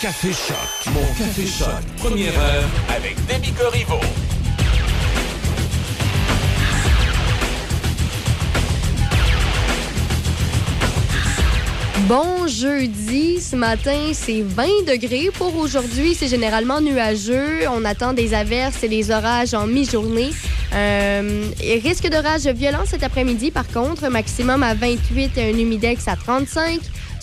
Café Choc. Mon Café Choc. Première heure avec Demi. Bon jeudi, ce matin c'est 20 degrés. Pour aujourd'hui, c'est généralement nuageux. On attend des averses et des orages en mi-journée. Euh, risque d'orage violent cet après-midi, par contre, maximum à 28 et un humidex à 35.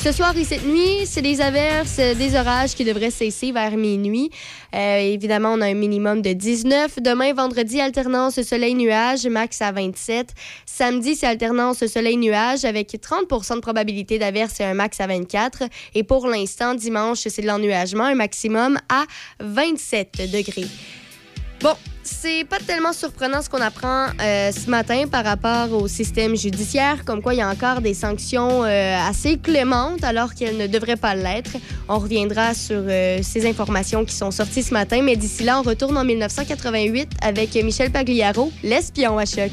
Ce soir et cette nuit, c'est des averses, des orages qui devraient cesser vers minuit. Euh, évidemment, on a un minimum de 19. Demain, vendredi, alternance soleil-nuage, max à 27. Samedi, c'est alternance soleil-nuage avec 30% de probabilité d'averse et un max à 24. Et pour l'instant, dimanche, c'est de l'ennuagement, un maximum à 27 degrés. Bon, c'est pas tellement surprenant ce qu'on apprend euh, ce matin par rapport au système judiciaire, comme quoi il y a encore des sanctions euh, assez clémentes alors qu'elles ne devraient pas l'être. On reviendra sur euh, ces informations qui sont sorties ce matin, mais d'ici là, on retourne en 1988 avec Michel Pagliaro, l'espion à choc.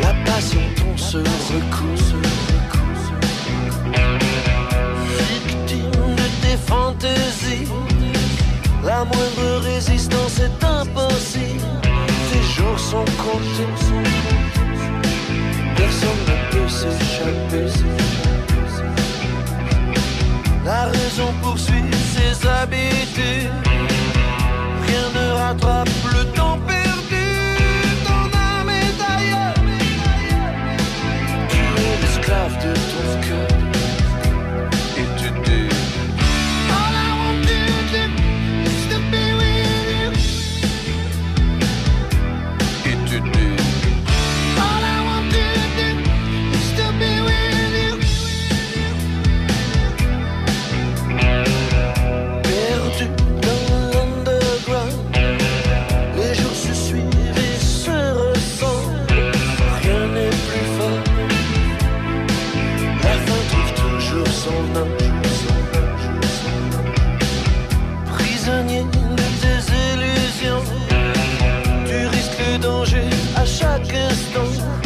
La passion se recoue. Victime de tes fantaisies, la moindre résistance est impossible. Tes jours sont comptés, personne ne peut s'échapper. La raison poursuit ses habitudes, rien ne rattrape le temps. Chaque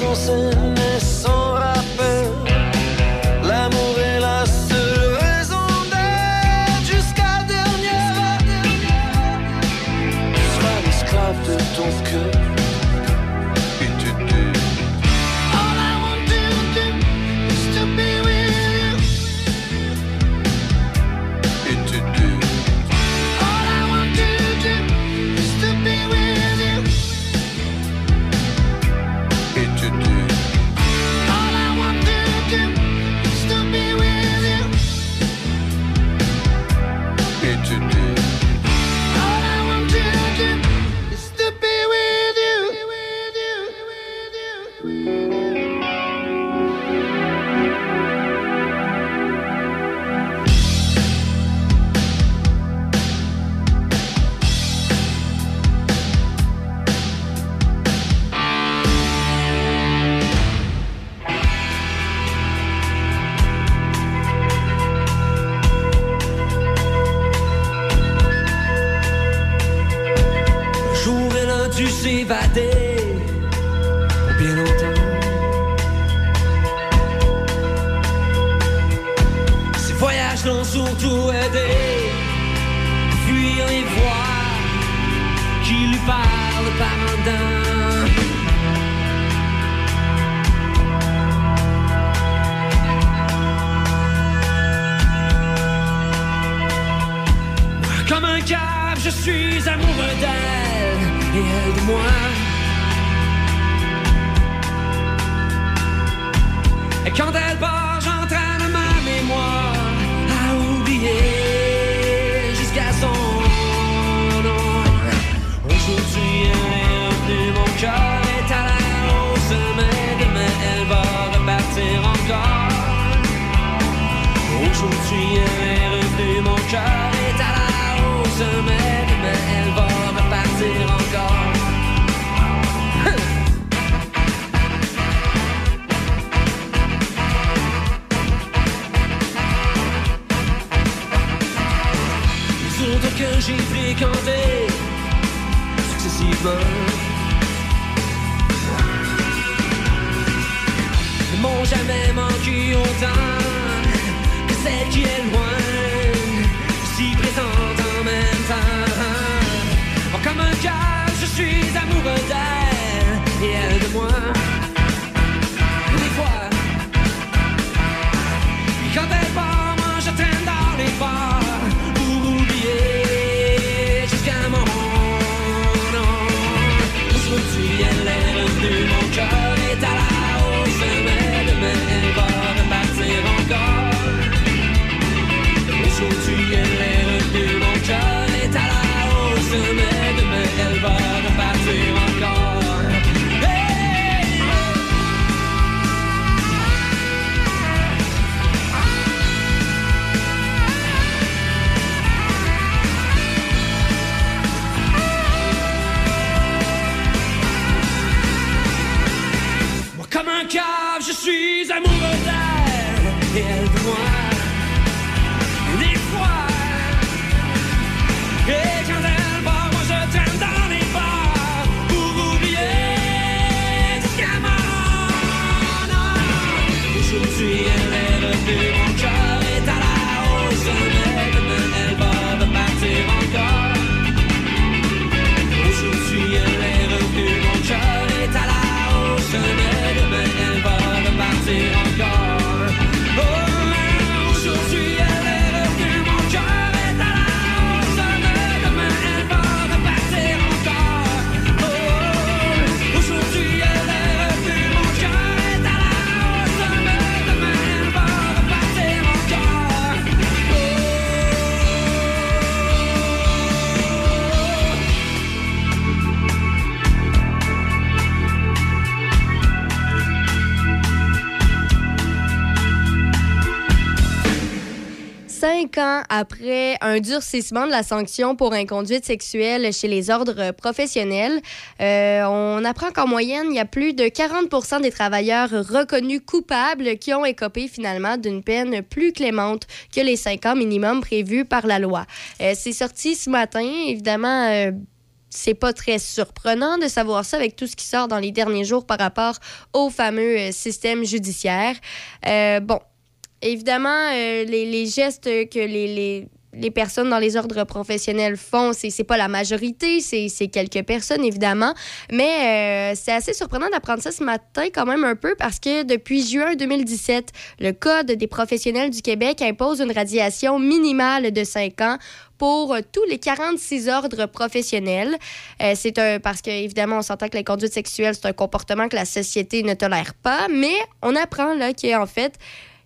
En scène est sans suis amoureux d'elle et elle de moi. Et quand elle part, j'entraîne ma mémoire à oublier jusqu'à son nom. Aujourd'hui, elle est revenue, mon cœur est à la hausse, mais demain, elle va repartir encore. Aujourd'hui, elle est revenue, mon cœur est à la hausse, mais fréquentés successivement m'ont jamais manqué autant que celle qui est loin, si présente en même temps. Oh, comme un cœur, je suis amoureux d'elle et elle de moi. Des fois, quand elle part, hausse, après un durcissement de la sanction pour inconduite sexuelle chez les ordres professionnels, euh, on apprend qu'en moyenne, il y a plus de 40 des travailleurs reconnus coupables qui ont écopé finalement d'une peine plus clémente que les cinq ans minimum prévus par la loi. Euh, C'est sorti ce matin, évidemment. euh, c'est pas très surprenant de savoir ça avec tout ce qui sort dans les derniers jours par rapport au fameux euh, système judiciaire. Bon, évidemment, euh, les, gestes que les, les, les personnes dans les ordres professionnels font, c'est, c'est pas la majorité, c'est, c'est quelques personnes, évidemment. Mais euh, c'est assez surprenant d'apprendre ça ce matin, quand même un peu, parce que depuis juin 2017, le Code des professionnels du Québec impose une radiation minimale de 5 ans pour tous les 46 ordres professionnels. Euh, c'est un parce que évidemment on s'entend que la conduite sexuelle c'est un comportement que la société ne tolère pas, mais on apprend là qu'en fait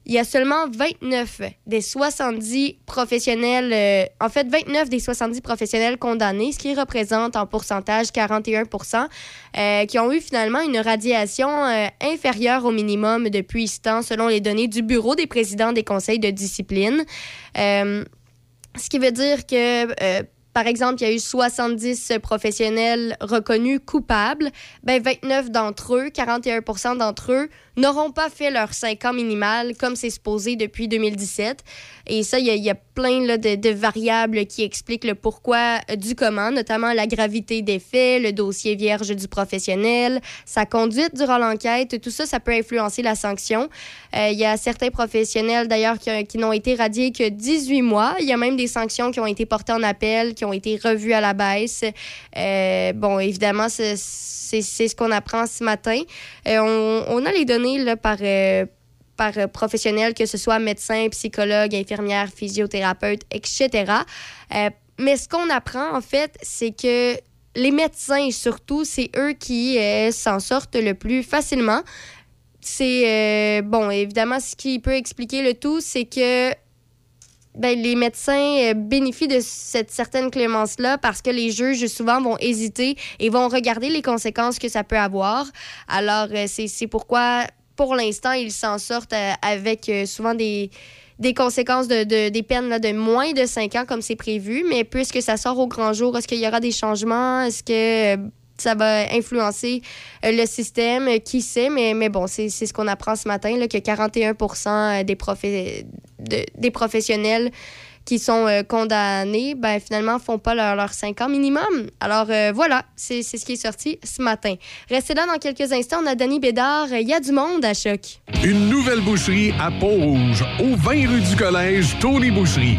il y a seulement 29 des 70 professionnels, euh, en fait 29 des 70 professionnels condamnés, ce qui représente en pourcentage 41 euh, qui ont eu finalement une radiation euh, inférieure au minimum depuis ce temps, selon les données du Bureau des présidents des conseils de discipline. Euh, ce qui veut dire que par exemple, il y a eu 70 professionnels reconnus coupables, ben 29 d'entre eux, 41% d'entre eux, n'auront pas fait leur 5 ans minimal comme c'est supposé depuis 2017. Et ça, il y, a, plein de, variables qui expliquent le pourquoi du comment, notamment la gravité des faits, le dossier vierge du professionnel, sa conduite durant l'enquête. Tout ça, ça peut influencer la sanction. Euh, il y a certains professionnels, d'ailleurs, qui, qui n'ont été radiés que 18 mois. Il y a même des sanctions qui ont été portées en appel, qui ont été revues à la baisse. Euh, bon, évidemment, c'est ce qu'on apprend ce matin. Euh, on, a les données par par professionnels, que ce soit médecin, psychologue, infirmière, physiothérapeute, etc. mais ce qu'on apprend, en fait, c'est que les médecins, surtout, c'est eux qui s'en sortent le plus facilement c'est euh, bon, évidemment, ce qui peut expliquer le tout, c'est que ben, les médecins euh, bénéficient de cette certaine clémence-là parce que les juges, souvent, vont hésiter et vont regarder les conséquences que ça peut avoir. Alors, euh, c'est pourquoi, pour l'instant, ils s'en sortent avec souvent des, des conséquences de, des peines là, de moins de 5 ans, comme c'est prévu. Mais puisque ça sort au grand jour, est-ce qu'il y aura des changements? Est-ce que ça va influencer euh, le système, euh, qui sait, mais, mais bon, c'est ce qu'on apprend ce matin, là, que 41 euh, des, des professionnels qui sont condamnés, ben, finalement, font pas leur, leur 5 ans minimum. Alors voilà, c'est ce qui est sorti ce matin. Restez là dans quelques instants. On a Danny Bédard. Il y a du monde à choc. Une nouvelle boucherie à Pont-Rouge, au 20 rue du Collège, Tony Boucherie.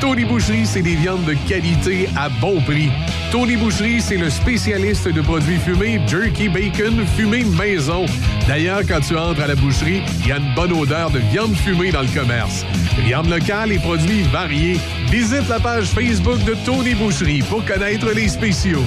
Tony Boucherie, c'est des viandes de qualité à bon prix. Tony Boucherie, c'est le spécialiste de produits fumés, jerky, bacon, fumé maison. D'ailleurs, quand tu entres à la boucherie, il y a une bonne odeur de viande fumée dans le commerce. Viande locale et produits variés. Visite la page Facebook de Tony Boucherie pour connaître les spéciaux.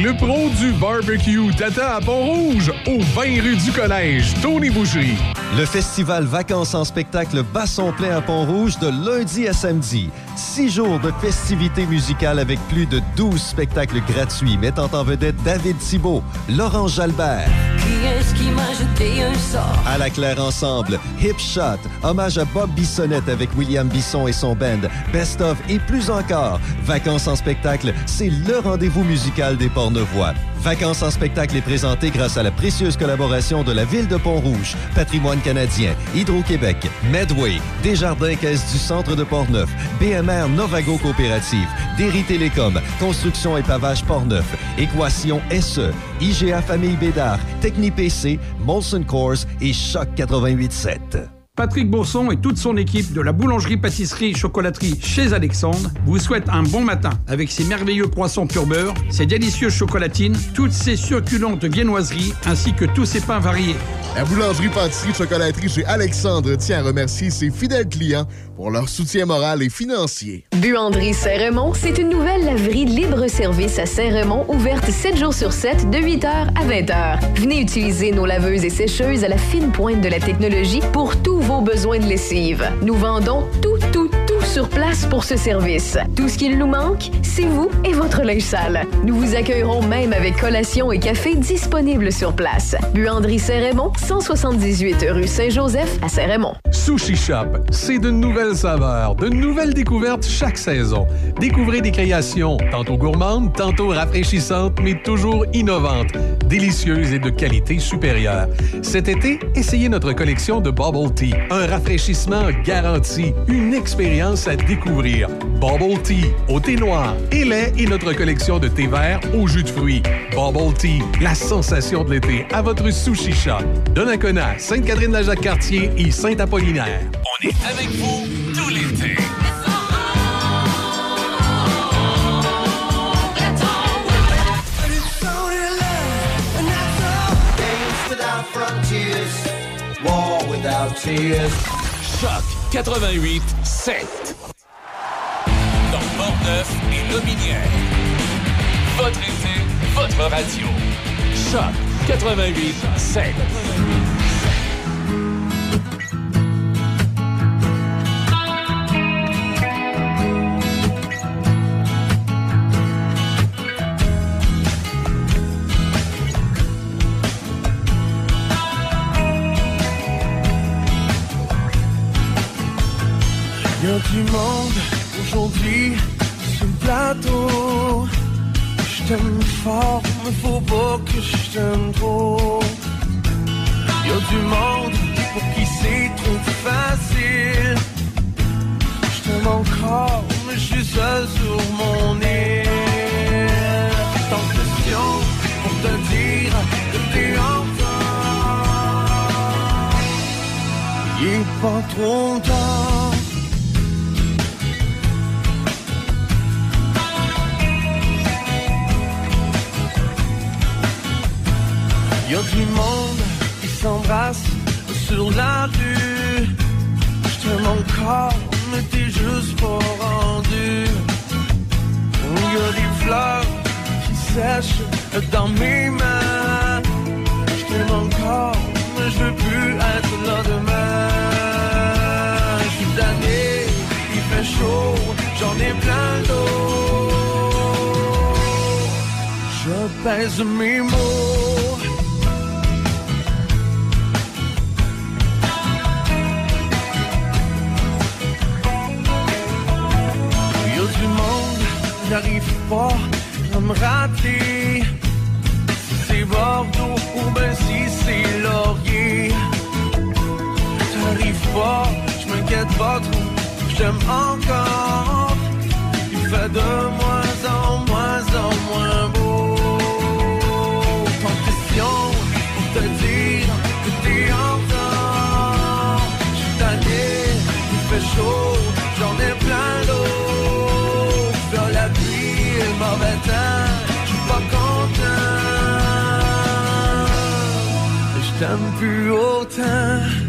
Le pro du barbecue Tata à Pont-Rouge, au 20 rue du Collège, Tony Boucherie. Le festival Vacances en spectacle Basson plein à Pont-Rouge de lundi à samedi. Six jours de festivités musicales avec plus de 12 spectacles gratuits mettant en vedette David Thibault, Laurent Jalbert. Qui est-ce qui m'a jeté un sort? À la Claire Ensemble, Hip Shot, hommage à Bob Bissonnette avec William Bisson et son band, Best of et plus encore. Vacances en spectacle, c'est le rendez-vous musical des Pornevoix. Vacances en spectacle est présenté grâce à la précieuse collaboration de la Ville de Pont-Rouge, Patrimoine canadien, Hydro-Québec, Medway, Desjardins Caisse du Centre de Portneuf, Novago Coopérative, Derry Télécom, Construction et Pavage Portneuf, Équation SE, IGA Famille Bédard, PC, Molson Coors et Choc 887. Patrick Bourson et toute son équipe de la boulangerie-pâtisserie-chocolaterie chez Alexandre vous souhaitent un bon matin avec ses merveilleux poissons pur beurre, ses délicieuses chocolatines, toutes ses succulentes viennoiseries ainsi que tous ses pains variés. La boulangerie-pâtisserie-chocolaterie chez Alexandre tient à remercier ses fidèles clients pour leur soutien moral et financier. Buanderie Saint-Raymond, c'est une nouvelle laverie libre-service à Saint-Raymond ouverte 7 jours sur 7 de 8h à 20h. Venez utiliser nos laveuses et sécheuses à la fine pointe de la technologie pour tous vos besoins de lessive. Nous vendons tout, tout, tout sur place pour ce service. Tout ce qu'il nous manque, c'est vous et votre linge sale. Nous vous accueillerons même avec collation et café disponibles sur place. Buanderie Saint-Raymond, 178 rue Saint-Joseph à Saint-Raymond. Sushi Shop, c'est de nouvelles saveurs, de nouvelles découvertes chaque saison. Découvrez des créations, tantôt gourmandes, tantôt rafraîchissantes, mais toujours innovantes, délicieuses et de qualité supérieure. Cet été, essayez notre collection de Bubble Tea, un rafraîchissement garanti, une expérience à découvrir. Bubble Tea, au thé noir et lait et notre collection de thé vert au jus de fruits. Bubble Tea, la sensation de l'été à votre sushi shop. Donnacona, Sainte-Catherine-la-Jacques-Cartier et Saint-Apollinaire. On est avec vous tout l'été. Choc 88 7. Port-Neuf et Lobinière. Votre été, votre radio. Choc 88 7. Il y a du monde aujourd'hui, plateau. Je t'aime fort, mais faut pas que je t'aime trop. Y'a du monde pour qui c'est trop facile. Je t'aime encore, mais je suis seul sur mon île. Tant de questions pour te dire que t'es en. Il est pas trop tard. Y a du monde qui s'embrasse sur la rue. Je t'aime encore, mais t'es juste pas rendu. Y a des fleurs qui sèchent dans mes mains. Je t'aime encore, mais je veux plus être là demain. Je suis tanné, il fait chaud, j'en ai plein d'eau. Je pèse mes mots. N'arrive pas à me rater. C'est Bordeaux ou ben si c'est Laurier. T'arrives pas, je m'inquiète pas trop, je t'aime encore. Je t'aime plus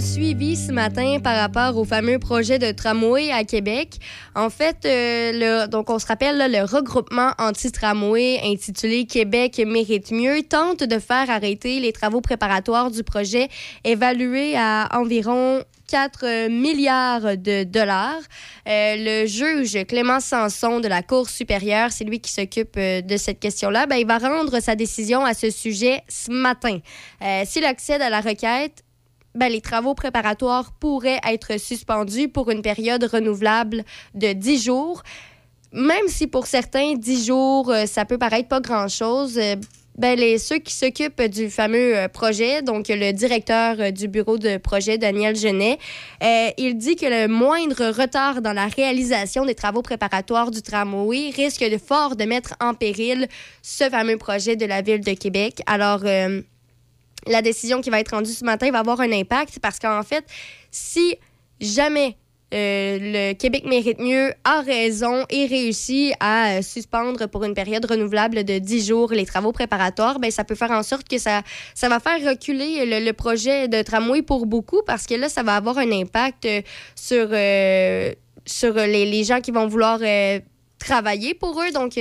suivi ce matin par rapport au fameux projet de tramway à Québec. En fait, euh, donc on se rappelle, le regroupement anti-tramway intitulé Québec mérite mieux tente de faire arrêter les travaux préparatoires du projet évalué à environ 4 milliards de dollars. Euh, le juge Clément Sanson de la Cour supérieure, c'est lui qui s'occupe euh, de cette question-là, ben, il va rendre sa décision à ce sujet ce matin. Euh, S'il accède à la requête, ben, les travaux préparatoires pourraient être suspendus pour une période renouvelable de 10 jours. Même si pour certains, 10 jours, euh, ça peut paraître pas grand-chose, euh, ben, les, ceux qui s'occupent du fameux euh, projet, donc le directeur du bureau de projet, Daniel Genet, il dit que le moindre retard dans la réalisation des travaux préparatoires du tramway risque de fort de mettre en péril ce fameux projet de la ville de Québec. Alors, la décision qui va être rendue ce matin va avoir un impact parce qu'en fait, si jamais euh, le Québec mérite mieux a raison et réussit à euh, suspendre pour une période renouvelable de 10 jours les travaux préparatoires, ben, ça peut faire en sorte que ça, va faire reculer le, projet de tramway pour beaucoup parce que là, ça va avoir un impact euh, sur, les, gens qui vont vouloir travailler pour eux. Donc,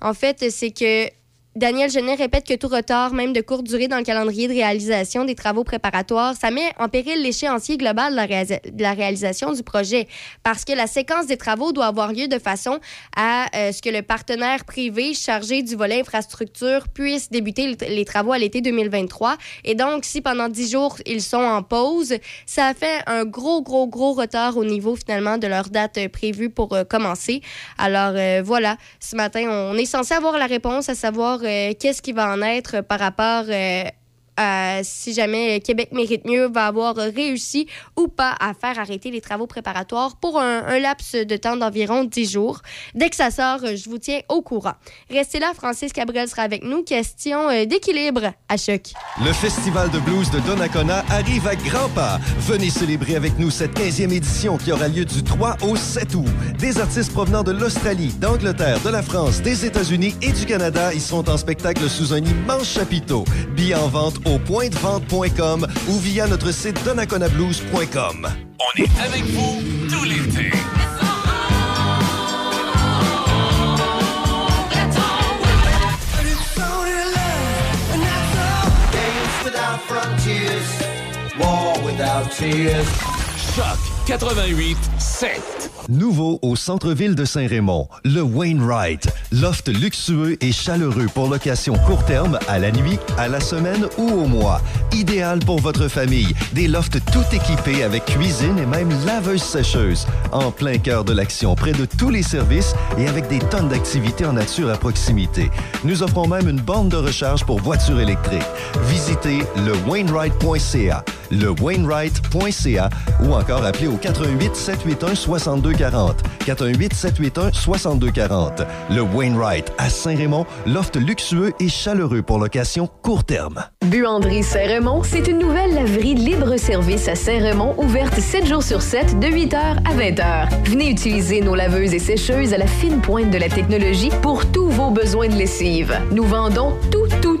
en fait, c'est que Daniel Genet répète que tout retard, même de courte durée dans le calendrier de réalisation des travaux préparatoires, ça met en péril l'échéancier global de la, réalisation du projet parce que la séquence des travaux doit avoir lieu de façon à euh, ce que le partenaire privé chargé du volet infrastructure puisse débuter le- les travaux à l'été 2023. Et donc, si pendant 10 jours, ils sont en pause, ça fait un gros, gros, gros retard au niveau finalement de leur date euh, prévue pour euh, commencer. Alors voilà, ce matin, on est censé avoir la réponse à savoir qu'est-ce qui va en être par rapport euh, si jamais Québec mérite mieux va avoir réussi ou pas à faire arrêter les travaux préparatoires pour un, un laps de temps d'environ 10 jours. Dès que ça sort, je vous tiens au courant. Restez là, Francis Cabrel sera avec nous. Question euh, d'équilibre à choc. Le Festival de blues de Donnacona arrive à grands pas. Venez célébrer avec nous cette 15e édition qui aura lieu du 3 au 7 août. Des artistes provenant de l'Australie, d'Angleterre, de la France, des États-Unis et du Canada y seront en spectacle sous un immense chapiteau. Billets en vente au pointdevente.com ou via notre site donnaconablues.com. On est avec vous tout l'été. Choc 88 7. Nouveau au centre-ville de Saint-Raymond, le Wainwright. Loft luxueux et chaleureux pour location court terme, à la nuit, à la semaine ou au mois. Idéal pour votre famille. Des lofts tout équipés avec cuisine et même laveuse sécheuse. En plein cœur de l'action, près de tous les services et avec des tonnes d'activités en nature à proximité. Nous offrons même une borne de recharge pour voitures électriques. Visitez le Wainwright.ca, le Wainwright.ca ou encore appelez au 88 781 6240. 88 781 6240. Le Wainwright à Saint-Raymond, loft luxueux et chaleureux pour location court terme. Buanderie Saint-Raymond, c'est une nouvelle laverie libre-service à Saint-Raymond, ouverte 7 jours sur 7, de 8h à 20h. Venez utiliser nos laveuses et sécheuses à la fine pointe de la technologie pour tous vos besoins de lessive. Nous vendons tout, tout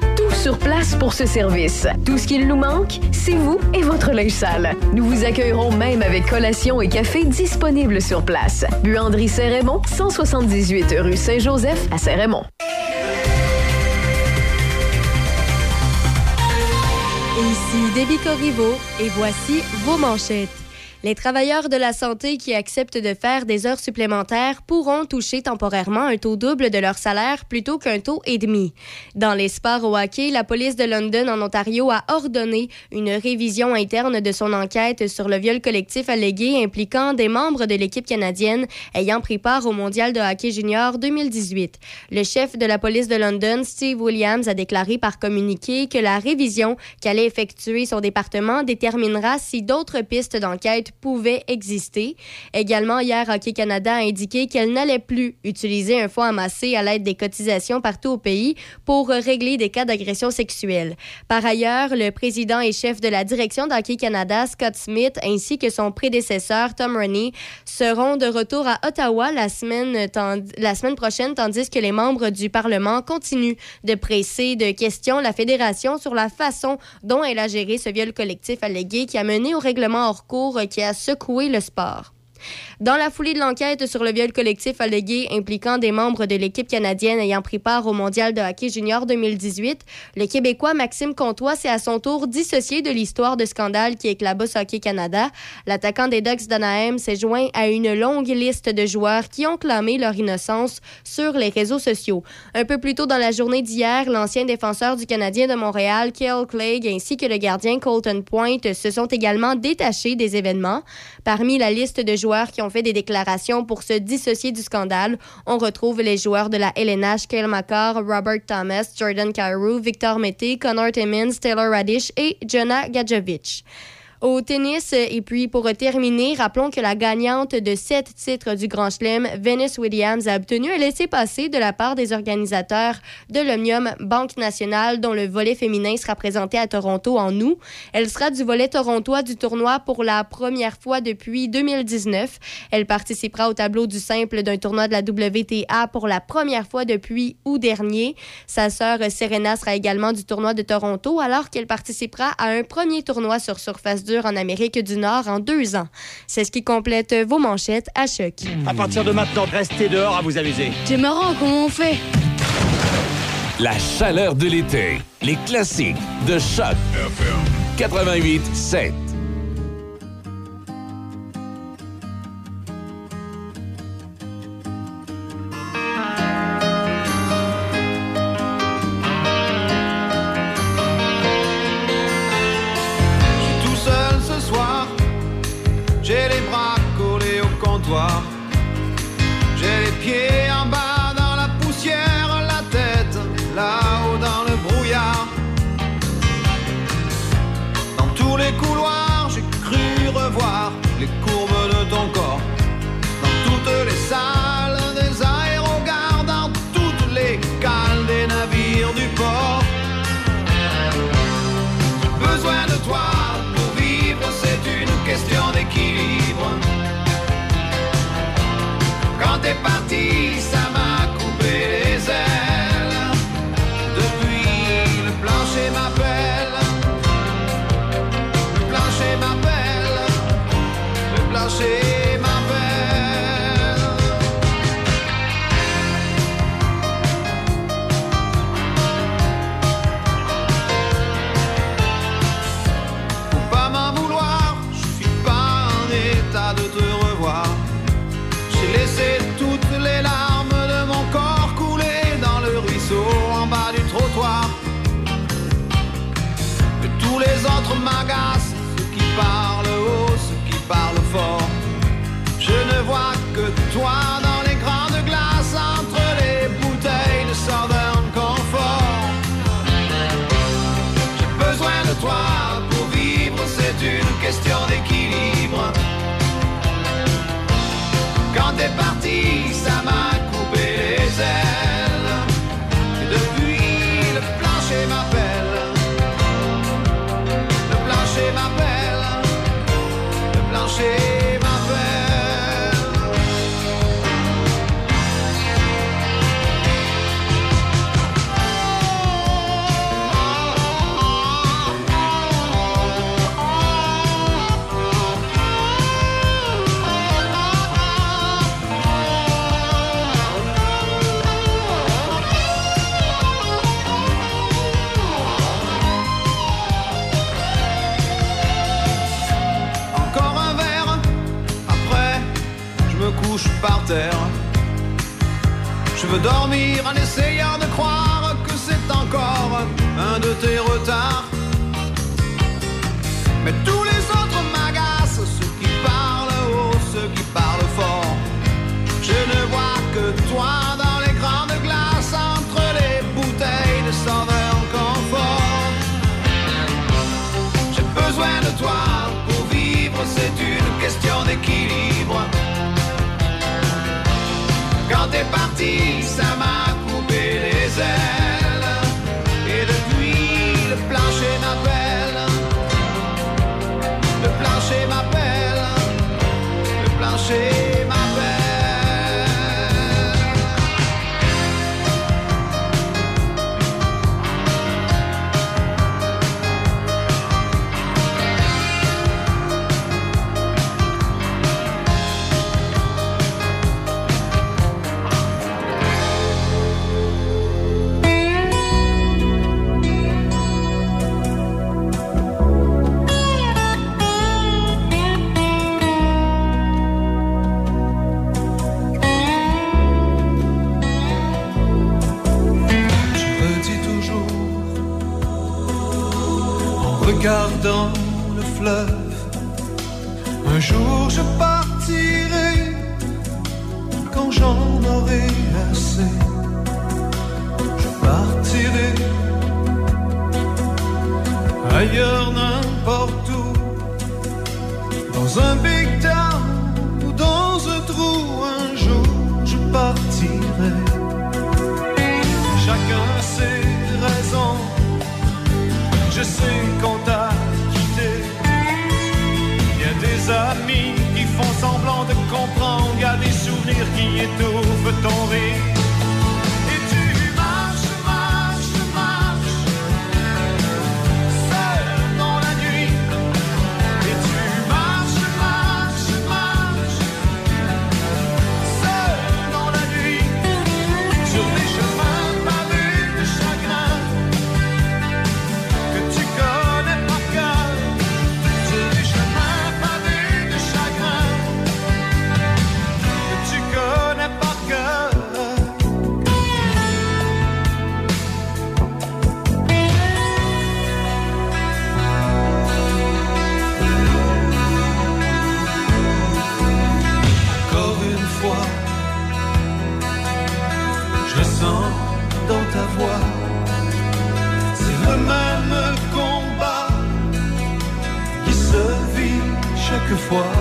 sur place pour ce service. Tout ce qu'il nous manque, c'est vous et votre linge sale. Nous vous accueillerons même avec collation et café disponibles sur place. Buanderie Saint-Raymond, 178 rue Saint-Joseph à Saint-Raymond. Ici Déby Corriveau et voici vos manchettes. Les travailleurs de la santé qui acceptent de faire des heures supplémentaires pourront toucher temporairement un taux double de leur salaire plutôt qu'un taux et demi. Dans les sports au hockey, la police de London en Ontario a ordonné une révision interne de son enquête sur le viol collectif allégué impliquant des membres de l'équipe canadienne ayant pris part au mondial de hockey junior 2018. Le chef de la police de London, Steve Williams, a déclaré par communiqué que la révision qu'allait effectuer son département déterminera si d'autres pistes d'enquête pouvait exister. Également, hier, Hockey Canada a indiqué qu'elle n'allait plus utiliser un fonds amassé à l'aide des cotisations partout au pays pour régler des cas d'agression sexuelle. Par ailleurs, le président et chef de la direction d'Hockey Canada, Scott Smith, ainsi que son prédécesseur, Tom Rennie, seront de retour à Ottawa la semaine, la semaine prochaine, tandis que les membres du Parlement continuent de presser de questions la Fédération sur la façon dont elle a géré ce viol collectif allégué qui a mené au règlement hors cours qui a secoué le sport. Dans la foulée de l'enquête sur le viol collectif allégué impliquant des membres de l'équipe canadienne ayant pris part au Mondial de hockey junior 2018, le Québécois Maxime Comtois s'est à son tour dissocié de l'histoire de scandale qui éclabousse Hockey Canada. L'attaquant des Ducks d'Anaheim s'est joint à une longue liste de joueurs qui ont clamé leur innocence sur les réseaux sociaux. Un peu plus tôt dans la journée d'hier, l'ancien défenseur du Canadien de Montréal, Kale Clegg, ainsi que le gardien Colton Point se sont également détachés des événements. Parmi la liste de joueurs qui ont fait des déclarations pour se dissocier du scandale. On retrouve les joueurs de la LNH, Kyle McCarr, Robert Thomas, Jordan Carew, Victor Mété, Connor Timmins, Taylor Radish et Jonah Gadjevich au tennis. Et puis, pour terminer, rappelons que la gagnante de sept titres du Grand Chelem, Venus Williams, a obtenu un laissez-passer de la part des organisateurs de l'Omnium Banque Nationale, dont le volet féminin sera présenté à Toronto en août. Elle sera du volet torontois du tournoi pour la première fois depuis 2019. Elle participera au tableau du simple d'un tournoi de la WTA pour la première fois depuis août dernier. Sa sœur Serena sera également du tournoi de Toronto, alors qu'elle participera à un premier tournoi sur surface 2 en Amérique du Nord en deux ans. C'est ce qui complète vos manchettes à choc. À partir de maintenant, restez dehors à vous amuser. C'est marrant, comment on fait La chaleur de l'été. Les classiques de choc. 88 7. Quand t'es parti, ça m'a coupé les ailes. Et depuis, le plancher m'appelle. Le plancher m'appelle. Le plancher quelquefois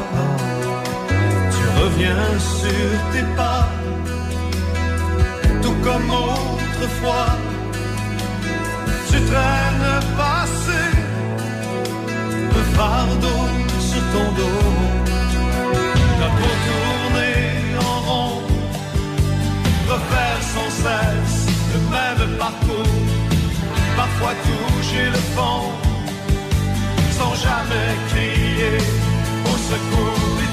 tu reviens sur tes pas, tout comme autrefois, tu traînes passé le fardeau sur ton dos, ta peau tournée en rond, refaire sans cesse le même parcours, parfois toucher le fond, sans jamais crier. nossa cultura.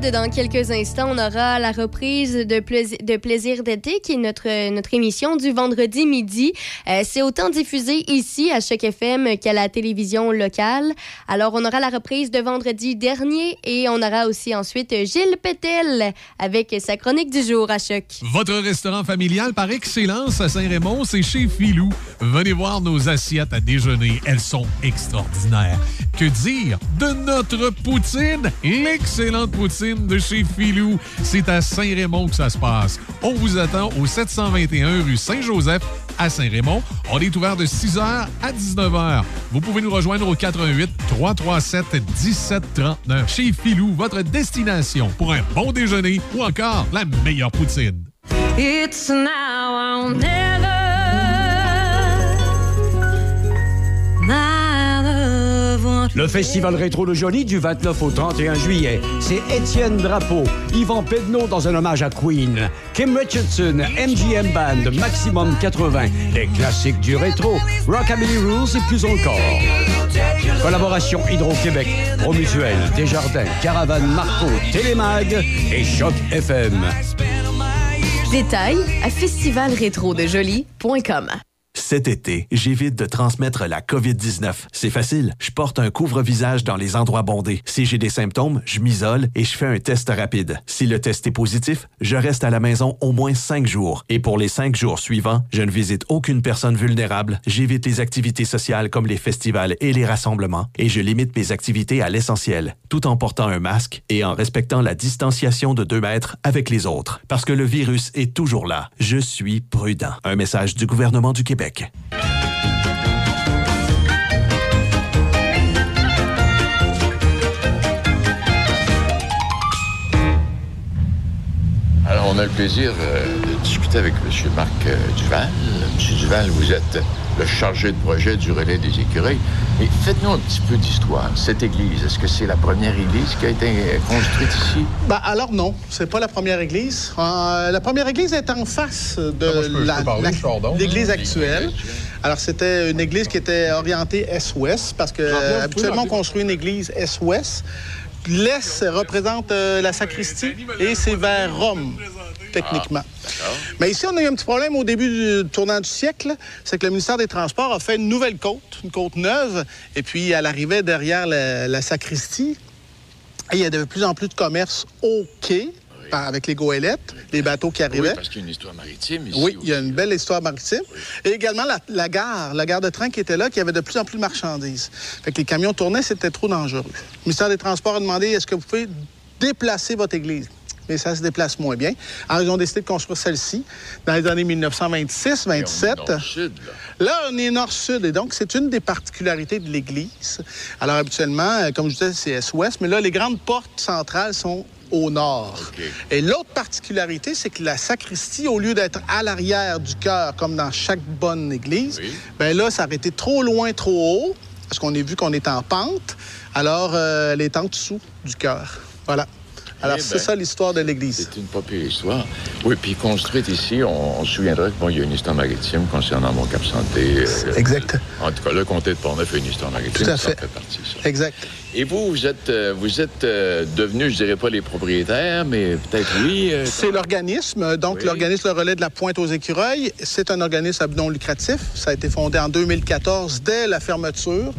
Dans quelques instants, on aura la reprise de, Plaisir, de Plaisir d'été, qui est notre, notre émission du vendredi midi. Euh, c'est autant diffusé ici, à Choc FM, qu'à la télévision locale. Alors, on aura la reprise de vendredi dernier et on aura aussi ensuite Gilles Pétel avec sa chronique du jour à Choc. Votre restaurant familial par excellence à Saint-Raymond, c'est chez Filou. Venez voir nos assiettes à déjeuner. Elles sont extraordinaires. Que dire de notre poutine? L'excellente poutine de chez Filou. C'est à Saint-Raymond que ça se passe. On vous attend au 721 rue Saint-Joseph à Saint-Raymond. On est ouvert de 6h à 19h. Vous pouvez nous rejoindre au 88 337 1739. Chez Filou, votre destination pour un bon déjeuner ou encore la meilleure poutine. It's now Le festival rétro de Jolie du 29 au 31 juillet. C'est Étienne Drapeau, Yvan Pedneau dans un hommage à Queen, Kim Richardson, MGM Band, Maximum 80, les classiques du rétro, Rockabilly Rules et plus encore. Collaboration Hydro-Québec, Promutuel, Desjardins, Caravane Marco, Télémag et Choc FM. Détails à festivalrétrodejoli.com. Cet été, j'évite de transmettre la COVID-19. C'est facile. Je porte un couvre-visage dans les endroits bondés. Si j'ai des symptômes, je m'isole et je fais un test rapide. Si le test est positif, je reste à la maison au moins cinq jours. Et pour les cinq jours suivants, je ne visite aucune personne vulnérable, j'évite les activités sociales comme les festivals et les rassemblements, et je limite mes activités à l'essentiel, tout en portant un masque et en respectant la distanciation de deux mètres avec les autres. Parce que le virus est toujours là. Je suis prudent. Un message du gouvernement du Québec. Alors, on a le plaisir euh, de discuter avec M. Marc euh, Duval. M. Duval, vous êtes le chargé de projet du relais des écureuils. Mais faites-nous un petit peu d'histoire. Cette église, est-ce que c'est la première église qui a été euh, construite ici? Ben, alors non, c'est pas la première église. Euh, la première église est en face de l'église actuelle. Alors c'était une église qui était orientée est-ouest parce que euh, habituellement on construit une église est-ouest. L'est représente euh, la sacristie et c'est vers Rome techniquement. Mais ici, on a eu un petit problème au début du tournant du siècle. C'est que le ministère des Transports a fait une nouvelle côte, une côte neuve, et puis elle arrivait derrière la, la sacristie. Et il y a de plus en plus de commerce au quai, avec les goélettes, les bateaux qui Oui, arrivaient. parce qu'il y a une histoire maritime ici. Oui, il y a une belle histoire maritime. Et également la, la gare, la gare de train qui était là, qui avait de plus en plus de marchandises. Fait que les camions tournaient, c'était trop dangereux. Le ministère des Transports a demandé est-ce que vous pouvez déplacer votre église? Mais ça se déplace moins bien. Alors, ils ont décidé de construire celle-ci dans les années 1926-27. Nord-sud, là. On est nord-sud et donc c'est une des particularités de l'Église. Alors habituellement, euh, comme je disais, c'est est-ouest, mais là, les grandes portes centrales sont au nord. Et l'autre particularité, c'est que la sacristie, au lieu d'être à l'arrière du chœur, comme dans chaque bonne église, ben là, ça aurait été trop loin, trop haut, parce qu'on a vu qu'on est en pente. Alors, euh, elle est en dessous du chœur. Voilà. Alors, Eh c'est ben, ça l'histoire de l'Église. C'est une pire histoire. Oui, puis construite ici, on, on se souviendra que bon, y a une histoire maritime concernant mon cap santé. euh, Exact. En tout cas, le comté de Portneuf a une histoire maritime. Tout à ça fait. fait partie, ça. Exact. Et vous, vous êtes, euh, vous êtes euh, devenus, je dirais pas les propriétaires, mais peut-être oui. euh, C'est l'organisme, donc l'organisme Le Relais de la Pointe aux Écureuils. C'est un organisme à but non lucratif. Ça a été fondé en 2014 dès la fermeture.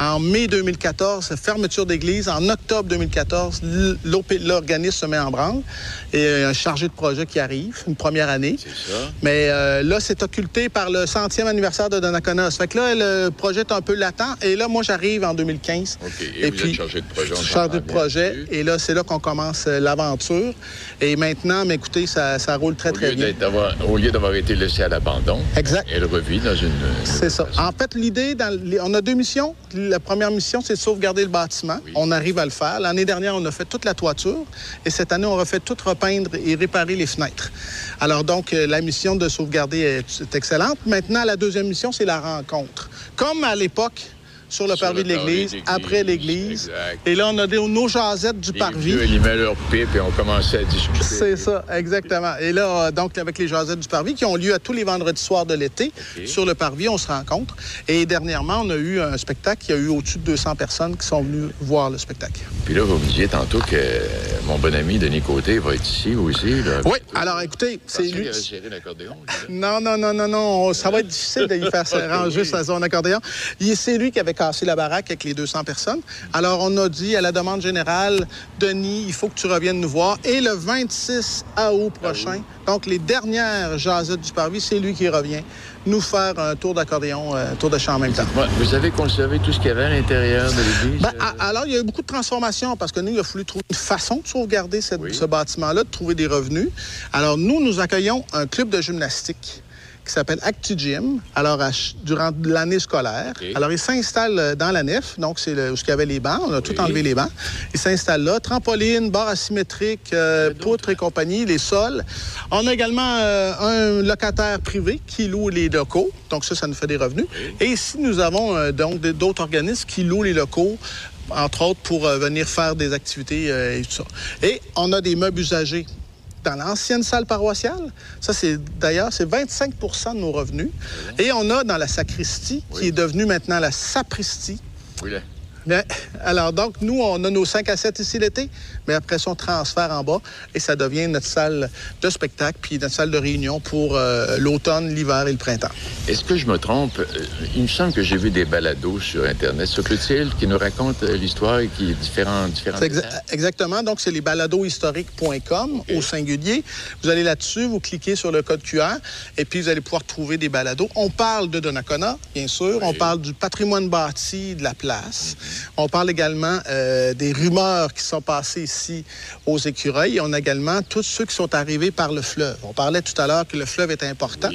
En mai 2014, fermeture d'église. En octobre 2014, l- l'OP l'organisme se met en branle et un chargé de projet qui arrive, une première année. ça. Mais euh, là, c'est occulté par le centième anniversaire de Donnacona. Fait que là, le projet est un peu latent. Et là, moi, j'arrive en 2015. OK. Et, vous chargé de projet. chargé de projet. Et là, c'est là qu'on commence euh, l'aventure. Et maintenant, mais écoutez, ça, ça roule très, Au très bien. au lieu d'avoir été laissé à l'abandon, Exact. elle revit dans une. C'est ça. En fait, l'idée, dans on a deux missions. La première mission, c'est de sauvegarder le bâtiment. On arrive à le faire. L'année dernière, on a fait toute la toiture. Et cette année, on refait tout repeindre et réparer les fenêtres. Alors donc, euh, la mission de sauvegarder est, est excellente. Maintenant, la deuxième mission, c'est la rencontre. Comme à l'époque, sur le Sur parvis le de l'église, après l'église. Et là, on a des- nos jasettes du Les parvis. vieux allumaient leur pipe et on commençait à discuter. C'est ça, exactement. Et là, euh, donc, avec les jasettes du Parvis qui ont lieu à tous les vendredis soirs de l'été, sur le Parvis, on se rencontre. Et dernièrement, on a eu un spectacle. Il y a eu au-dessus de 200 personnes qui sont venues voir le spectacle. Puis là, vous me disiez tantôt que mon bon ami Denis Côté va être ici aussi. Là. Oui, alors écoutez, c'est lui. Non, non, non, non, non. Ça va être difficile de lui faire ranger sa zone accordéon. C'est lui qui avait la baraque avec les 200 personnes. Alors, on a dit à la demande générale, Denis, il faut que tu reviennes nous voir. Et le 26 août prochain, donc les dernières jasettes du Parvis, c'est lui qui revient nous faire un tour d'accordéon, euh, un tour de chant en même temps. Ouais, Vous avez conservé tout ce qu'il y avait à l'intérieur de l'église? Ben, a- alors, il y a eu beaucoup de transformations parce que nous, il a fallu trouver une façon de sauvegarder cette- ce bâtiment-là, de trouver des revenus. Alors, nous, nous accueillons un club de gymnastique qui s'appelle ActiGym, alors à durant l'année scolaire. Alors, il s'installe euh, dans la nef, donc c'est où il y avait les bancs, on a tout enlevé les bancs. Il s'installe là, trampoline, barre asymétrique, euh, poutres et compagnie, les sols. On a également euh, un locataire privé qui loue les locaux, donc ça, ça nous fait des revenus. Et ici, nous avons euh, donc d'autres organismes qui louent les locaux entre autres pour venir faire des activités et tout ça. Et on a des meubles usagés dans l'ancienne salle paroissiale. Ça, c'est d'ailleurs, c'est 25% de nos revenus. Et on a dans la sacristie, qui est devenue maintenant la sapristie. Oui. Mais, alors, donc, nous, on a nos 5 à 7 ici l'été, mais après ça, on transfère en bas et ça devient notre salle de spectacle puis notre salle de réunion pour euh, l'automne, l'hiver et le printemps. Est-ce que je me trompe? Euh, Il me semble que j'ai vu des balados sur Internet. Se peut-il qui nous raconte euh, l'histoire et qui est différent, différent C'est exa- exactement. Donc, c'est les baladohistoriques.com au singulier. Vous allez là-dessus, vous cliquez sur le code QR et puis vous allez pouvoir trouver des balados. On parle de Donnacona, bien sûr. On parle du patrimoine bâti de la place. On parle également euh, des rumeurs qui sont passées ici aux écureuils. On a également tous ceux qui sont arrivés par le fleuve. On parlait tout à l'heure que le fleuve est important.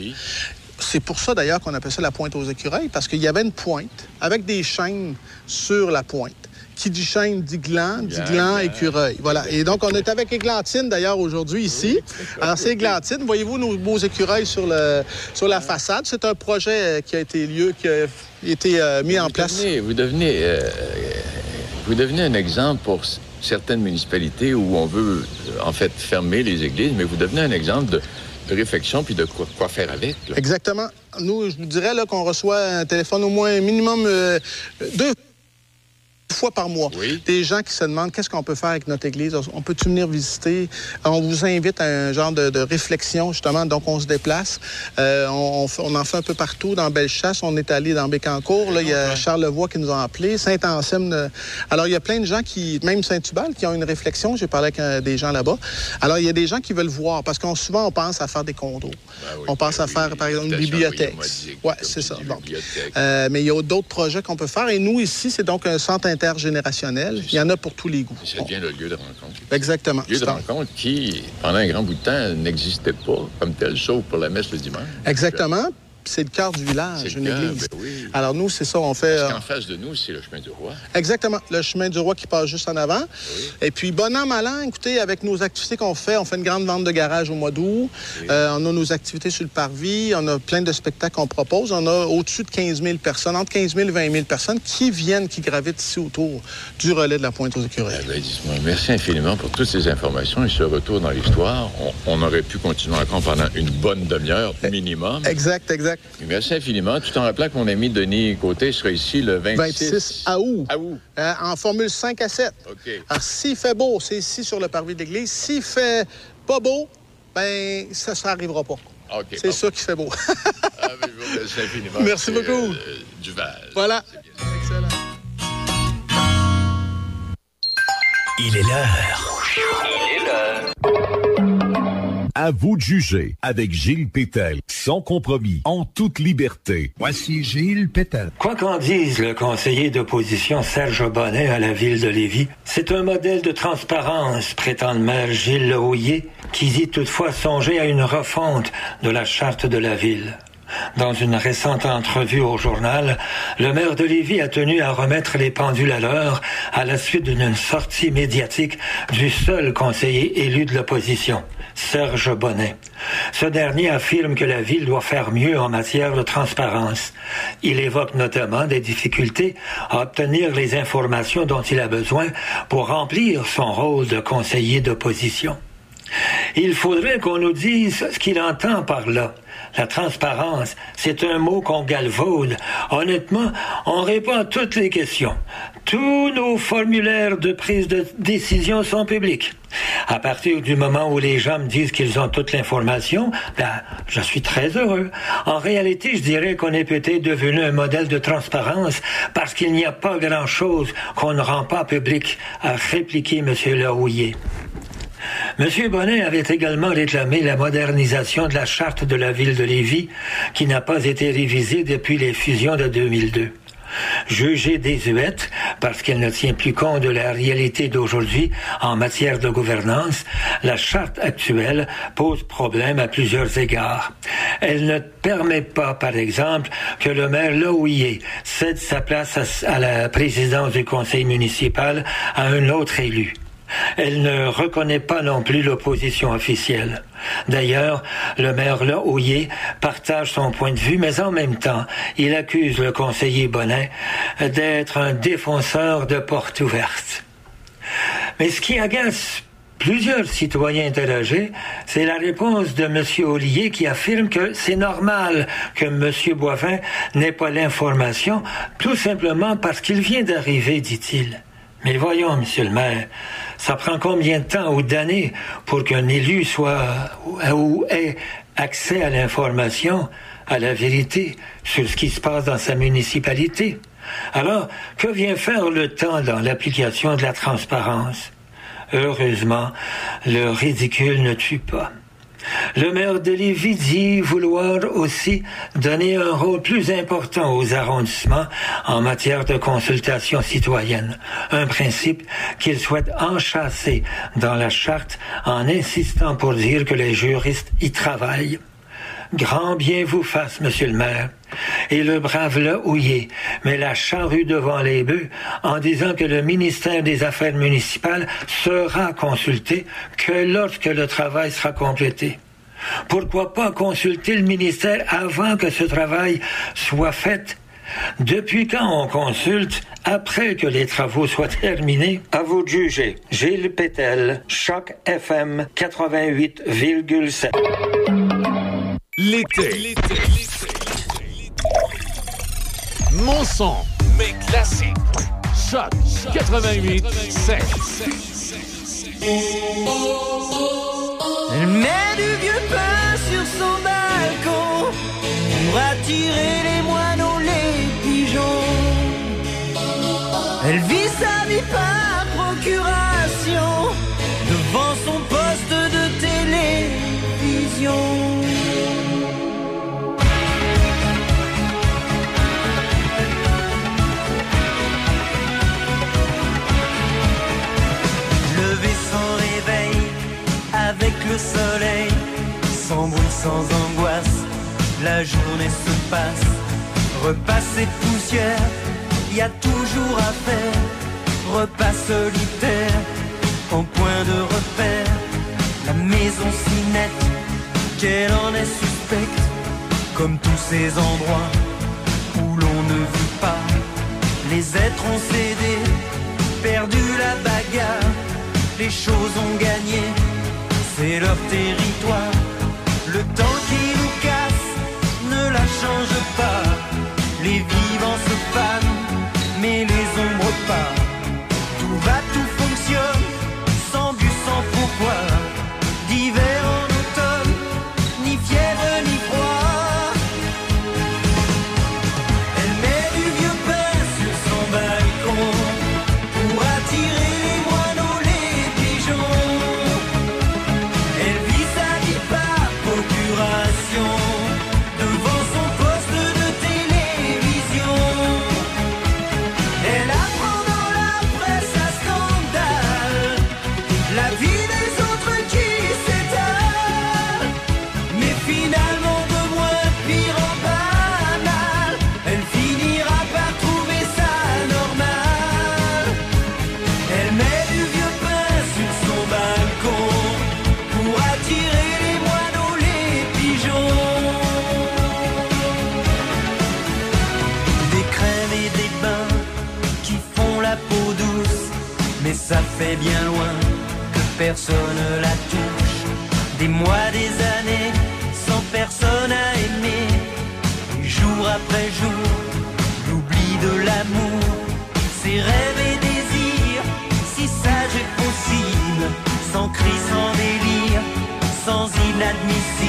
C'est pour ça d'ailleurs qu'on appelle ça la pointe aux écureuils, parce qu'il y avait une pointe avec des chaînes sur la pointe. Qui dit chaîne dit gland, dit gland, écureuil. Voilà. Et donc, on est avec Églantine d'ailleurs aujourd'hui ici. Alors, c'est Églantine. Voyez-vous nos beaux écureuils sur, le, sur la façade? C'est un projet euh, qui a été lieu, qui a été euh, mis en place. devenez, vous, devenez, euh, vous devenez un exemple pour certaines municipalités où on veut, en fait, fermer les églises, mais vous devenez un exemple de, de réflexion puis de quoi, quoi faire avec. là. Exactement. Nous, je vous dirais qu'on reçoit un téléphone au moins minimum euh, deux fois par mois. Des gens qui se demandent qu'est-ce qu'on peut faire avec notre église? On peut-tu venir visiter? On vous invite à un genre de, de réflexion, justement. Donc, on se déplace. Euh, on, en fait un peu partout. Dans Bellechasse, on est allé dans Bécancourt. Là, il y a Charlevoix qui nous a appelés. Saint-Anselme. euh, Alors, il y a plein de gens qui, même Saint-Hubal, qui ont une réflexion. J'ai parlé avec euh, des gens là-bas. Alors, il y a des gens qui veulent voir parce qu'on souvent, on pense à faire des condos. on pense à faire, par exemple, une bibliothèque. Oui, c'est ça. Bon. Euh, mais il y a d'autres projets qu'on peut faire. Et nous, ici, c'est donc un centre intergénérationnel. Il y en a pour tous les goûts. Ça devient le lieu de rencontre. Exactement. Lieu de rencontre qui, pendant un grand bout de temps, n'existait pas comme tel, sauf pour la messe le dimanche. Exactement. C'est le cœur du village, une cœur, église. ben oui. Alors nous, c'est ça, on fait... Parce euh, qu'en face de nous, c'est le chemin du roi. Exactement. Le chemin du roi qui passe juste en avant. Et puis, bon an, mal an, écoutez, avec nos activités qu'on fait, on fait une grande vente de garage au mois d'août. Euh, on a nos activités sur le parvis. On a plein de spectacles qu'on propose. On a au-dessus de 15 000 personnes, entre 15 000 et 20 000 personnes qui viennent, qui gravitent ici autour du relais de la Pointe aux écureuils. Ben, dis-moi, merci infiniment pour toutes ces informations et ce retour dans l'histoire. On, on aurait pu continuer encore pendant une bonne demi-heure minimum. Exact, exact. Merci infiniment. Tout en rappelant que mon ami Denis Côté sera ici le 26, 26 août. Euh, en formule 5 à 7. OK. Alors, s'il fait beau, c'est ici sur le parvis de l'église. S'il fait pas beau, ben ça, ça arrivera pas. OK, C'est sûr qu'il fait beau. Ah, je vous infiniment. Merci beaucoup. euh, Duval. voilà. Il est l'heure. Il est l'heure. Vous de juger avec Gilles Pétel, sans compromis, en toute liberté. Voici Gilles Pétel. Quoi qu'en dise le conseiller d'opposition Serge Bonnet à la ville de Lévis, c'est un modèle de transparence, prétend le maire Gilles Lerouillet, qui dit toutefois songer à une refonte de la charte de la ville. Dans une récente entrevue au journal, le maire de Lévis a tenu à remettre les pendules à l'heure à la suite d'une sortie médiatique du seul conseiller élu de l'opposition, Serge Bonnet. Ce dernier affirme que la ville doit faire mieux en matière de transparence. Il évoque notamment des difficultés à obtenir les informations dont il a besoin pour remplir son rôle de conseiller d'opposition. Il faudrait qu'on nous dise ce qu'il entend par là. La transparence, c'est un mot qu'on galvaude. Honnêtement, on répond à toutes les questions. Tous nos formulaires de prise de décision sont publics. À partir du moment où les gens me disent qu'ils ont toute l'information, ben, je suis très heureux. En réalité, je dirais qu'on est peut-être devenu un modèle de transparence parce qu'il n'y a pas grand-chose qu'on ne rend pas public, a répliqué M. Laouillet. M. Bonnet avait également réclamé la modernisation de la charte de la ville de Lévis, qui n'a pas été révisée depuis les fusions de 2002. Jugée désuète parce qu'elle ne tient plus compte de la réalité d'aujourd'hui en matière de gouvernance, la charte actuelle pose problème à plusieurs égards. Elle ne permet pas, par exemple, que le maire Loouillet cède sa place à la présidence du conseil municipal à un autre élu. Elle ne reconnaît pas non plus l'opposition officielle. D'ailleurs, le maire Lahoyer partage son point de vue, mais en même temps, il accuse le conseiller Bonnet d'être un défenseur de portes ouvertes. Mais ce qui agace plusieurs citoyens interrogés, c'est la réponse de M. Ollier qui affirme que c'est normal que M. Boivin n'ait pas l'information, tout simplement parce qu'il vient d'arriver, dit-il. Mais voyons, monsieur le maire, ça prend combien de temps ou d'années pour qu'un élu soit ou ait accès à l'information, à la vérité sur ce qui se passe dans sa municipalité? Alors, que vient faire le temps dans l'application de la transparence? Heureusement, le ridicule ne tue pas. Le maire de Lévis dit vouloir aussi donner un rôle plus important aux arrondissements en matière de consultation citoyenne, un principe qu'il souhaite enchasser dans la charte en insistant pour dire que les juristes y travaillent. Grand bien vous fasse, monsieur le maire. Et le brave le houillé met la charrue devant les bœufs en disant que le ministère des Affaires municipales sera consulté que lorsque le travail sera complété. Pourquoi pas consulter le ministère avant que ce travail soit fait? Depuis quand on consulte après que les travaux soient terminés? À vous de juger. Gilles Pétel, Choc FM 88,7. L'été. Mon son, mes classiques. Choc 88 7. Elle met du vieux pain sur son balcon pour attirer les moineaux, les pigeons. Elle vit sa vie par procuration devant son poste de télévision. Le soleil, sans bruit, sans angoisse, la journée se passe. Repas et poussière, y a toujours à faire. Repas solitaire, en point de repère. La maison si nette, qu'elle en est suspecte. Comme tous ces endroits où l'on ne vit pas. Les êtres ont cédé, perdu la bagarre. Les choses ont gagné, c'est leur territoire. Le temps qui nous casse ne la change pas. Les vivants se fanent, mais les ombres pas. Bien loin que personne la touche. Des mois, des années, sans personne à aimer. Et jour après jour, l'oubli de l'amour, ses rêves et désirs, si sage et possible, sans cri, sans délire, sans inadmissible.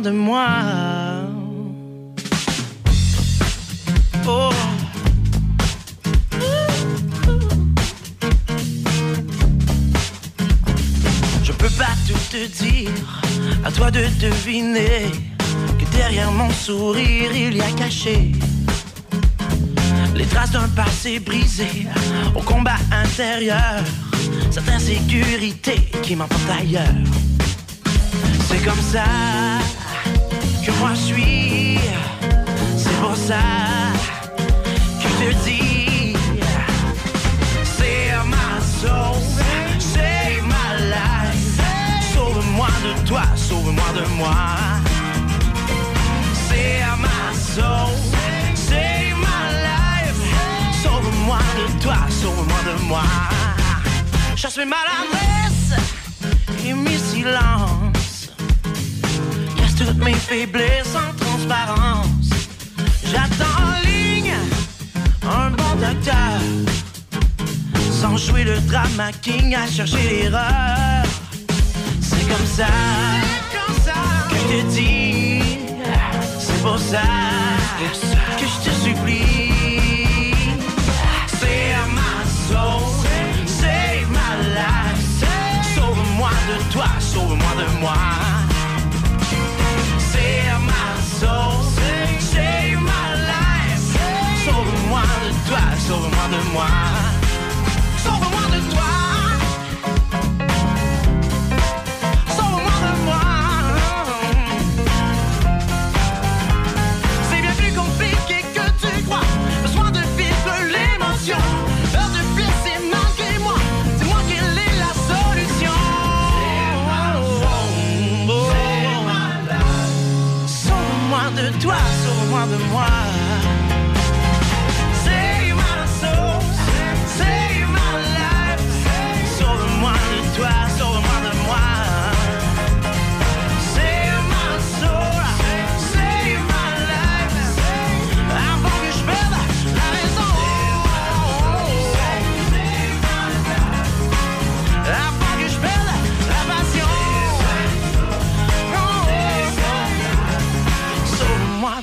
De moi. Oh. Je peux pas tout te dire, à toi de deviner que derrière mon sourire il y a caché les traces d'un passé brisé au combat intérieur, cette insécurité qui m'emporte ailleurs. C'est comme ça que moi je suis, c'est pour ça que je te dis, c'est ma soul, c'est ma life. Sauve-moi de toi, sauve-moi de moi. C'est ma soul, c'est ma life. Sauve-moi de toi, sauve-moi de moi. Chasse mes maladresses et mes silences. Mes faiblesses en transparence. J'attends en ligne un bon docteur. Sans jouer le drama king à chercher l'erreur. C'est comme ça, que je te dis. C'est pour ça que je te supplie. C'est ma soul, c'est ma life. Sauve-moi de toi, sauve-moi de moi. Soul, c'est ma life. Sauve-moi de toi, sauve-moi de moi. Toi, sauve-moi de moi.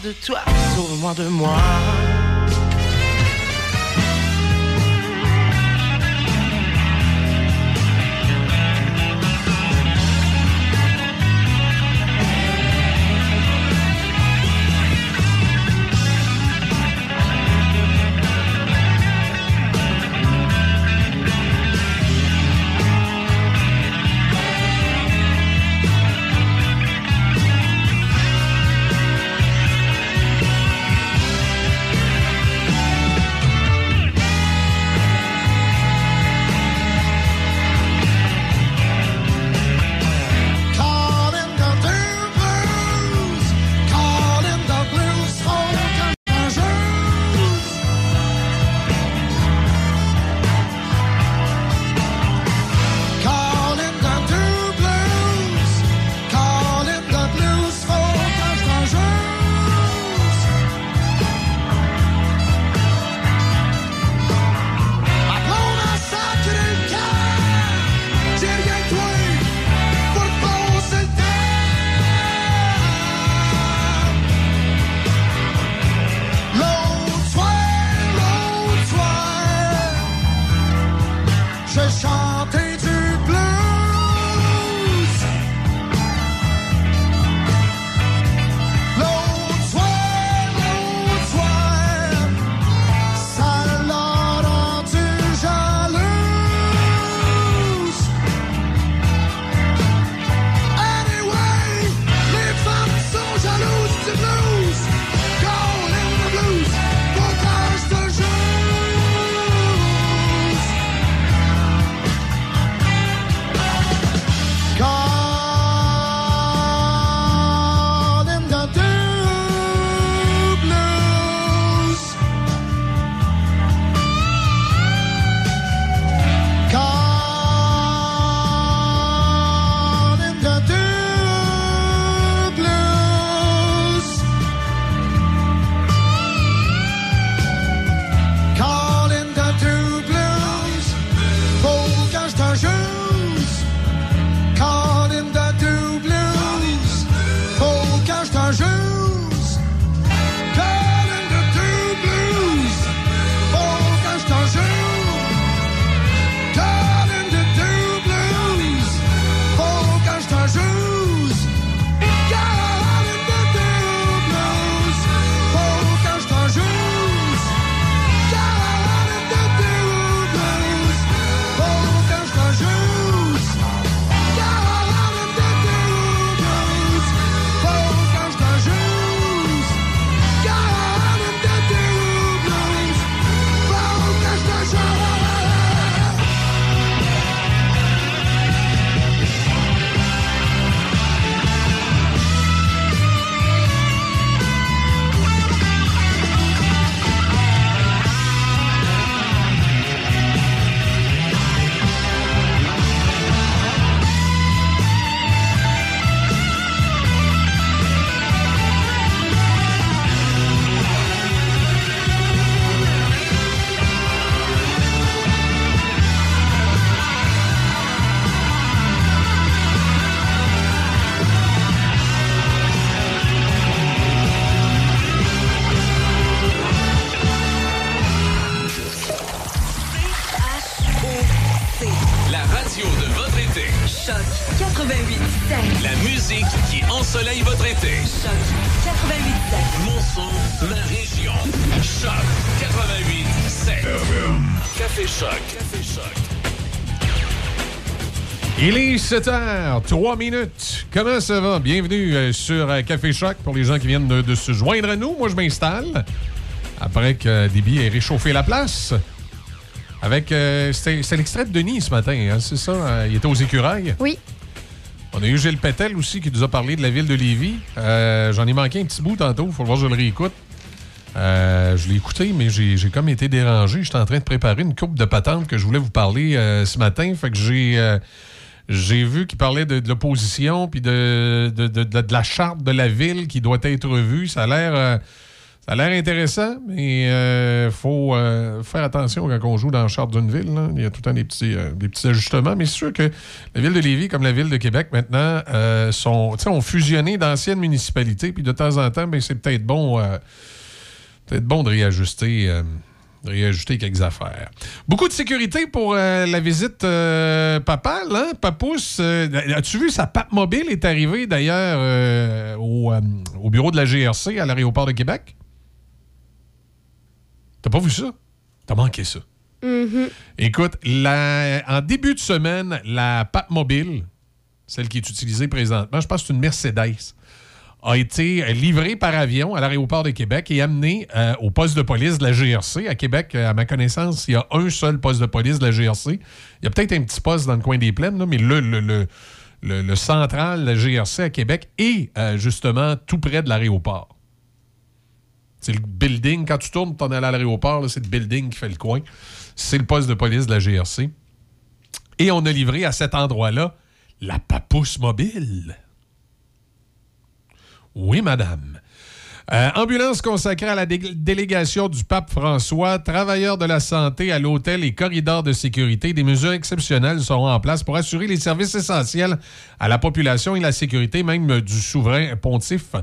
De toi, sauve-moi de moi. 17h, 3 minutes. Comment ça va? Bienvenue euh, sur euh, Café Choc pour les gens qui viennent de, se joindre à nous. Moi, je m'installe après que Déby ait réchauffé la place. Avec. Euh, c'est l'extrait de Denis ce matin, hein, c'est ça? Il était aux écurails? Oui. On a eu Gilles Pétel aussi qui nous a parlé de la ville de Lévis. J'en ai manqué un petit bout tantôt, Il faut voir voir, je le réécoute. Je l'ai écouté, mais j'ai comme été dérangé. J'étais en train de préparer une coupe de patente que je voulais vous parler ce matin. Fait que j'ai j'ai vu qu'il parlait de, l'opposition puis de, de, de- la charte de la ville qui doit être revue. Ça a l'air euh, ça a l'air intéressant, mais il faut euh, faire attention quand on joue dans la charte d'une ville. Il y a tout le temps des petits, euh, des petits ajustements. Mais c'est sûr que la ville de Lévis, comme la ville de Québec maintenant, euh, sont, ont fusionné d'anciennes municipalités. Puis de temps en temps, ben, c'est peut-être bon, euh, peut-être bon de réajuster. Réajuster quelques affaires. Beaucoup de sécurité pour euh, la visite euh, papale, hein? Papousse, euh, as-tu vu, sa pape mobile est arrivée d'ailleurs euh, au, euh, au bureau de la GRC à l'aéroport de Québec? T'as pas vu ça? T'as manqué ça. Mhm. Écoute, la- en début de semaine, la pape mobile, celle qui est utilisée présentement, je pense que c'est une Mercedes, a été livrée par avion à l'aéroport de Québec et amenée euh, au poste de police de la GRC. À Québec, euh, à ma connaissance, il y a un seul poste de police de la GRC. Il y a peut-être un petit poste dans le coin des plaines, mais le, le, le, le- central de la GRC à Québec est euh, justement tout près de l'aéroport. C'est le building. Quand tu tournes, t'en es à l'aéroport, c'est le building qui fait le coin. C'est le poste de police de la GRC. Et on a livré à cet endroit-là la papousse mobile. Oui, madame. Euh, ambulance consacrée à la dé- délégation du pape François, travailleurs de la santé à l'hôtel et corridors de sécurité. Des mesures exceptionnelles seront en place pour assurer les services essentiels à la population et la sécurité même du souverain pontife.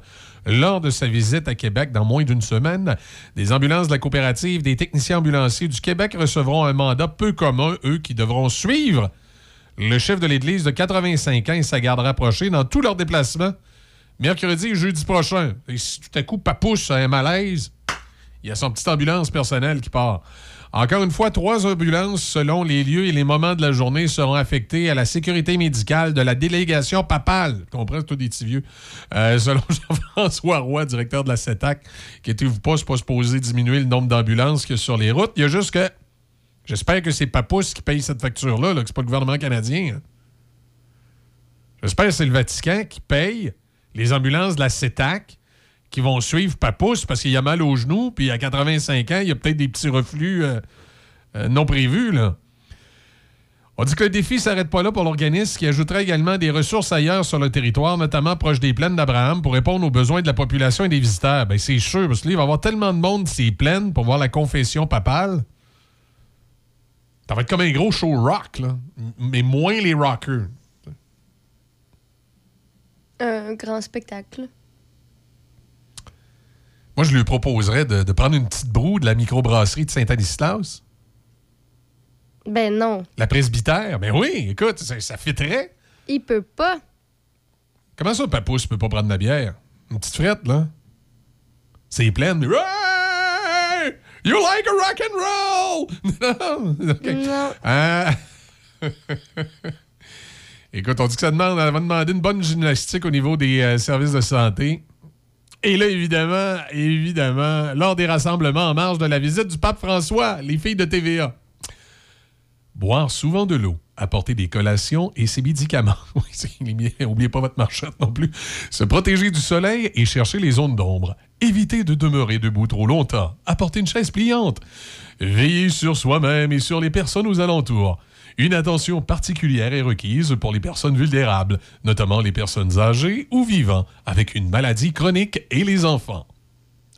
Lors de sa visite à Québec dans moins d'une semaine, des ambulances de la coopérative des techniciens ambulanciers du Québec recevront un mandat peu commun, eux, qui devront suivre le chef de l'Église de 85 ans et sa garde rapprochée dans tous leurs déplacements mercredi et jeudi prochain. Et si tout à coup, Papouche a un malaise, il y a son petite ambulance personnelle qui part. Encore une fois, trois ambulances selon les lieux et les moments de la journée seront affectées à la sécurité médicale de la délégation papale. Comprends, tous des petits vieux? Euh, selon Jean-François Roy, directeur de la CETAC, qui était vous pas, supposé diminuer le nombre d'ambulances qu'il y sur les routes. Il y a juste que j'espère que c'est Papouche qui paye cette facture-là, là, que c'est pas le gouvernement canadien. hein. J'espère que c'est le Vatican qui paye les ambulances de la CETAC qui vont suivre Papousse parce qu'il a mal au genou, puis à 85 ans, il y a peut-être des petits reflux euh, euh, non prévus. Là. On dit que le défi ne s'arrête pas là pour l'organisme qui ajouterait également des ressources ailleurs sur le territoire, notamment proche des plaines d'Abraham, pour répondre aux besoins de la population et des visiteurs. Ben, c'est sûr, parce que là, il va y avoir tellement de monde ces plaines pour voir la confession papale. Ça va être comme un gros show rock, là. Mais moins les rockers. Un grand spectacle. Moi, je lui proposerais de, de prendre une petite broue de la microbrasserie de Saint-Anislas. Ben non, La presbytère? Ben oui, écoute, ça, ça fitterait. il peut pas. Comment ça, Papousse peut pas prendre de la bière? Une petite frette, là? C'est plein. mais- Hey! You like a rock and roll? non. OK. Non. Ah. Écoute, on dit que ça demande, va demander une bonne gymnastique au niveau des euh, services de santé. Et là, évidemment, évidemment, lors des rassemblements en marge de la visite du pape François, les filles de TVA. Boire souvent de l'eau, apporter des collations et ses médicaments. N'oubliez pas votre marchette non plus. Se protéger du soleil et chercher les zones d'ombre. Éviter de demeurer debout trop longtemps. Apporter une chaise pliante. Veiller sur soi-même et sur les personnes aux alentours. Une attention particulière est requise pour les personnes vulnérables, notamment les personnes âgées ou vivant avec une maladie chronique et les enfants.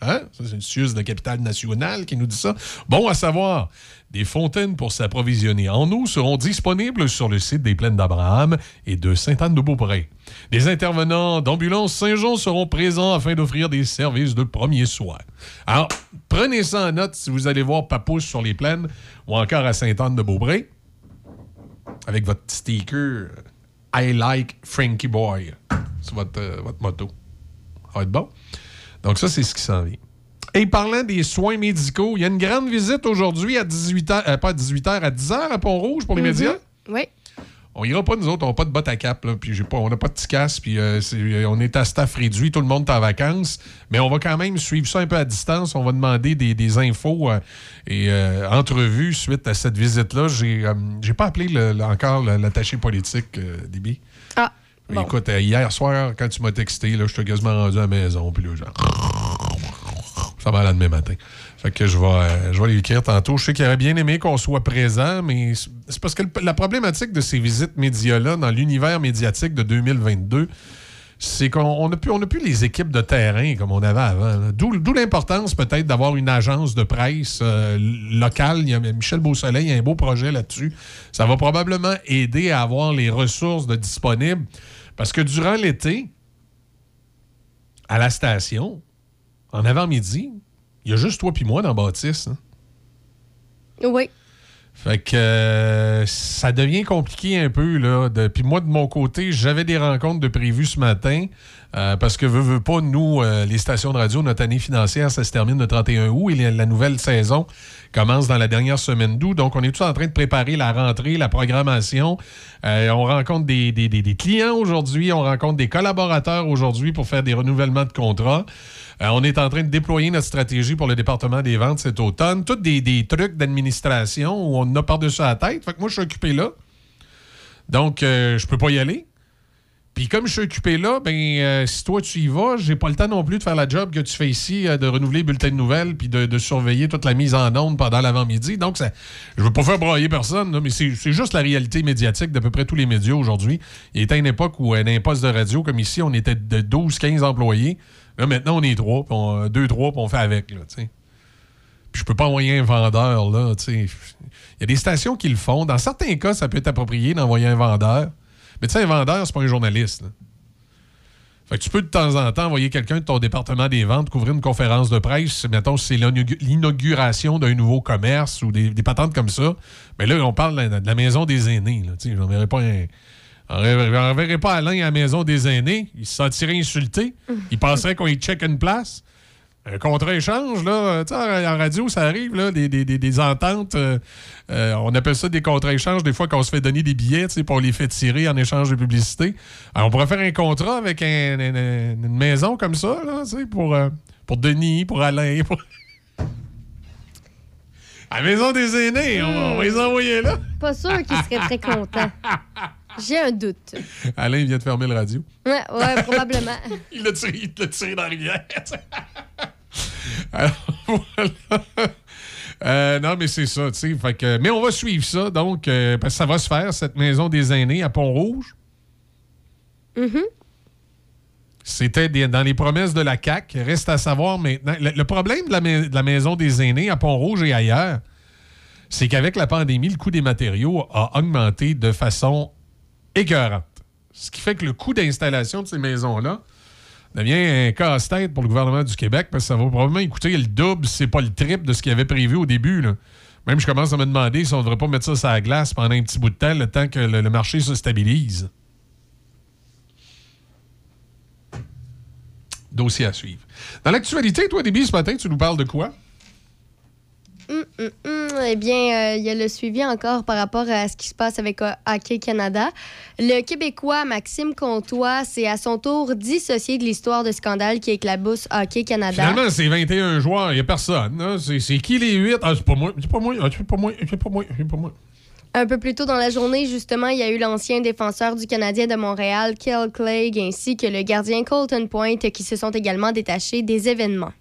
Hein? C'est une suisse de capitale nationale qui nous dit ça. Bon à savoir, des fontaines pour s'approvisionner en eau seront disponibles sur le site des Plaines d'Abraham et de Sainte-Anne-de-Beaupré. Des intervenants d'ambulance Saint-Jean seront présents afin d'offrir des services de premiers soins. Alors, prenez ça en note si vous allez voir Papouche sur les Plaines ou encore à Sainte-Anne-de-Beaupré avec votre petit sticker I like Frankie Boy. sur votre, euh, votre moto. Ça va être bon. Donc, ça, c'est ce qui s'en vient. Et parlant des soins médicaux, il y a une grande visite aujourd'hui à 18h, pas à 18h, à 10h à Pont-Rouge pour les Mhm. médias? Oui. On ira pas, nous autres, on n'a pas de bottes à cap, là, puis j'ai pas, on n'a pas de petit casse, puis euh, c'est- on est à staff réduit, tout le monde est en vacances, mais on va quand même suivre ça un peu à distance. On va demander des, des infos euh, et euh, entrevues suite à cette visite-là. J'ai euh, j'ai pas appelé le- encore l'attaché politique, euh, Déby. Ah. Mais Écoute, euh, hier soir, quand tu m'as texté, je t'ai quasiment rendu à la maison, puis là, genre... Ça va aller demain matin. Que je vais, euh, je lui écrire tantôt. Je sais qu'il aurait bien aimé qu'on soit présent, mais c'est parce que la problématique de ces visites médias-là dans l'univers médiatique de 2022, c'est qu'on n'a plus, on plus les équipes de terrain comme on avait avant. d'où l'importance peut-être d'avoir une agence de presse euh, locale. Il y a Michel Beausoleil, il y a un beau projet là-dessus. Ça va probablement aider à avoir les ressources de disponibles. Parce que durant l'été, à la station, en avant-midi, il y a juste toi puis moi dans Baptiste. hein. Oui. Fait que euh, ça devient compliqué un peu. Là, Puis moi, de mon côté, j'avais des rencontres de prévues ce matin. euh, parce que, veux, veux pas, nous, euh, les stations de radio, notre année financière, ça se termine le 31 août et la, la nouvelle saison commence dans la dernière semaine d'août. Donc, on est tous en train de préparer la rentrée, la programmation. Euh, on rencontre des, des- des- des clients aujourd'hui, on rencontre des collaborateurs aujourd'hui pour faire des renouvellements de contrats. Euh, on est en train de déployer notre stratégie pour le département des ventes cet automne. Tous des, trucs d'administration où on a par-dessus la tête. Fait que moi, je suis occupé là. Donc, euh, je peux pas y aller. Puis comme je suis occupé là, ben euh, si toi tu y vas, j'ai pas le temps non plus de faire la job que tu fais ici, euh, de renouveler le bulletin de nouvelles, puis de, surveiller toute la mise en onde pendant l'avant-midi. Donc, ça, je veux pas faire broyer personne, mais c'est juste la réalité médiatique d'à peu près tous les médias aujourd'hui. Il était une époque où, un poste de radio comme ici, on était de 12-15 employés. Là, maintenant, on est trois, puis on- deux, trois, puis on fait avec, là, tu. Puis je peux pas envoyer un vendeur, là, tu sais. Il y a des stations qui le font. Dans certains cas, ça peut être approprié d'envoyer un vendeur. Mais tu sais, un vendeur, c'est pas un journaliste. Fait que tu peux de temps en temps envoyer quelqu'un de ton département des ventes couvrir une conférence de presse, mettons, c'est l'inaug- l'inauguration d'un nouveau commerce ou des, des patentes comme ça. Mais là, on parle de la, de la maison des aînés. Sais, j'enverrai pas un- j'enverrai pas Alain à la maison des aînés. Il se sentirait insulté. Il penserait qu'on y check une place. Un contre-échange, là, tu sais, en radio, ça arrive, là, des, des- des- des ententes. euh, euh, on appelle ça des contre-échanges, des fois qu'on se fait donner des billets, tu sais, puis on les fait tirer en échange de publicité. Alors, on pourrait faire un contrat avec un- une, maison comme ça, là, tu sais, pour, euh, pour Denis, pour Alain, pour... À la maison des aînés, on, va- on va les envoyer là. Pas sûr qu'il serait très content. J'ai un doute. Alain il vient de fermer le radio. Ouais, ouais, probablement. il l'a tiré, il l'a tiré dans la rivière. Alors, voilà. Euh, non, mais c'est ça, tu sais. Mais on va suivre ça, donc, euh, parce que ça va se faire, cette maison des aînés à Pont-Rouge. Mhm. C'était dans les promesses de la CAQ. Reste à savoir maintenant. Le, le problème de la, de la maison des aînés à Pont-Rouge et ailleurs, c'est qu'avec la pandémie, le coût des matériaux a augmenté de façon écœurante. Ce qui fait que le coût d'installation de ces maisons-là devient un casse-tête pour le gouvernement du Québec parce que ça va probablement coûter le double, c'est pas le triple de ce qu'il avait prévu au début. Même je commence à me demander si on ne devrait pas mettre ça sur la glace pendant un petit bout de temps, le temps que le, marché se stabilise. Dossier à suivre. Dans l'actualité, toi, Déby, ce matin, tu nous parles de quoi? Hum, hum, hum. Eh bien, euh, il y a le suivi encore par rapport à ce qui se passe avec euh, Hockey Canada. Le Québécois Maxime Comtois s'est à son tour dissocié de l'histoire de scandale qui éclabousse Hockey Canada. Finalement, c'est 21 joueurs, il n'y a personne. là. C'est qui les 8? Ah, c'est pas moi, c'est pas moi, ah, c'est pas moi, c'est pas moi, c'est pas moi. Un peu plus tôt dans la journée, justement, il y a eu l'ancien défenseur du Canadien de Montréal, Kel Clegg, ainsi que le gardien Colton Point qui se sont également détachés des événements.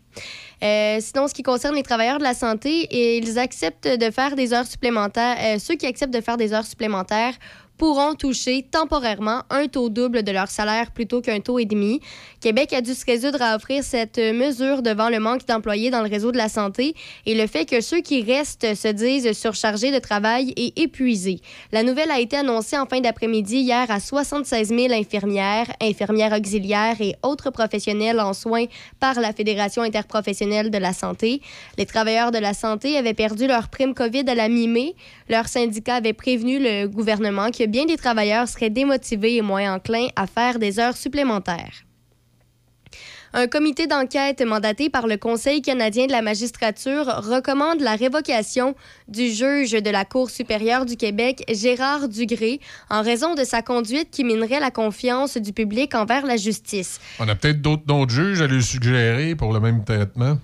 Euh, sinon, ce qui concerne les travailleurs de la santé, ils acceptent de faire des heures supplémentaires. euh, ceux qui acceptent de faire des heures supplémentaires pourront toucher temporairement un taux double de leur salaire plutôt qu'un taux et demi. Québec a dû se résoudre à offrir cette mesure devant le manque d'employés dans le réseau de la santé et le fait que ceux qui restent se disent surchargés de travail et épuisés. La nouvelle a été annoncée en fin d'après-midi hier à 76 000 infirmières, infirmières auxiliaires et autres professionnels en soins par la Fédération interprofessionnelle de la santé. Les travailleurs de la santé avaient perdu leur prime COVID à la mi-mai. Leur syndicat avait prévenu le gouvernement qu'il que bien des travailleurs seraient démotivés et moins enclins à faire des heures supplémentaires. Un comité d'enquête mandaté par le Conseil canadien de la magistrature recommande la révocation du juge de la Cour supérieure du Québec, Gérard Dugré, en raison de sa conduite qui minerait la confiance du public envers la justice. On a peut-être d'autres juges à lui suggérer pour le même traitement?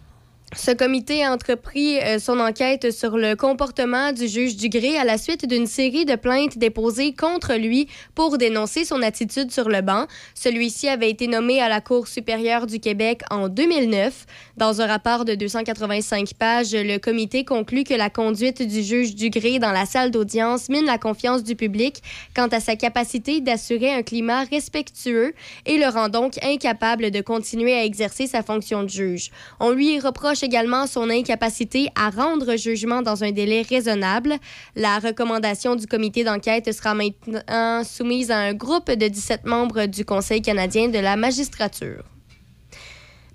Ce comité a entrepris euh, son enquête sur le comportement du juge Dugré à la suite d'une série de plaintes déposées contre lui pour dénoncer son attitude sur le banc. Celui-ci avait été nommé à la Cour supérieure du Québec en 2009. Dans un rapport de 285 pages, le comité conclut que la conduite du juge Dugré dans la salle d'audience mine la confiance du public quant à sa capacité d'assurer un climat respectueux et le rend donc incapable de continuer à exercer sa fonction de juge. On lui reproche également son incapacité à rendre jugement dans un délai raisonnable. La recommandation du comité d'enquête sera maintenant soumise à un groupe de 17 membres du Conseil canadien de la magistrature.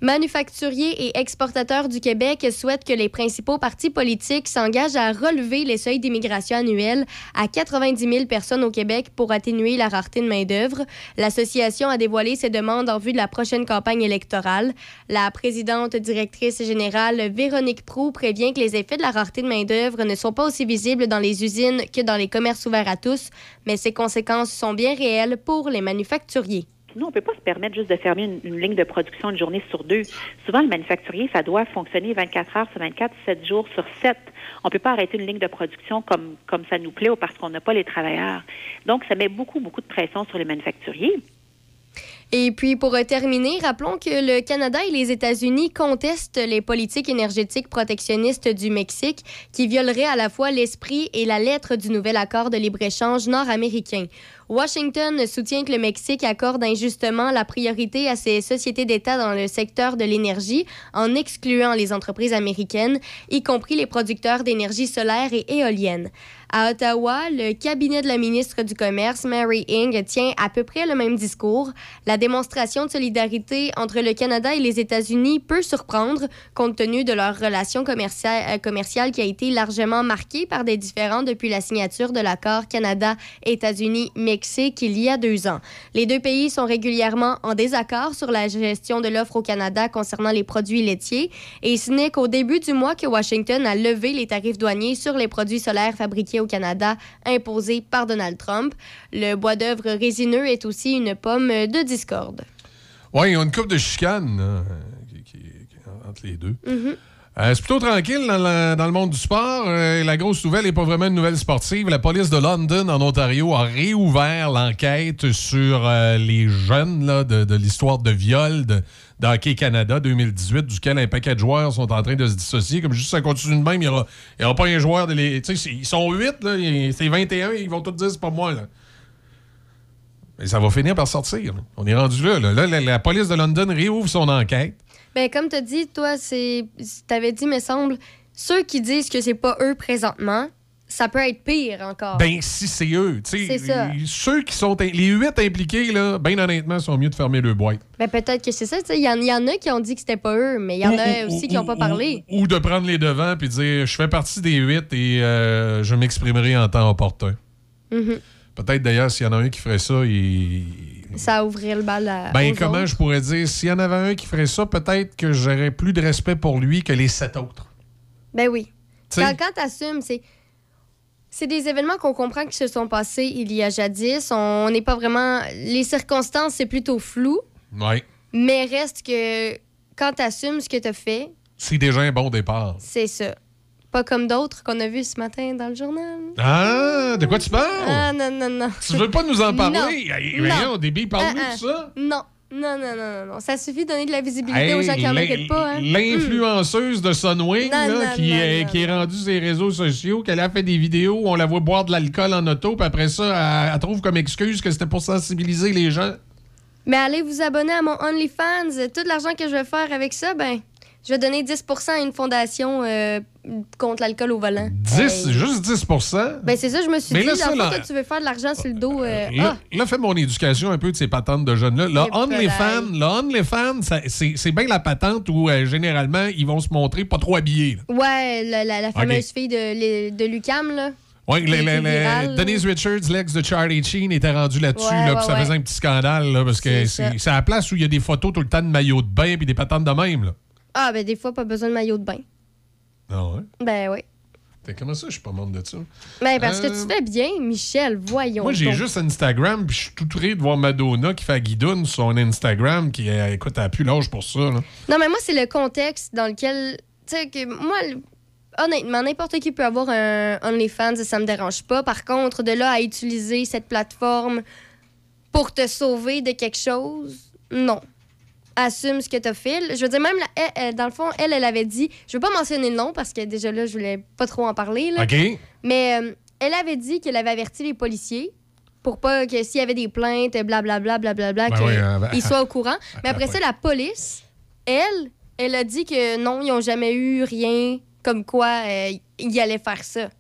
Manufacturiers et exportateurs du Québec souhaitent que les principaux partis politiques s'engagent à relever les seuils d'immigration annuels à 90 000 personnes au Québec pour atténuer la rareté de main-d'œuvre. L'association a dévoilé ses demandes en vue de la prochaine campagne électorale. La présidente directrice générale Véronique Prou prévient que les effets de la rareté de main-d'œuvre ne sont pas aussi visibles dans les usines que dans les commerces ouverts à tous, mais ces conséquences sont bien réelles pour les manufacturiers. Nous, on ne peut pas se permettre juste de fermer une, ligne de production une journée sur deux. Souvent, le manufacturier, ça doit fonctionner 24 heures sur 24, 7 jours sur 7. On ne peut pas arrêter une ligne de production comme, comme ça nous plaît ou parce qu'on n'a pas les travailleurs. Donc, ça met beaucoup, beaucoup de pression sur les manufacturiers. Et puis, pour euh, terminer, rappelons que le Canada et les États-Unis contestent les politiques énergétiques protectionnistes du Mexique qui violeraient à la fois l'esprit et la lettre du nouvel accord de libre-échange nord-américain. Washington soutient que le Mexique accorde injustement la priorité à ses sociétés d'État dans le secteur de l'énergie en excluant les entreprises américaines, y compris les producteurs d'énergie solaire et éolienne. À Ottawa, le cabinet de la ministre du Commerce, Mary Ing, tient à peu près le même discours. La démonstration de solidarité entre le Canada et les États-Unis peut surprendre compte tenu de leur relation commerciale, euh, commerciale qui a été largement marquée par des différends depuis la signature de l'accord Canada-États-Unis-Mexique il y a deux ans. Les deux pays sont régulièrement en désaccord sur la gestion de l'offre au Canada concernant les produits laitiers et ce n'est qu'au début du mois que Washington a levé les tarifs douaniers sur les produits solaires fabriqués au Canada imposés par Donald Trump. Le bois d'œuvre résineux est aussi une pomme de discorde. Oui, ils ont une coupe de chicane là, qui- qui- qui- entre les deux. Mhm. Euh, c'est plutôt tranquille dans le, dans le monde du sport. Euh, la grosse nouvelle n'est pas vraiment une nouvelle sportive. La police de London, en Ontario, a réouvert l'enquête sur euh, les jeunes là, de, de l'histoire de viol de, d'Hockey Canada 2018, duquel un paquet de joueurs sont en train de se dissocier. Comme juste ça continue de même, il n'y aura, aura pas un joueur de les. Ils sont 8, là, et c'est 21, ils vont tous dire c'est pas moi. Là. Mais ça va finir par sortir. On est rendu là. là. La, police de London réouvre son enquête. Ben, comme tu as dit, toi, c'est. Tu avais dit, me semble, ceux qui disent que c'est pas eux présentement, ça peut être pire encore. Ben, si c'est eux. tu sais, C'est ça. Ceux qui sont. Les huit impliqués, là, ben honnêtement, sont mieux de fermer le boîte. Ben, peut-être que c'est ça. tu sais. Il y, y en a qui ont dit que c'était pas eux, mais il y en a aussi qui n'ont pas parlé. Ou de prendre les devants puis dire je fais partie des huit et euh, je m'exprimerai en temps opportun. Mhm. Peut-être d'ailleurs, s'il y en a un qui ferait ça, il. Ça ouvrirait le bal à. Ben, aux comment autres. je pourrais dire S'il y en avait un qui ferait ça, peut-être que j'aurais plus de respect pour lui que les sept autres. Ben oui. Tu sais- Quand, quand t'assumes, c'est. C'est des événements qu'on comprend qui se sont passés il y a jadis. On n'est pas vraiment. Les circonstances, c'est plutôt flou, Ouais. mais reste que quand t'assumes ce que t'as fait, C'est déjà un bon départ. c'est ça. Pas comme d'autres qu'on a vus ce matin dans le journal. Ah, de quoi tu parles? Ah, non, non, non. Tu veux pas nous en parler? Non. Hey, Non. voyons, Déby, parle-nous Ah, de ça? Non. Non, non, non, non. Ça suffit de donner de la visibilité Hey, aux gens qui en l'in- méritent pas. Hein. L'influenceuse de Sunwing, Non, là, non, qui, non, est, non, qui est rendue sur les réseaux sociaux, qu'elle a fait des vidéos où on la voit boire de l'alcool en auto, puis après ça, elle, elle trouve comme excuse que c'était pour sensibiliser les gens. Mais allez vous abonner à mon OnlyFans. Tout l'argent que je vais faire avec ça, ben, je vais donner 10% à une fondation euh, contre l'alcool au volant. 10, juste 10% Ben, c'est ça, je me suis Mais dit. là, ça, là- toi, tu veux faire de l'argent sur le dos. euh, Là, ah, là, fais mon éducation un peu de ces patentes de jeunes-là. Le Et OnlyFans, ça- c'est c'est bien la patente où, euh, généralement, ils vont se montrer pas trop habillés. là. ouais, la, la- la fameuse fille de, de Lucam, là. Viral. Denise Richards, l'ex de Charlie Sheen, était rendu là-dessus, Ouais, là, ouais, ça ouais. faisait un petit scandale, là, parce que C'est à la place où il y a des photos tout le temps de maillot de bain puis des patentes de même. Là. Ah, ben des fois, pas besoin de maillot de bain. Ah ouais? Ben oui. T'es- Comment ça, je suis pas membre de ça? Ben parce que Euh, tu fais bien, Michel, voyons. Moi, j'ai donc. juste Instagram, puis je suis tout triste de voir Madonna qui fait guidoune sur son Instagram, qui, euh, écoute, elle a plus l'âge pour ça. Là. Non, mais moi, c'est le contexte dans lequel. Tu sais, que moi, honnêtement, n'importe qui peut avoir un OnlyFans, ça me dérange pas. Par contre, de là à utiliser cette plateforme pour te sauver de quelque chose, non. Assume ce que tu as fait. Je veux dire, même, la- elle- elle- dans le fond, elle, elle avait dit. Je veux pas mentionner le nom parce que déjà là, je voulais pas trop en parler. là. OK? Mais euh, elle avait dit qu'elle avait averti les policiers pour pas que s'il y avait des plaintes, blablabla, blablabla, Ben qu'ils oui, euh, soient au courant. Mais après ça, la police, elle, elle a dit que non, ils n'ont jamais eu rien comme quoi euh, ils allaient faire ça.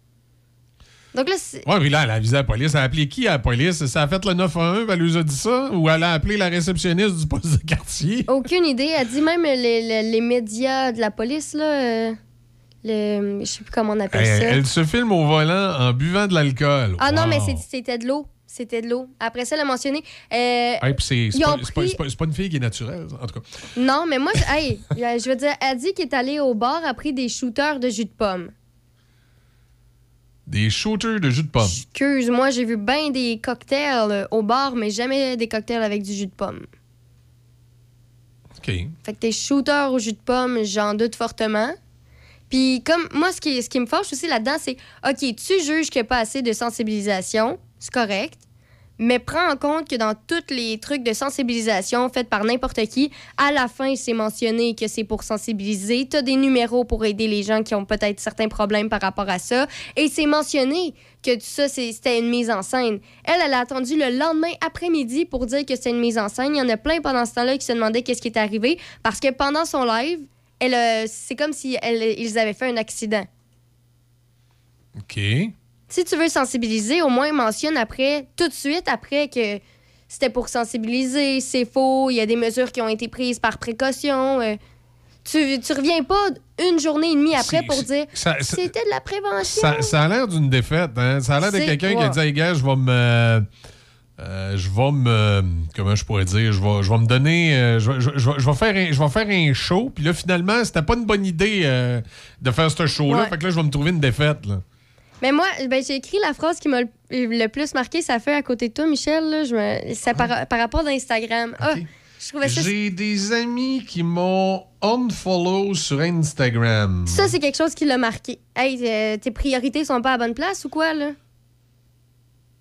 Donc là, c'est- Ouais, puis là, elle a avisé la police. Elle a appelé qui à la police? Ça a fait le 911, elle lui a dit ça? Ou elle a appelé la réceptionniste du poste de quartier? aucune idée. Elle dit même les, les- les médias de la police, là, euh, le, je sais plus comment on appelle Elle, ça. elle se filme au volant en buvant de l'alcool. Ah non, mais c'était de l'eau. C'était de l'eau. Après ça, elle a mentionné. euh, Hey, c'est pas, pas- une fille qui est naturelle, en tout cas. Non, mais moi, je- hey, euh, je veux dire, elle dit qu'elle est allée au bar, a pris des shooters de jus de pomme. Des shooters de jus de pomme. Excuse-moi, j'ai vu bien des cocktails euh, au bar, mais jamais des cocktails avec du jus de pomme. OK. Fait que tes shooters au jus de pomme, j'en doute fortement. Puis comme moi, ce qui, ce qui me fâche aussi là-dedans, c'est OK, tu juges qu'il n'y a pas assez de sensibilisation, c'est correct, mais prends en compte que dans tous les trucs de sensibilisation faits par n'importe qui, à la fin, c'est mentionné que c'est pour sensibiliser. Tu as des numéros pour aider les gens qui ont peut-être certains problèmes par rapport à ça. Et c'est mentionné que tout ça, c'était une mise en scène. Elle, elle a attendu le lendemain après-midi pour dire que c'était une mise en scène. Il y en a plein pendant ce temps-là qui se demandaient qu'est-ce qui est arrivé parce que pendant son live, elle, euh, c'est comme si ils avaient fait un accident. OK. Si tu veux sensibiliser, au moins mentionne après, tout de suite après que c'était pour sensibiliser, c'est faux, il y a des mesures qui ont été prises par précaution. euh, tu, tu reviens pas une journée et demie après pour dire c'était de la prévention. Ça, ça a l'air d'une défaite. Hein? Ça a l'air de quelqu'un qui a dit Hey, gars, je vais me. euh, je vais me. Comment je pourrais dire? Je vais, je vais me donner. euh, je, vais- je je faire un, je vais faire un show. Puis là, finalement, c'était pas une bonne idée euh, de faire ce show-là. Ouais. Fait que là, je vais me trouver une défaite. Là. Mais moi, ben, j'ai écrit la phrase qui m'a le, le plus marqué, ça fait à côté de toi, Michel. là, je me- c'est par, par rapport d'Instagram. Ah, je trouvais ça. J'ai des amis qui m'ont unfollow sur Instagram. Ça, c'est quelque chose qui l'a marqué. Hey, euh, tes priorités sont pas à bonne place ou quoi, là?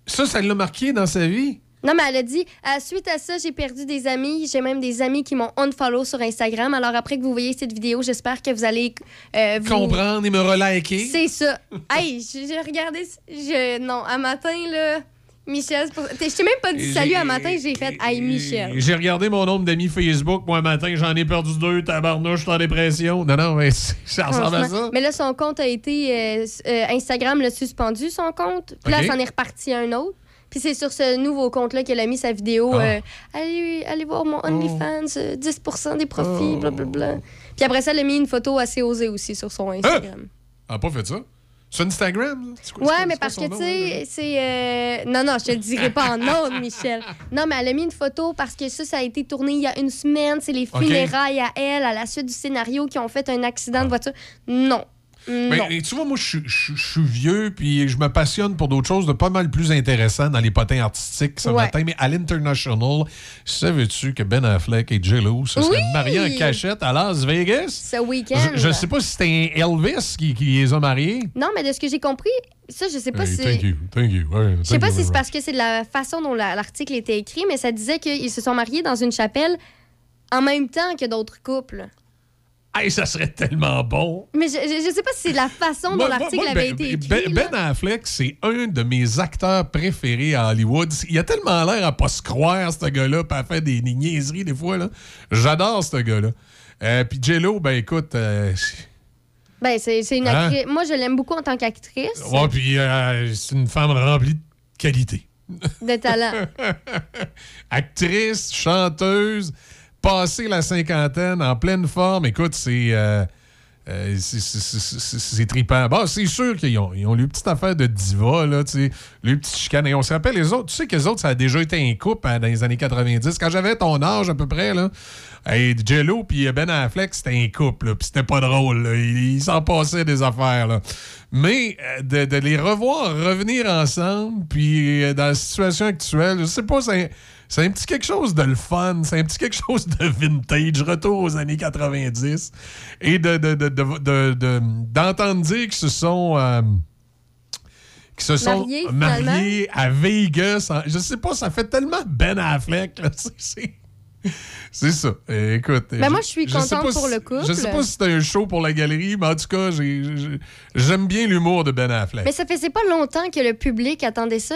Ça, ça l'a marqué dans sa vie. Non, mais elle a dit, à suite à ça, j'ai perdu des amis. J'ai même des amis qui m'ont unfollow sur Instagram. Alors, après que vous voyez cette vidéo, j'espère que vous allez euh, vous- Comprendre et me reliker. C'est ça. hey, j'ai regardé. Je... Non, à matin, là, Michel, pour- je t'ai même pas dit salut à matin, j'ai fait Hey, Michel. J'ai regardé mon nombre d'amis Facebook. Moi, un matin, j'en ai perdu deux. Tabarnouche, je suis en dépression. Non, non, mais ça ressemble à ça. Mais là, son compte a été. euh, euh, Instagram l'a suspendu, son compte. Puis là, Ok. ça en est reparti un autre. Puis c'est sur ce nouveau compte-là qu'elle a mis sa vidéo. Ah. euh, allez, allez voir mon OnlyFans, euh, 10% des profits, Oh. blablabla. Puis après ça, elle a mis une photo assez osée aussi sur son Instagram. Elle a pas fait ça? Sur Instagram? quoi- Ouais, quoi- mais parce que, tu sais, c'est. euh, Non, non, je te le dirai pas en ondes, Michel. Non, mais elle a mis une photo parce que ça, ça a été tourné il y a une semaine. C'est les funérailles à elle, à la suite du scénario, qui ont fait un accident de voiture. Non. Mais, Non. et tu vois, moi, je suis- vieux, puis je me passionne pour d'autres choses de pas mal plus intéressant dans les potins artistiques ce Ouais. matin. Mais à l'International, savais-tu que Ben Affleck et J-Lo se seraient Oui! mariés en cachette à Las Vegas? Ce week-end. Je, je sais pas si c'était Elvis qui, qui les a mariés. Non, mais de ce que j'ai compris, ça, je sais pas Hey, si. Thank you, thank you. ouais, Je sais pas you si c'est parce que c'est de la façon dont la- l'article était écrit, mais ça disait qu'ils se sont mariés dans une chapelle en même temps que d'autres couples. Hey, ça serait tellement bon. Mais je, je, je sais pas si c'est la façon dont l'article avait ben, été écrit. Ben, là. Ben Affleck, c'est un de mes acteurs préférés à Hollywood. Il a tellement l'air à pas se croire, ce gars-là, puis à faire des, niaiseries des fois. J'adore ce gars-là. Euh, puis J-Lo, ben écoute, euh, Ben, c'est c'est une Hein? actrice. Moi, je l'aime beaucoup en tant qu'actrice ouais, puis euh, c'est une femme remplie de qualité. de talent. Actrice, chanteuse, passée la cinquantaine, en pleine forme. Écoute, c'est. euh, euh, c'est- trippant. Bon, c'est sûr qu'ils ont, ils ont petite affaire de diva, là, tu sais, le petit chicane. Et on se rappelle, les autres, tu sais que les autres, ça a déjà été un couple hein, dans les années 90. Quand j'avais ton âge, à peu près, là, hey, Jello puis Ben Affleck, c'était un couple, puis c'était pas drôle. Ils il s'en passaient des affaires, là. Mais euh, de, les revoir revenir ensemble, puis euh, dans la situation actuelle, je sais pas, c'est c'est un petit quelque chose de le fun, c'est un petit quelque chose de vintage, retour aux années 90. Et de, de- de- de- d'entendre dire qu'ils se sont. euh, qu'ils se sont Mariés, mariés à Vegas. en- je sais pas, ça fait tellement Ben Affleck. c'est- ça. Euh, Écoute. Ben, moi, je suis contente pour si- le couple. Je sais pas si c'est un show pour la galerie, mais en tout cas, j'ai- j'ai- j'aime bien l'humour de Ben Affleck. Mais ça faisait pas longtemps que le public attendait ça.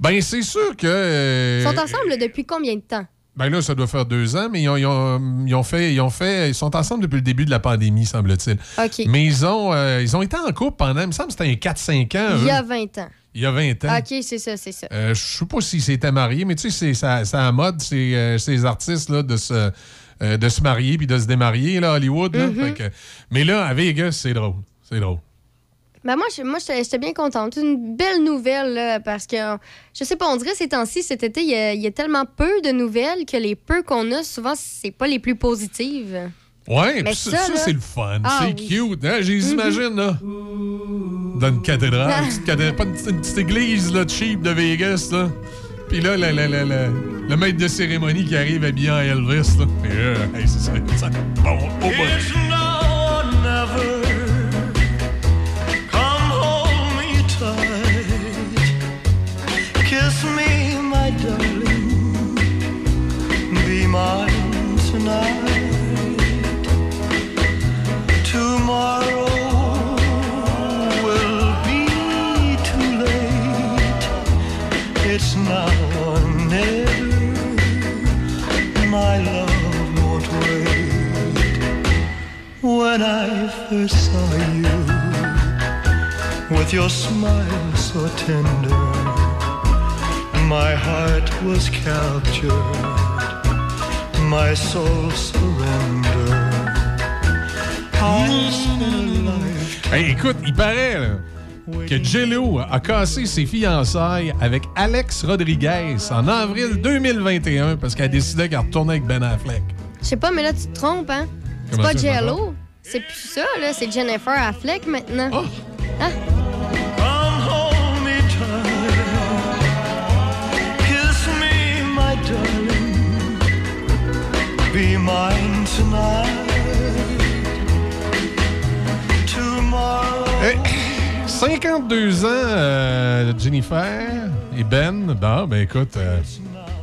Ben, c'est sûr que. euh, Ils sont ensemble depuis combien de temps? Ben là, ça doit faire deux ans, mais ils ont, ils ont- ils ont fait, ils ont fait. Ils sont ensemble depuis le début de la pandémie, semble-t-il. OK. Mais ils ont, euh, ils ont été en couple pendant, il me semble que c'était un 4-5 ans. Il y eux. a 20 ans. Il y a 20 ans. OK, c'est ça, c'est ça. Euh, je sais pas s'ils s'étaient mariés, mais tu sais, c'est à mode, c'est euh, ces artistes là, de se, de se marier puis de se démarier là, à Hollywood. là. Mhm. Que- mais là, à Vegas, c'est drôle. C'est drôle. Ben moi, je- moi j'étais bien contente. Une belle nouvelle, là, parce que, je sais pas, on dirait ces temps-ci, cet été, il y, a, il y a tellement peu de nouvelles que les peu qu'on a, souvent, c'est pas les plus positives. Ouais, Mais ça, ça, ça, là- c'est le fun. Ah c'est oui. cute. Hein? J'ai Mhm. là. Dans une cathédrale. Une petite cathédrale, pas une, petite- une petite église là, cheap de Vegas. Là. Puis là, la- la- la- la- le maître de cérémonie qui arrive habillé en Elvis. Là. Puis, euh, hey, ça, ça- Bon, au your smile so tender, my heart was captured, my soul surrendered. Hey, écoute, il paraît là, que Jello a cassé ses fiançailles avec Alex Rodriguez en avril 2021 parce qu'elle décidait qu'elle retournait avec Ben Affleck. Je sais pas, mais là, tu te trompes, hein? C'est pas Jello. C'est plus ça, là. C'est Jennifer Affleck maintenant. Oh. Hein? Come hold me tight. Kiss me, my darling. Be mine tonight. Hey, 52 ans, euh, Jennifer et Ben. Ben écoute, euh,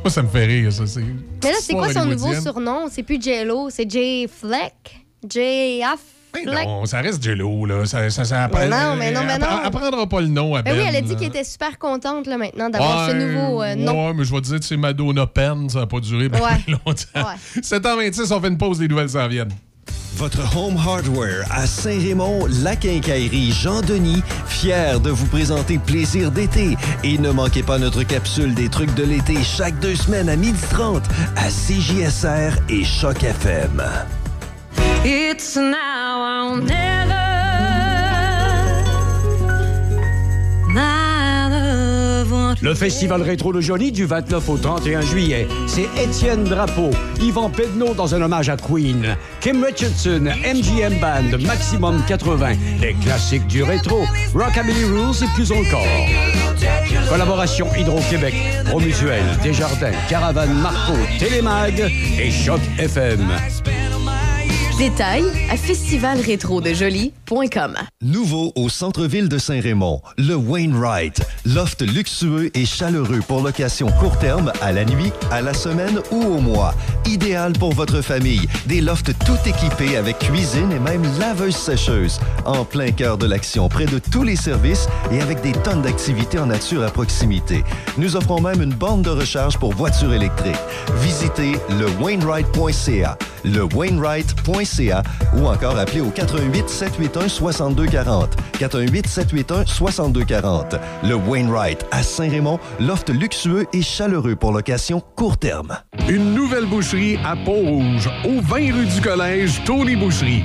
moi, ça me fait rire, ça. c'est- Mais là, c'est quoi son nouveau surnom? C'est plus Jello, c'est J Fleck? J Affleck. Non, ça reste Jello, là. Ça, ça, ça Mais non, mais non, mais non. Elle prendra pas le nom à Ben Ben. oui, elle a dit qu'elle était super contente là, maintenant d'avoir ce nouveau euh, nom. Ouais, mais je vais te dire, tu sais, Madonna Pen, ça n'a pas duré bien Ouais. longtemps. 7h26, on fait une pause, les nouvelles s'en viennent. Votre Home Hardware à Saint-Raymond, la quincaillerie Jean-Denis, fier de vous présenter Plaisir d'été. Et ne manquez pas notre capsule des trucs de l'été chaque deux semaines à 12h30 à CJSR et Choc FM. Le festival rétro de Johnny du 29 au 31 juillet. C'est Étienne Drapeau, Yvan Pedneau dans un hommage à Queen, Kim Richardson, MGM Band, Maximum 80, les classiques du rétro, Rockabilly Rules et plus encore. Collaboration Hydro-Québec, Promutuel, Desjardins, Caravane Marco, Télémag et Choc FM. Détails à festivalrétrodejoli.com. Nouveau au centre-ville de Saint-Raymond, le Wainwright. Loft luxueux et chaleureux pour location court terme, à la nuit, à la semaine ou au mois. Idéal pour votre famille. Des lofts tout équipés avec cuisine et même laveuse-sécheuse. En plein cœur de l'action, près de tous les services et avec des tonnes d'activités en nature à proximité. Nous offrons même une borne de recharge pour voitures électriques. Visitez le Wainwright.ca ou encore appelez au 88 781 6240. 418 781 6240. Le Wainwright à Saint-Raymond, loft luxueux et chaleureux pour location court terme. Une nouvelle boucherie à Pont-Rouge, au 20 rue du Collège, Tony Boucherie.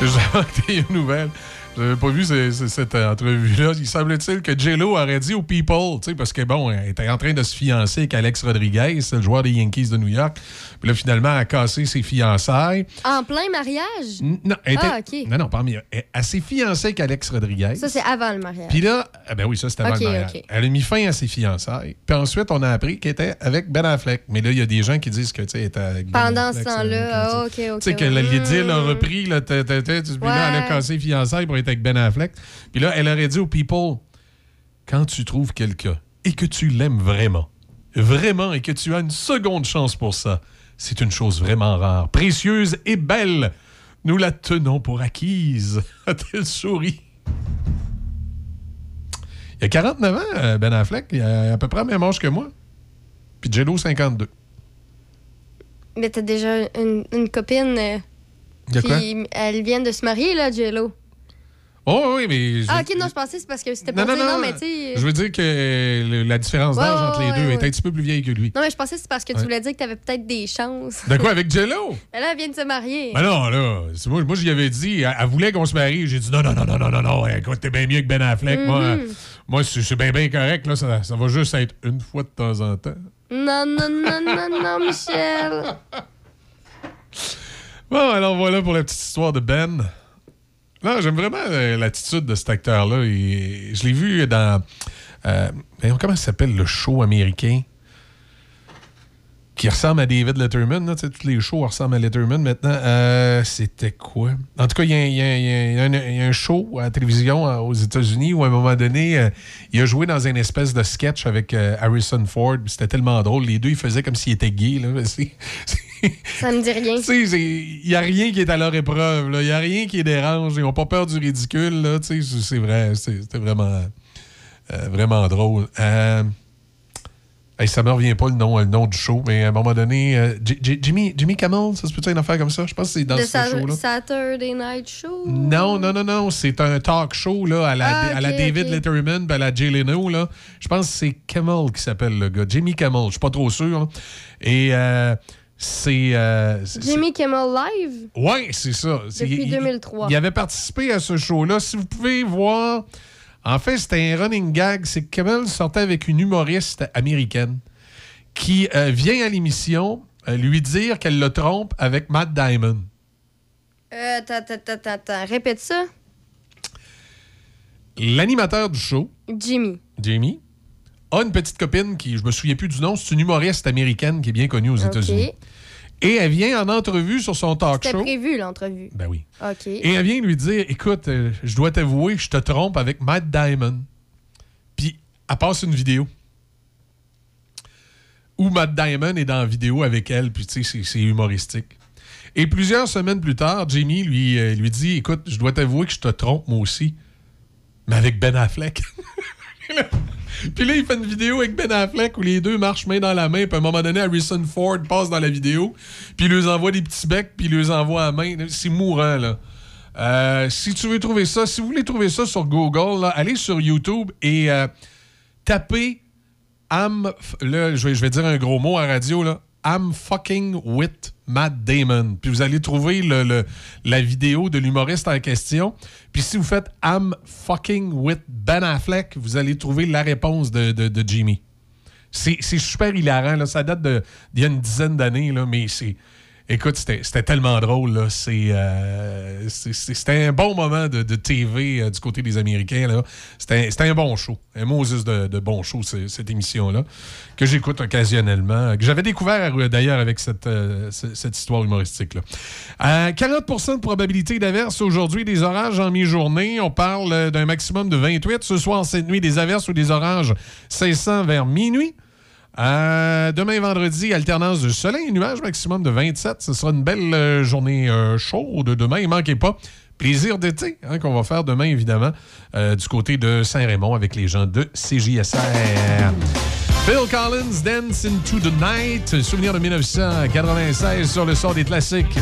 J'ai une nouvelle. J'avais pas vu ce- ce- cette entrevue-là? Il semble-t-il que J-Lo aurait dit aux People, tu sais, parce que bon, elle était en train de se fiancer avec Alex Rodriguez, le joueur des Yankees de New York. Puis là, finalement, elle a cassé ses fiançailles. En plein mariage? Non, elle était- Ah, OK. Non, non, pas mieux. Elle, elle s'est fiancée avec Alex Rodriguez. Ça, c'est avant le mariage. Puis là, ah ben oui, ça c'était avant le mariage. Elle a mis fin à ses fiançailles. Puis ensuite, on a appris qu'elle était avec Ben Affleck. Mais là, il y a des gens qui disent que, tu sais, elle était avec Ben Pendant ce Affleck, temps-là, ah, OK, OK. tu sais, que le l'idylle a repris, là, t'a- t'a- puis là, elle a cassé les fiançailles pour être avec Ben Affleck. Puis là, elle aurait dit aux people quand tu trouves quelqu'un et que tu l'aimes vraiment, vraiment, et que tu as une seconde chance pour ça, c'est une chose vraiment rare, précieuse et belle. Nous la tenons pour acquise. A-t-elle souri? Il a 49 ans, euh, Ben Affleck. Il a à peu près le même âge que moi. Puis Jello, 52. Mais t'as déjà une, une copine. euh, quoi? Puis elle vient de se marier, là, Jello. Oh, oui, mais. Ah, ok, non, je pensais que c'est parce que c'était Non, pour non, non, non, mais tu sais. Je veux dire que la différence d'âge entre les deux est un petit peu plus vieille que lui. Non, mais je pensais que c'est parce que tu voulais dire que t'avais peut-être des chances. De quoi, avec Jello? Mais là, elle vient de se marier. Ben non, là, c'est moi, moi j'y avais dit, elle, voulait qu'on se marie. J'ai dit non, non, non, non, non, non, non, écoute, t'es bien mieux que Ben Affleck. Moi, Mhm. moi c'est c'est bien, bien correct, là, ça, ça va juste être une fois de temps en temps. Non, non, non, non, non, Michel. Bon, alors voilà pour la petite histoire de Ben. Non, j'aime vraiment euh, l'attitude de cet acteur-là. Je l'ai vu dans. euh, comment ça s'appelle le show américain? Qui ressemble à David Letterman. Là, tous les shows ressemblent à Letterman maintenant. Euh, C'était quoi? En tout cas, il y, a- y y y un- show à la télévision euh, aux États-Unis où, à un moment donné, euh, il a joué dans une espèce de sketch avec Harrison Ford. C'était tellement drôle. Les deux, ils faisaient comme s'ils étaient gays. Là. Ça me dit rien. il n'y a rien qui est à leur épreuve. Il n'y a rien qui les dérange. Ils n'ont pas peur du ridicule. C'est vrai. C'était vraiment, vraiment drôle. Hey, ça me revient pas le nom, le nom du show, mais à un moment donné, euh, J- J- Jimmy, Jimmy Kimmel, ça se peut-être une affaire comme ça? Je pense que c'est dans ce Sa- show-là. Saturday Night Show. Non, non, non, non. C'est un talk show là, à la, Ah, à la David. Letterman, à la Jay Leno. Là. Je pense que c'est Kimmel qui s'appelle le gars. Jimmy Kimmel, je suis pas trop sûr. là. Et euh, c'est. euh, c'est- Jimmy Kimmel Live? oui, c'est ça. Depuis il- 2003. Il, avait participé à ce show-là. Si vous pouvez voir, en fait, c'était un running gag. C'est que Kimmel sortait avec une humoriste américaine qui euh, vient à l'émission euh, lui dire qu'elle le trompe avec Matt Diamond. Euh, attends, attends, attends, attends. Répète ça. L'animateur du show, Jimmy. Jamie, a une petite copine qui, je me souviens plus du nom, c'est une humoriste américaine qui est bien connue aux. États-Unis. Et elle vient en entrevue sur son talk C'était show. prévu, l'entrevue. Ben oui. OK. Et elle vient lui dire Écoute, euh, je dois t'avouer, je te trompe avec Matt Diamond. Puis elle passe une vidéo où Matt Diamond est dans la vidéo avec elle, puis tu sais, c'est- c'est humoristique. Et plusieurs semaines plus tard, Jamie lui, euh, lui dit Écoute, je dois t'avouer que je te trompe moi aussi, mais avec Ben Affleck. Puis là, il fait une vidéo avec Ben Affleck où les deux marchent main dans la main. Puis à un moment donné, Harrison Ford passe dans la vidéo. Puis il leur envoie des petits becs. Puis il leur envoie à main. C'est mourant, là. Euh, si tu veux trouver ça, si vous voulez trouver ça sur Google, là, allez sur YouTube et euh, tapez f- Là, je vais, je vais dire un gros mot à radio, là. I'm fucking with Matt Damon. Puis vous allez trouver la vidéo de l'humoriste en question. Puis si vous faites I'm fucking with Ben Affleck, vous allez trouver la réponse de, Jimmy. C'est super hilarant. Ça date d'il y a une dizaine d'années, mais c'est. Écoute, c'était tellement drôle. euh, C'était un bon moment de, TV euh, du côté des Américains. C'était un bon show. Un Moses de, bon show, cette émission-là, que j'écoute occasionnellement, que j'avais découvert euh, d'ailleurs avec cette, euh, ce- cette histoire humoristique-là. Euh, 40% de probabilité d'averse aujourd'hui, des orages en mi-journée. On parle euh, d'un maximum de 28. Ce soir, cette nuit, des averses ou des orages cessant vers minuit. Euh, demain vendredi, alternance de soleil et nuages, maximum de 27. Ce sera une belle euh, journée euh, chaude demain. Ne manquez pas. Plaisir d'été hein, qu'on va faire demain, évidemment, du côté de Saint-Raymond avec les gens de CJSR. Bill Collins, Dance into the Night, souvenir de 1996 sur le sort des classiques.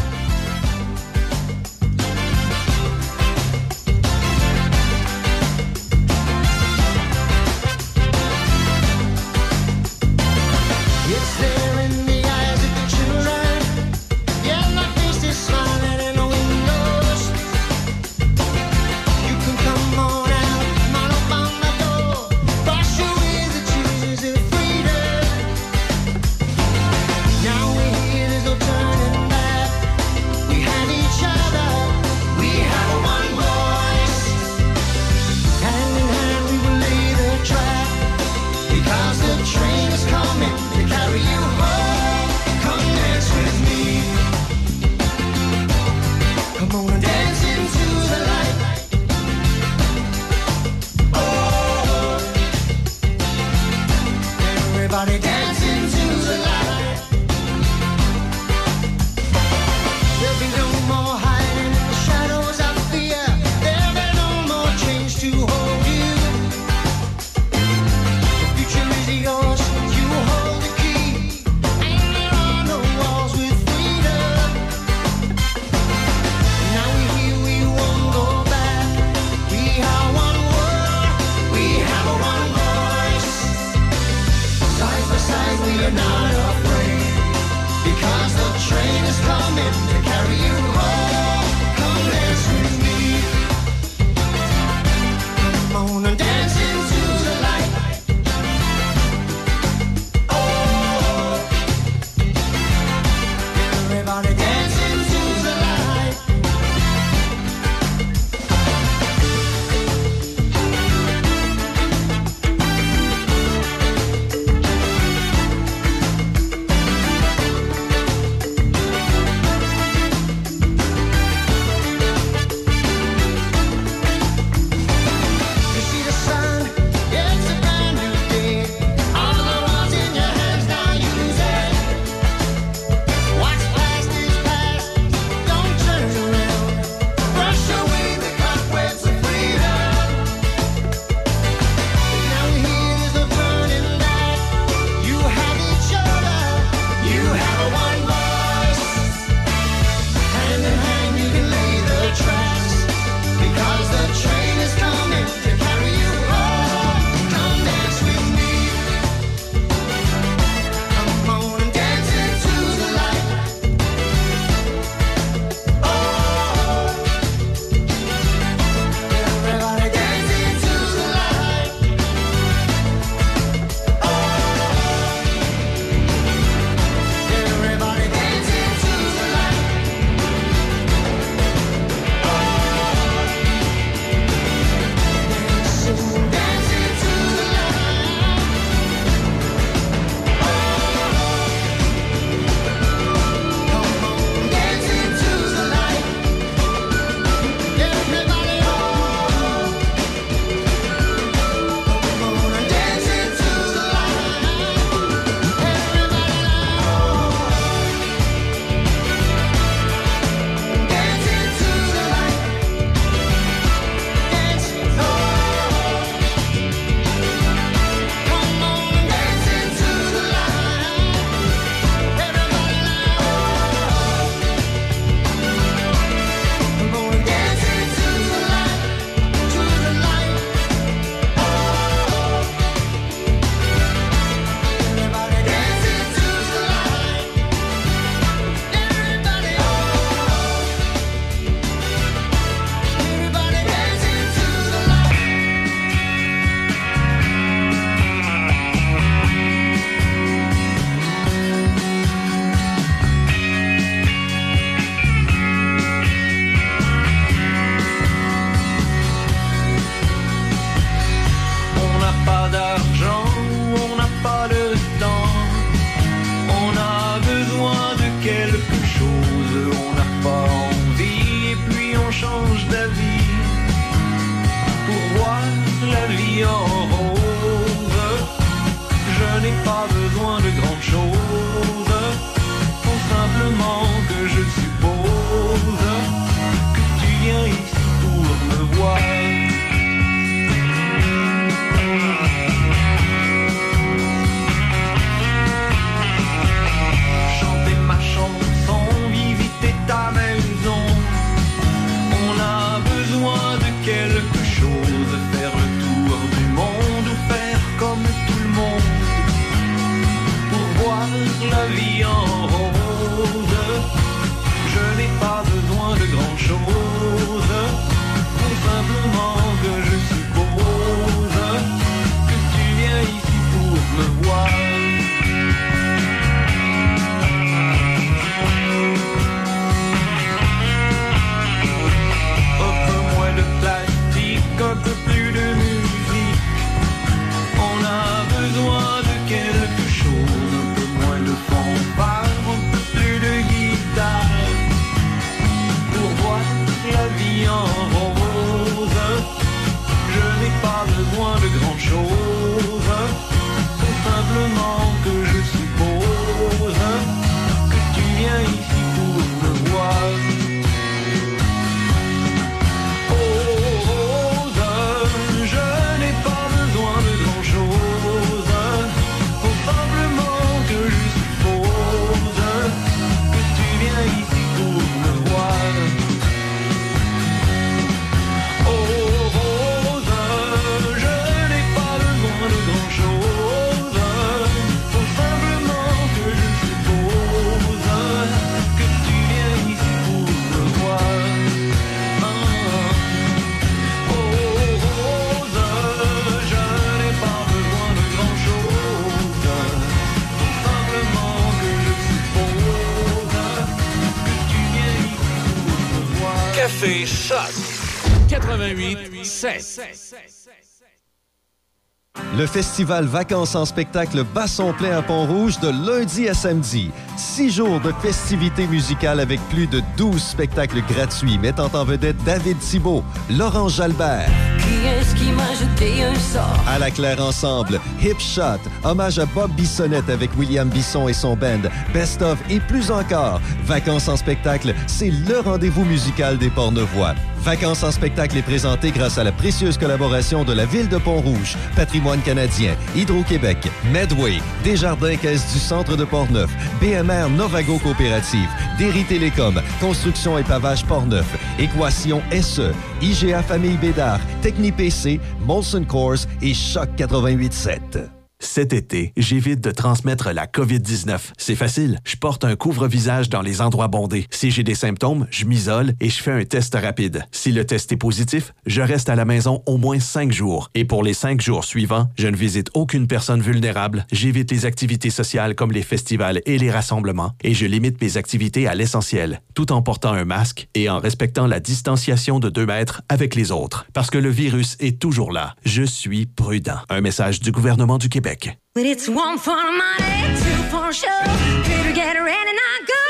Le festival Vacances en spectacle bat son plein à Pont-Rouge de lundi à samedi. Six jours de festivités musicales avec plus de 12 spectacles gratuits mettant en vedette David Thibault, Laurent Jalbert, Qui est-ce qui m'a jeté un sort? à la Claire Ensemble, Hip Shot, hommage à Bob Bissonnette avec William Bisson et son band, Best of et plus encore. Vacances en spectacle, c'est le rendez-vous musical des Pornevoix. Vacances en spectacle est présenté grâce à la précieuse collaboration de la Ville de Pont-Rouge, Patrimoine canadien, Hydro-Québec, Medway, Desjardins Caisse du Centre de Portneuf, BMR Novago Coopérative, Derry Télécom, Construction et Pavage Portneuf, Équation SE, IGA Famille Bédard, TechniPC, Molson Coors et Choc 88.7. Cet été, j'évite de transmettre la COVID-19. C'est facile. Je porte un couvre-visage dans les endroits bondés. Si j'ai des symptômes, je m'isole et je fais un test rapide. Si le test est positif, je reste à la maison au moins cinq jours. Et pour les cinq jours suivants, je ne visite aucune personne vulnérable, j'évite les activités sociales comme les festivals et les rassemblements, et je limite mes activités à l'essentiel, tout en portant un masque et en respectant la distanciation de deux mètres avec les autres. Parce que le virus est toujours là. Je suis prudent. Un message du gouvernement du Québec.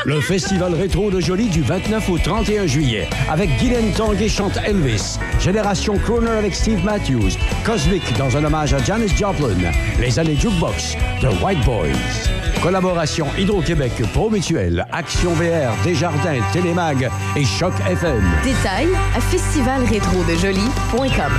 Le festival rétro de Jolie du 29 au 31 juillet. Avec Guylaine Tanguay chante Elvis, Génération Crooner avec Steve Matthews, Cosmic dans un hommage à Janis Joplin, Les années Jukebox, The White Boys. Collaboration Hydro-Québec, Pro Mutuel, Action VR, Desjardins, Télémag et Choc FM. Détails à festivalrétrodejoli.com.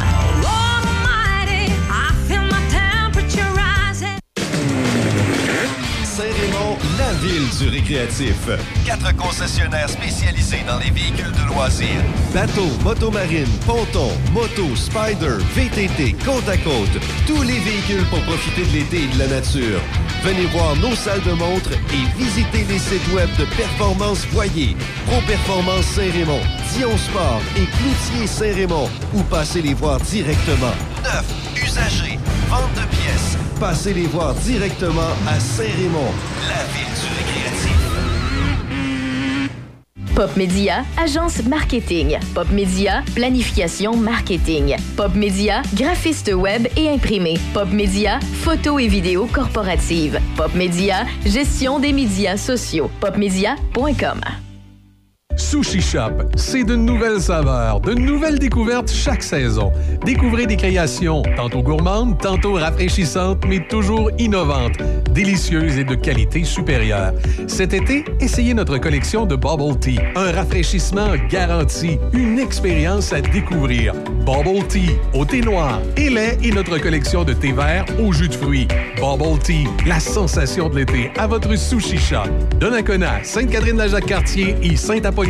la ville du récréatif. Quatre concessionnaires spécialisés dans les véhicules de loisirs. Bateaux, motomarine, ponton, moto, spider, VTT, côte à côte. Tous les véhicules pour profiter de l'été et de la nature. Venez voir nos salles de montre et visitez les sites web de Performance Voyer, Pro Performance Saint-Raymond, Dion Sport et Cloutier Saint-Raymond ou passez les voir directement. Neuf, usagers, vente de pièces. Passez les voir directement à Saint-Raymond, la ville. Pop Media, agence marketing. Pop Media, planification marketing. Pop Media, graphiste web et imprimé. Pop Media, photo et vidéo corporative. Pop Media, gestion des médias sociaux. Popmedia.com. Sushi Shop, c'est de nouvelles saveurs, de nouvelles découvertes chaque saison. Découvrez des créations tantôt gourmandes, tantôt rafraîchissantes, mais toujours innovantes, délicieuses et de qualité supérieure. Cet été, essayez notre collection de Bubble Tea, un rafraîchissement garanti, une expérience à découvrir. Bubble Tea, au thé noir et lait et notre collection de thé vert au jus de fruits. Bubble Tea, la sensation de l'été à votre Sushi Shop. Donnacona, Sainte-Catherine-la-Jacques-Cartier et Saint-Apollinaire.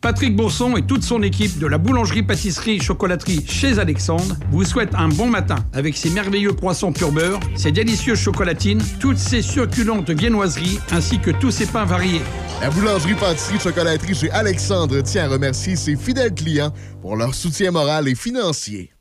Patrick Bourson et toute son équipe de la boulangerie-pâtisserie-chocolaterie chez Alexandre vous souhaitent un bon matin avec ses merveilleux croissants pur beurre, ses délicieuses chocolatines, toutes ses succulentes viennoiseries ainsi que tous ses pains variés. La boulangerie-pâtisserie-chocolaterie chez Alexandre tient à remercier ses fidèles clients pour leur soutien moral et financier.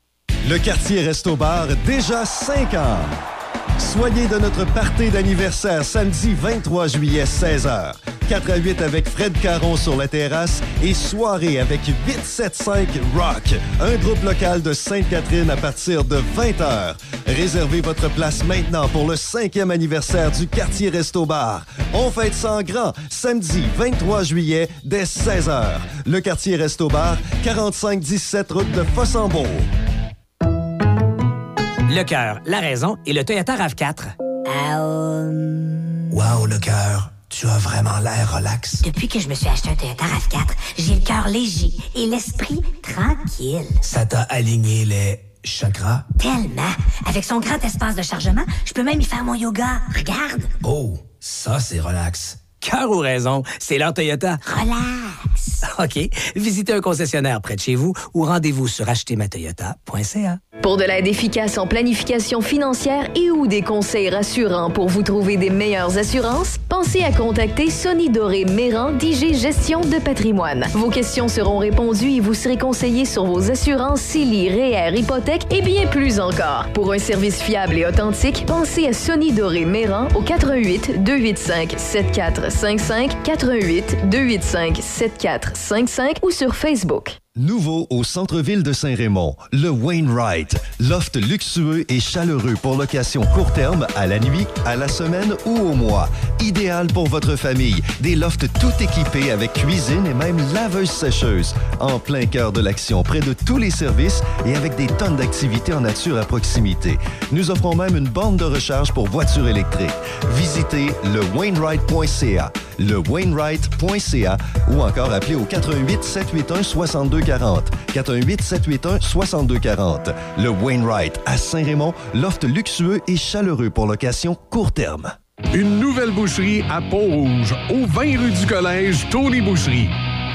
Le quartier Resto-Bar, déjà 5 ans. Soyez de notre party d'anniversaire samedi 23 juillet 16h. 4 à 8 avec Fred Caron sur la terrasse et soirée avec 875 Rock, un groupe local de Sainte-Catherine à partir de 20h. Réservez votre place maintenant pour le cinquième anniversaire du quartier Resto Bar. On fête en grand samedi 23 juillet dès 16h. Le quartier Resto Bar, 4517 route de Fossambeau. Le cœur, la raison et le Toyota RAV4. Wow, le cœur, tu as vraiment l'air relax. Depuis que je me suis acheté un Toyota RAV4, j'ai le cœur léger et l'esprit tranquille. Ça t'a aligné les chakras? Tellement! Avec son grand espace de chargement, je peux même y faire mon yoga. Regarde! Oh, ça c'est relax. Cœur ou raison, c'est leur Toyota. Relax! OK. Visitez un concessionnaire près de chez vous ou rendez-vous sur achetermatoyota.ca. Pour de l'aide efficace en planification financière et ou des conseils rassurants pour vous trouver des meilleures assurances, pensez à contacter Sonny Doré Méran d'IG Gestion de patrimoine. Vos questions seront répondues et vous serez conseillé sur vos assurances CELI, REER, hypothèque et bien plus encore. Pour un service fiable et authentique, pensez à Sonny Doré Méran au 88 285 7455 88 285 7455 ou sur Facebook. Nouveau au centre-ville de Saint-Raymond, le Wainwright. Loft luxueux et chaleureux pour location court terme, à la nuit, à la semaine ou au mois. Idéal pour votre famille. Des lofts tout équipés avec cuisine et même laveuse sécheuse. En plein cœur de l'action, près de tous les services et avec des tonnes d'activités en nature à proximité. Nous offrons même une borne de recharge pour voitures électriques. Visitez le Wainwright.ca, le Wainwright.ca ou encore appelez au 88 781 62 40. 418 781 62 40. Le Wainwright à Saint-Raymond, loft luxueux et chaleureux pour location court terme. Une nouvelle boucherie à Pont-Rouge, au 20 rue du Collège, Tony Boucherie.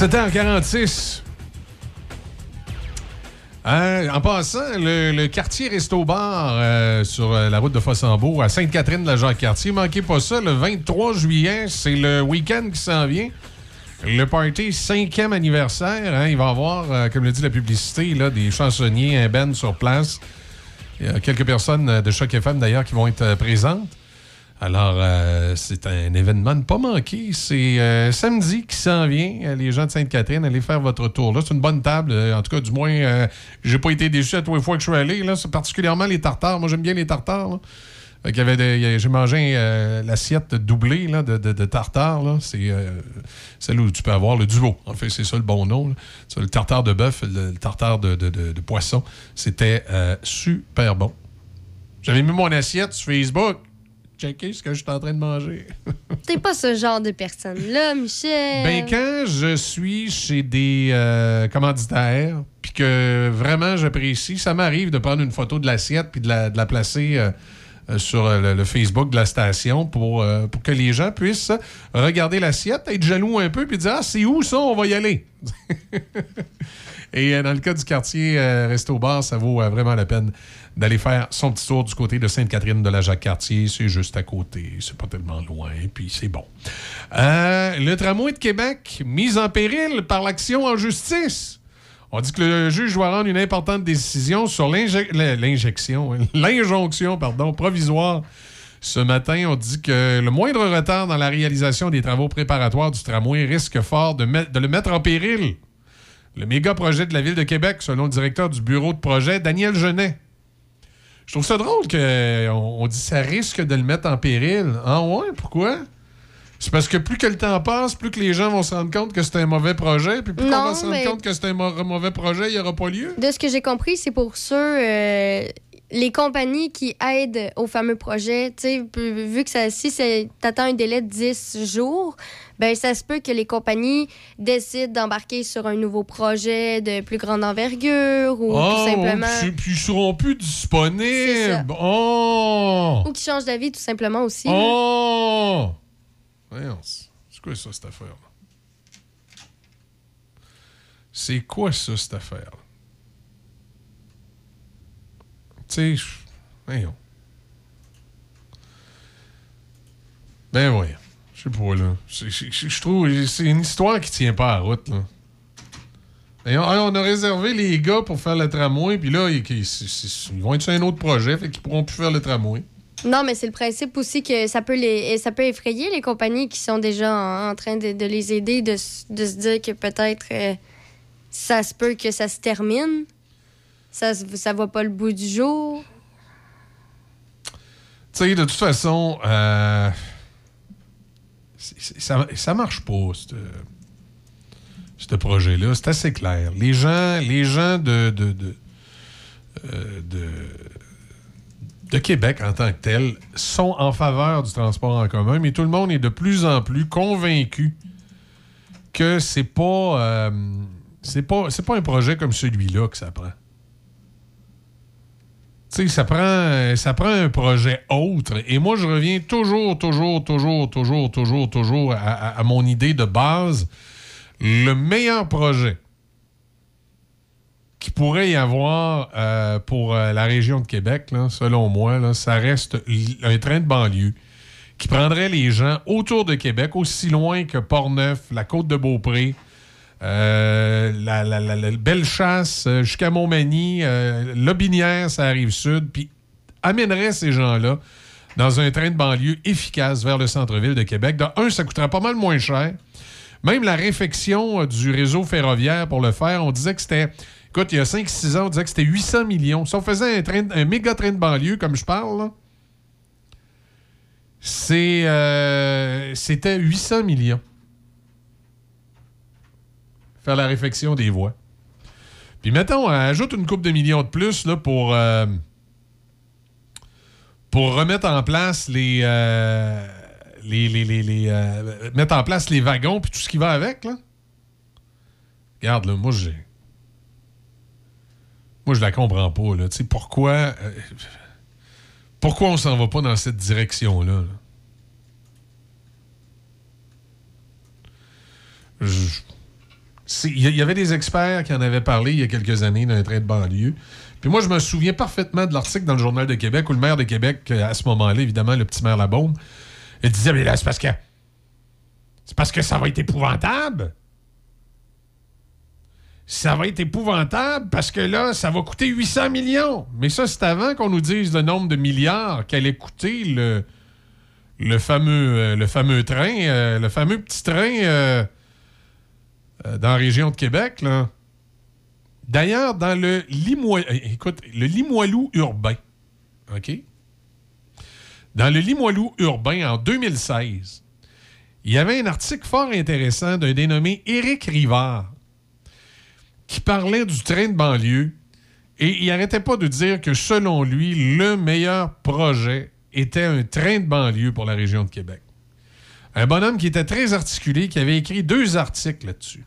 7h46. Euh, en passant, le, quartier Resto-Bar euh, sur euh, la route de Fossambeau à Sainte-Catherine-de-la-Jacques-Cartier, manquez pas ça, le 23 juillet, c'est le week-end qui s'en vient. Le party cinquième anniversaire, hein, il va y avoir, euh, comme le dit la publicité, des chansonniers, un sur place. Il y a quelques personnes de Choc FM d'ailleurs qui vont être présentes. Alors, euh, c'est un événement ne pas manquer. C'est euh, samedi qui s'en vient. Euh, Les gens de Sainte-Catherine, allez faire votre tour. C'est une bonne table. En tout cas, du moins, euh, j'ai pas été déçu à tous les fois que je suis allé. C'est particulièrement les tartares. Moi, j'aime bien les tartares. J'ai mangé l'assiette doublée de, tartare. C'est celle où tu peux avoir le duo. En fait, c'est ça le bon nom. C'est le tartare de bœuf, le, tartare de, poisson. C'était super bon. J'avais mis mon assiette sur Facebook. Checker ce que je suis en train de manger. T'es pas ce genre de personne-là, Michel. Ben, quand je suis chez des euh, commanditaires, puis que vraiment j'apprécie, ça m'arrive de prendre une photo de l'assiette puis de la, de la placer euh, euh, sur le, le Facebook de la station pour, euh, pour que les gens puissent regarder l'assiette, être jaloux un peu, puis dire Ah, c'est où ça, on va y aller. Et dans le cas du quartier euh, Resto-Bar, ça vaut vraiment la peine d'aller faire son petit tour du côté de Sainte-Catherine de la Jacques-Cartier. C'est juste à côté, c'est pas tellement loin, puis c'est bon. Euh, le tramway de Québec, mis en péril par l'action en justice. On dit que le juge doit rendre une importante décision sur l'injection, hein, l'injonction pardon, provisoire. Ce matin, on dit que le moindre retard dans la réalisation des travaux préparatoires du tramway risque fort de, de le mettre en péril. Le méga projet de la Ville de Québec, selon le directeur du bureau de projet, Daniel Genet. Je trouve ça drôle qu'on on dit ça risque de le mettre en péril. Ah ouais, pourquoi? C'est parce que plus que le temps passe, plus que les gens vont se rendre compte que c'est un mauvais projet, puis plus qu'on va se rendre mais- compte que c'est un mauvais projet, il n'y aura pas lieu. De ce que j'ai compris, c'est pour ceux, euh, les compagnies qui aident au fameux projet. Tu sais, vu que ça, si tu attends un délai de 10 jours, ben ça se peut que les compagnies décident d'embarquer sur un nouveau projet de plus grande envergure ou Oh, tout simplement. puis, ils seront plus disponibles. Oh! Ou qui changent d'avis tout simplement aussi. Oh! C'est quoi ça, cette affaire-là? C'est quoi ça, cette affaire-là? Tu sais. Ben voyons. Je sais pas, là. Je trouve c'est une histoire qui tient pas à la route, là. On a réservé les gars pour faire le tramway, puis là, ils, ils- ils- ils vont être sur un autre projet, fait qu'ils pourront plus faire le tramway. Non, mais c'est le principe aussi que ça peut, les, ça peut effrayer les compagnies qui sont déjà en, en train de, de les aider, de, de se dire que peut-être euh, ça se peut que ça se termine. Ça, ça voit pas le bout du jour. Tu sais, de toute façon, euh, ça, ça marche pas, ce projet-là. C'est assez clair. Les gens, les gens de, de, de, euh, de, de Québec en tant que tel sont en faveur du transport en commun, mais tout le monde est de plus en plus convaincu que c'est pas, euh, c'est pas, c'est pas un projet comme celui-là que ça prend. Sais, ça prend, un projet autre. Et moi, je reviens toujours, toujours, toujours, toujours, toujours, toujours à, mon idée de base. Le meilleur projet qui pourrait y avoir euh, pour euh, la région de Québec, selon moi, ça reste un train de banlieue qui prendrait les gens autour de Québec, aussi loin que Portneuf, la côte de Beaupré, euh, la, belle chasse euh, jusqu'à Montmagny, euh, Lobinière, ça arrive sud, puis amènerait ces gens-là dans un train de banlieue efficace vers le centre-ville de Québec. De un, ça coûterait pas mal moins cher. Même la réfection euh, du réseau ferroviaire pour le faire, on disait que c'était. Écoute, il y a 5-6 ans, on disait que c'était 800 millions. Si on faisait un, train, un méga train de banlieue, comme je parle, c'était 800 millions. Faire la réfection des voies. Puis mettons, on ajoute une coupe de millions de plus là, pour, euh, pour remettre en place les. euh, les, les, les- euh, mettre en place les wagons puis tout ce qui va avec, là. Regarde, là, moi, j'ai. Moi, je la comprends pas, là. Tu sais, pourquoi. euh, pourquoi on s'en va pas dans cette direction-là? là? Je- c'est- Il y, avait des experts qui en avaient parlé il y a quelques années d'un train de banlieue. Puis moi, je me souviens parfaitement de l'article dans le Journal de Québec où le maire de Québec, euh, à ce moment-là, évidemment, le petit maire Labaume, il disait Mais là, c'est parce que. C'est parce que ça va être épouvantable. Ça va être épouvantable parce que là, ça va coûter 800 millions. Mais ça, c'est avant qu'on nous dise le nombre de milliards qu'allait coûter le, le, fameux, euh, le fameux train, euh, le fameux petit train euh, euh, dans la région de Québec. D'ailleurs, dans le Limoilou, écoute, le Limoilou urbain, OK? Dans le Limoilou urbain en 2016, il y avait un article fort intéressant d'un dénommé Éric Rivard qui parlait du train de banlieue et il n'arrêtait pas de dire que selon lui, le meilleur projet était un train de banlieue pour la région de Québec. Un bonhomme qui était très articulé, qui avait écrit deux articles là-dessus.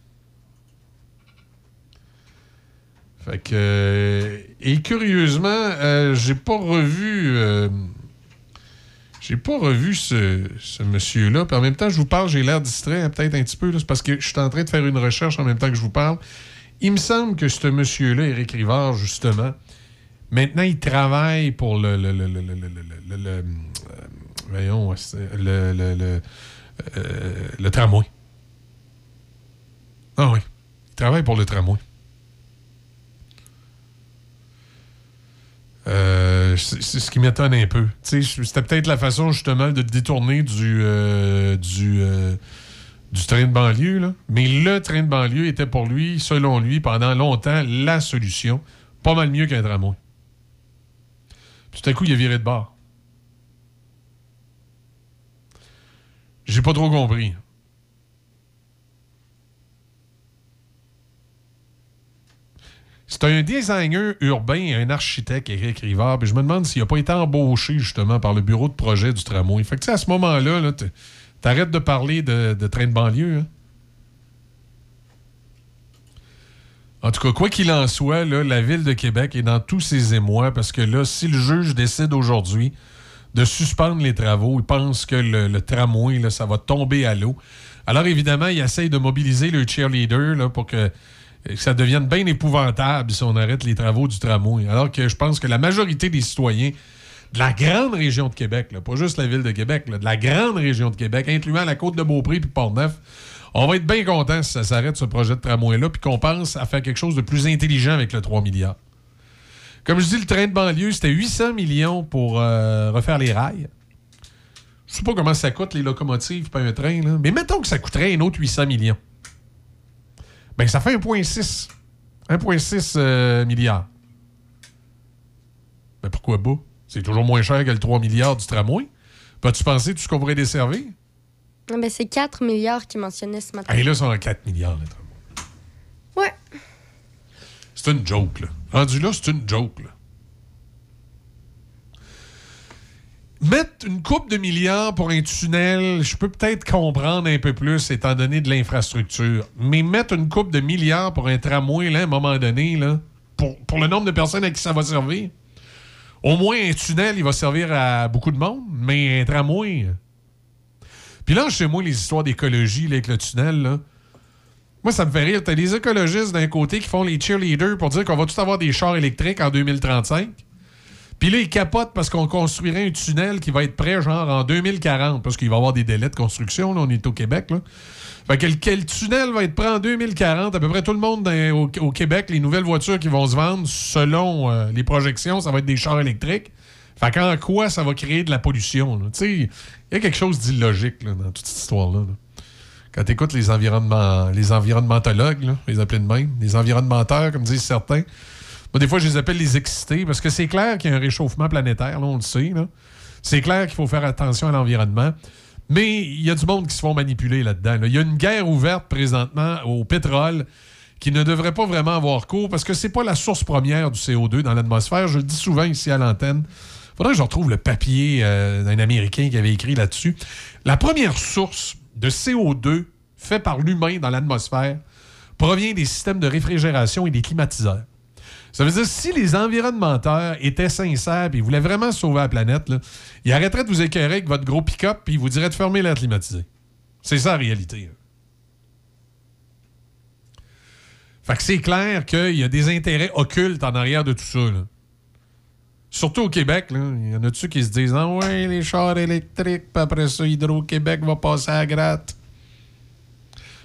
Fait que. euh, et curieusement, euh, j'ai pas revu. euh, ce, monsieur-là. Puis en même temps, je vous parle, j'ai l'air distrait hein, peut-être un petit peu. C'est parce que je suis en train de faire une recherche en même temps que je vous parle. Il me semble que ce monsieur-là, Éric Rivard, justement, maintenant, il travaille pour le. euh, voyons, euh, le tramway. Ah oui. Il travaille pour le tramway. Euh, c'est ce qui m'étonne un peu. C'était peut-être la façon justement de détourner du, euh, euh, train de banlieue. Mais le train de banlieue était pour lui, selon lui, pendant longtemps, la solution. Pas mal mieux qu'un tramway. Tout à coup, il a viré de bord. J'ai pas trop compris. C'est un designer urbain, un architecte, Éric Rivard. Puis je me demande s'il n'a pas été embauché justement par le bureau de projet du tramway. Fait que à ce moment-là, t'arrêtes de parler de, train de banlieue. hein. En tout cas, quoi qu'il en soit, la ville de Québec est dans tous ses émois parce que là, si le juge décide aujourd'hui de suspendre les travaux, il pense que le, tramway, ça va tomber à l'eau. Alors évidemment, il essaye de mobiliser le cheerleader pour que que ça devienne bien épouvantable si on arrête les travaux du tramway. Alors que je pense que la majorité des citoyens de la grande région de Québec, pas juste la ville de Québec, de la grande région de Québec, incluant la côte de Beaupré puis Port-Neuf, on va être bien content si ça s'arrête ce projet de tramway-là puis qu'on pense à faire quelque chose de plus intelligent avec le 3 milliards. Comme je dis, le train de banlieue, c'était 800 millions pour euh, refaire les rails. Je sais pas comment ça coûte, les locomotives, pas un train, mais mettons que ça coûterait un autre 800 millions. Ben, ça fait 1,6. 1,6 euh, milliards. Ben, pourquoi pas? C'est toujours moins cher que le 3 milliards du tramway. Peux-tu penser tout ce qu'on pourrait desservir? Ah, ben, c'est 4 milliards qu'ils mentionnaient ce matin. Hey, là, c'est en 4 milliards, le tramway. Ouais. C'est une joke, là. Rendu là, c'est une joke, là. Mettre une coupe de milliards pour un tunnel, je peux peut-être comprendre un peu plus étant donné de l'infrastructure. Mais mettre une coupe de milliards pour un tramway, là, à un moment donné, pour, le nombre de personnes à qui ça va servir, au moins un tunnel, il va servir à beaucoup de monde, mais un tramway. Puis là, chez moi, les histoires d'écologie avec le tunnel, là. Moi, ça me fait rire. T'as les écologistes d'un côté qui font les cheerleaders pour dire qu'on va tous avoir des chars électriques en 2035. Puis là, ils capotent parce qu'on construirait un tunnel qui va être prêt genre en 2040, parce qu'il va y avoir des délais de construction. Là, on est au Québec. Là. Fait que le, tunnel va être prêt en 2040. À peu près tout le monde au, Québec, les nouvelles voitures qui vont se vendre, selon euh, les projections, ça va être des chars électriques. Fait qu'en quoi ça va créer de la pollution? Tu sais, il y a quelque chose d'illogique dans toute cette histoire-là. là. Quand tu écoutes les, environnements, les environnementologues, les appeler de même, les environnementeurs, comme disent certains, des fois, je les appelle les excités parce que c'est clair qu'il y a un réchauffement planétaire, là, on le sait. C'est clair qu'il faut faire attention à l'environnement. Mais il y a du monde qui se font manipuler là-dedans. là. Il y a une guerre ouverte présentement au pétrole qui ne devrait pas vraiment avoir cours parce que c'est pas la source première du CO2 dans l'atmosphère. Je le dis souvent ici à l'antenne. Faudrait que je retrouve le papier euh, d'un Américain qui avait écrit là-dessus. La première source de CO2 fait par l'humain dans l'atmosphère provient des systèmes de réfrigération et des climatiseurs. Ça veut dire si les environnementeurs étaient sincères et voulaient vraiment sauver la planète, ils arrêteraient de vous écœurer avec votre gros pick-up puis ils vous diraient de fermer l'air climatisé. C'est ça la réalité. hein. Fait que c'est clair qu'il y a des intérêts occultes en arrière de tout ça. Surtout au Québec, il y en a dessus qui se disent Ah ouais, les chars électriques, puis après ça, Hydro-Québec va passer à gratte.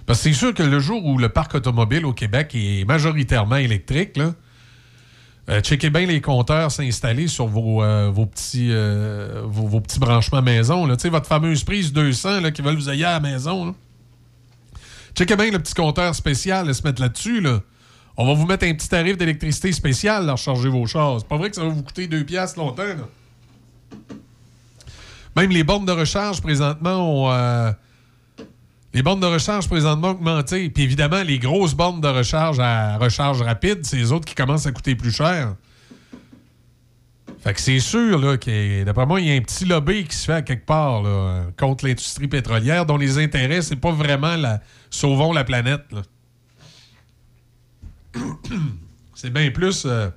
Parce que c'est sûr que le jour où le parc automobile au Québec est majoritairement électrique, là, euh, checkez bien les compteurs s'installer sur vos, euh, petits, euh, vos, petits branchements maison. Là. Votre fameuse prise 200 là, qui veulent vous ailler à la maison. Checkez bien le petit compteur spécial, là, se mettre là-dessus. Là. On va vous mettre un petit tarif d'électricité spécial là, recharger vos chars. C'est pas vrai que ça va vous coûter 2 piastres longtemps. là. Même les bornes de recharge présentement ont. Les bornes de recharge présentement ont augmenté. Puis évidemment, les grosses bornes de recharge à recharge rapide, c'est les autres qui commencent à coûter plus cher. Fait que c'est sûr, là, que d'après moi, il y a un petit lobby qui se fait à quelque part contre l'industrie pétrolière dont les intérêts, c'est pas vraiment la sauvons la planète. c'est bien plus. euh,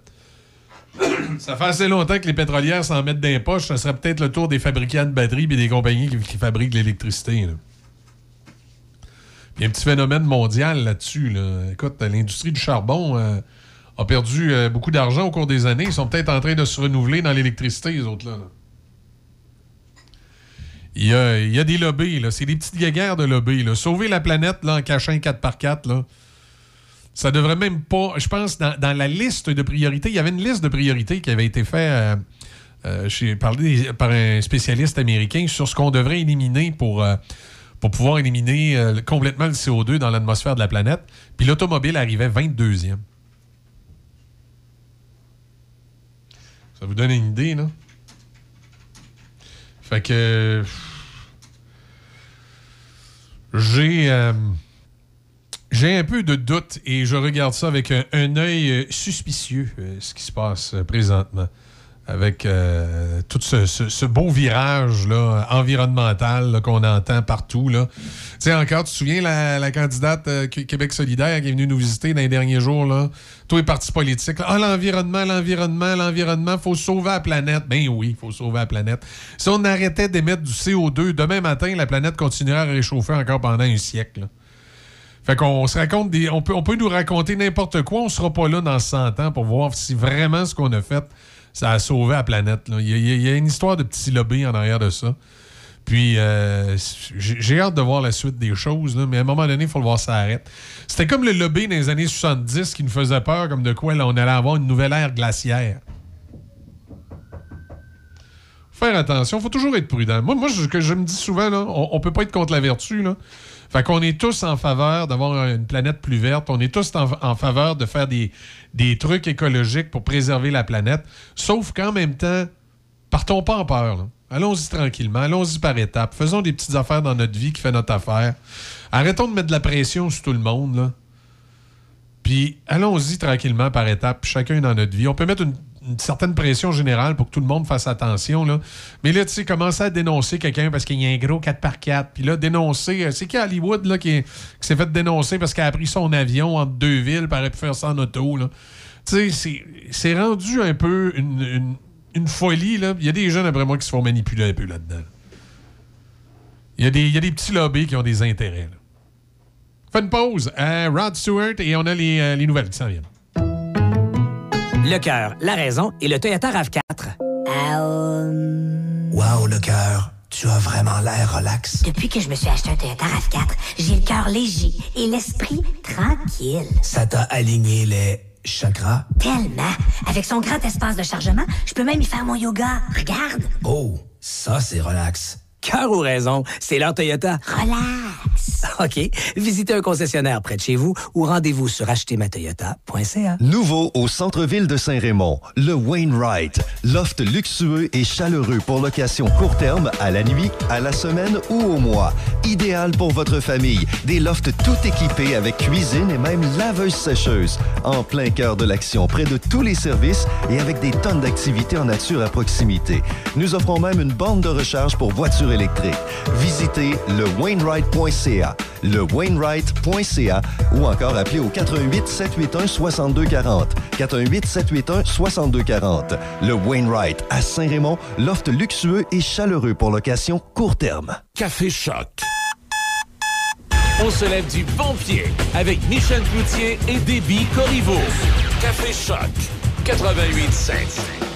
ça fait assez longtemps que les pétrolières s'en mettent dans les poches. Ça serait peut-être le tour des fabricants de batteries et des compagnies qui, qui fabriquent l'électricité. Il y a un petit phénomène mondial là-dessus. là. Écoute, l'industrie du charbon euh, a perdu euh, beaucoup d'argent au cours des années. Ils sont peut-être en train de se renouveler dans l'électricité, les autres-là. là. Il y a, des lobbies, là. C'est des petites guéguerres de lobbies. Là. Sauver la planète là, en cachant un 4x4, là. Ça devrait même pas. Je pense, dans, la liste de priorités, il y avait une liste de priorités qui avait été faite euh, par, un spécialiste américain sur ce qu'on devrait éliminer pour, pour pouvoir éliminer euh, complètement le CO2 dans l'atmosphère de la planète. Puis l'automobile arrivait 22e. Ça vous donne une idée, là? Fait que. j'ai euh, j'ai un peu de doute et je regarde ça avec un, un œil euh, suspicieux, ce qui se passe présentement. Avec euh, tout ce, beau virage là, environnemental qu'on entend partout. Tu sais, encore, tu te souviens la, candidate euh, Qu- Québec solidaire qui est venue nous visiter dans les derniers jours? Là? Tous les partis politiques. Ah, l'environnement, l'environnement, l'environnement, faut sauver la planète. Ben oui, il faut sauver la planète. Si on arrêtait d'émettre du CO2, demain matin, la planète continuerait à réchauffer encore pendant un siècle. Fait qu'on se raconte des. On peut, on peut nous raconter n'importe quoi, on sera pas là dans 100 ans pour voir si vraiment ce qu'on a fait, ça a sauvé la planète. Il y, a- une histoire de petits lobby en arrière de ça. Puis euh, j'ai hâte de voir la suite des choses, mais à un moment donné, il faut le voir ça arrête. C'était comme le lobby dans les années 70 qui nous faisait peur, comme de quoi là, on allait avoir une nouvelle ère glaciaire. Faire attention, faut toujours être prudent. Moi, moi ce que je me dis souvent, là, on, on peut pas être contre la vertu. Là. Fait qu'on est tous en faveur d'avoir une planète plus verte. On est tous en, faveur de faire des, trucs écologiques pour préserver la planète. Sauf qu'en même temps, partons pas en peur. Allons-y tranquillement, allons-y par étapes. Faisons des petites affaires dans notre vie qui fait notre affaire. Arrêtons de mettre de la pression sur tout le monde. Puis allons-y tranquillement par étapes, chacun dans notre vie. On peut mettre une, une certaine pression générale pour que tout le monde fasse attention. Là. Mais là, tu sais, commencer à dénoncer quelqu'un parce qu'il y a un gros 4x4. Puis là, dénoncer. euh, C'est qui Hollywood là, qui, est- qui s'est fait dénoncer parce qu'elle a pris son avion entre deux villes, elle aurait pu faire ça en auto. Tu sais, c'est- rendu un peu une, une- folie. Il y a des jeunes, après moi, qui se font manipuler un peu là-dedans. là. Il y, a des- il y a des petits lobbies qui ont des intérêts. Là. Fais une pause. Euh, Rod Stewart et on a les, euh, les nouvelles qui s'en viennent. Le cœur, la raison et le Toyota RAV4. Wow, le cœur, tu as vraiment l'air relax. Depuis que je me suis acheté un Toyota RAV4, j'ai le cœur léger et l'esprit tranquille. Ça t'a aligné les chakras? Tellement. Avec son grand espace de chargement, je peux même y faire mon yoga. Regarde. Oh, ça c'est relax. Cœur ou raison, c'est leur Toyota. Relax. OK. Visitez un concessionnaire près de chez vous ou rendez-vous sur achetermatoyota.ca. Nouveau au centre-ville de Saint-Raymond, le Wainwright. Loft luxueux et chaleureux pour location court terme, à la nuit, à la semaine ou au mois. Idéal pour votre famille. Des lofts tout équipés avec cuisine et même laveuse sécheuse. En plein cœur de l'action, près de tous les services et avec des tonnes d'activités en nature à proximité. Nous offrons même une borne de recharge pour voitures Visitez le Wainwright.ca, le Wainwright.ca ou encore appelez au 88 781 6240. 418 781 6240. Le Wainwright à Saint-Raymond, loft luxueux et chaleureux pour location court terme. Café Choc. On se lève du bon pied avec Michel Cloutier et Déby Corriveau. Café Choc 88 5.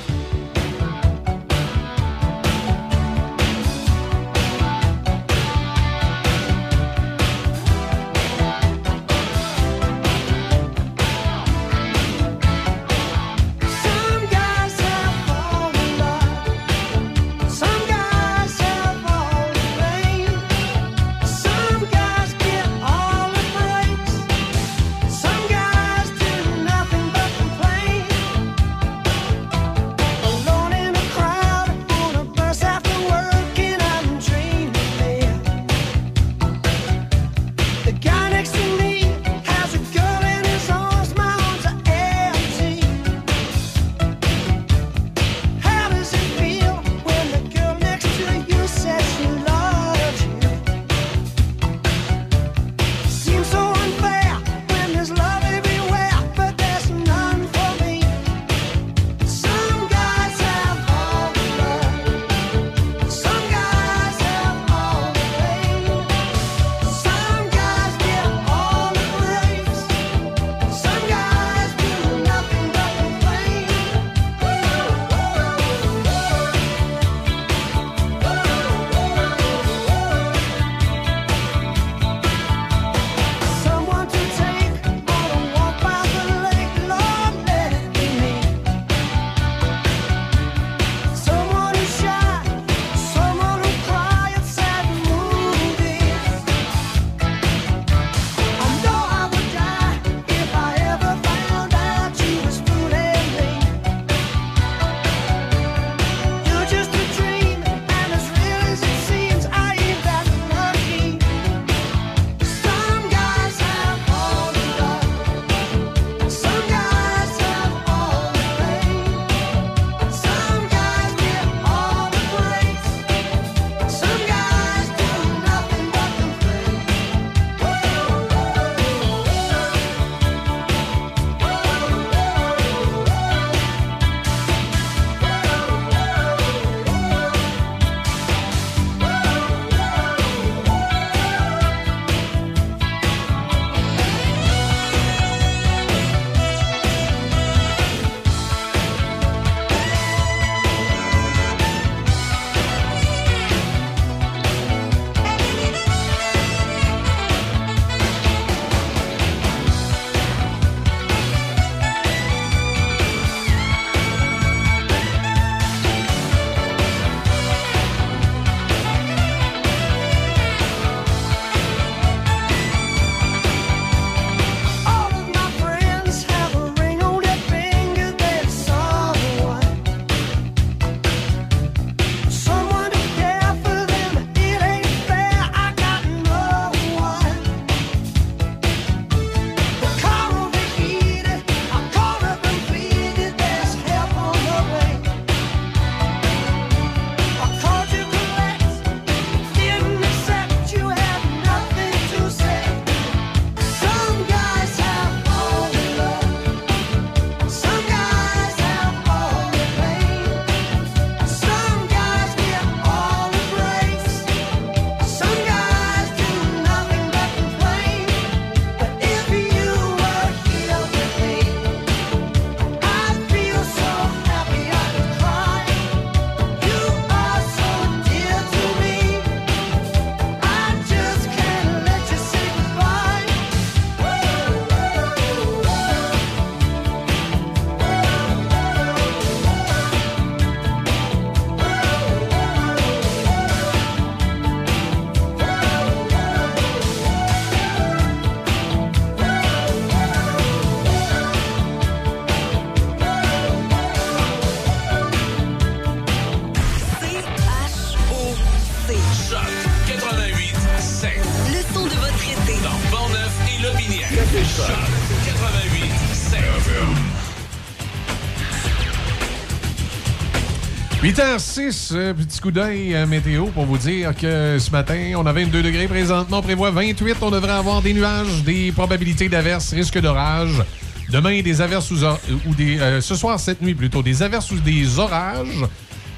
8h06, euh, petit coup d'œil euh, météo pour vous dire que ce matin, on a 22 degrés présentement, on prévoit 28. On devrait avoir des nuages, des probabilités d'averses, risque d'orage. Demain, des averses ou, des. euh, ce soir, cette nuit plutôt, des averses ou des orages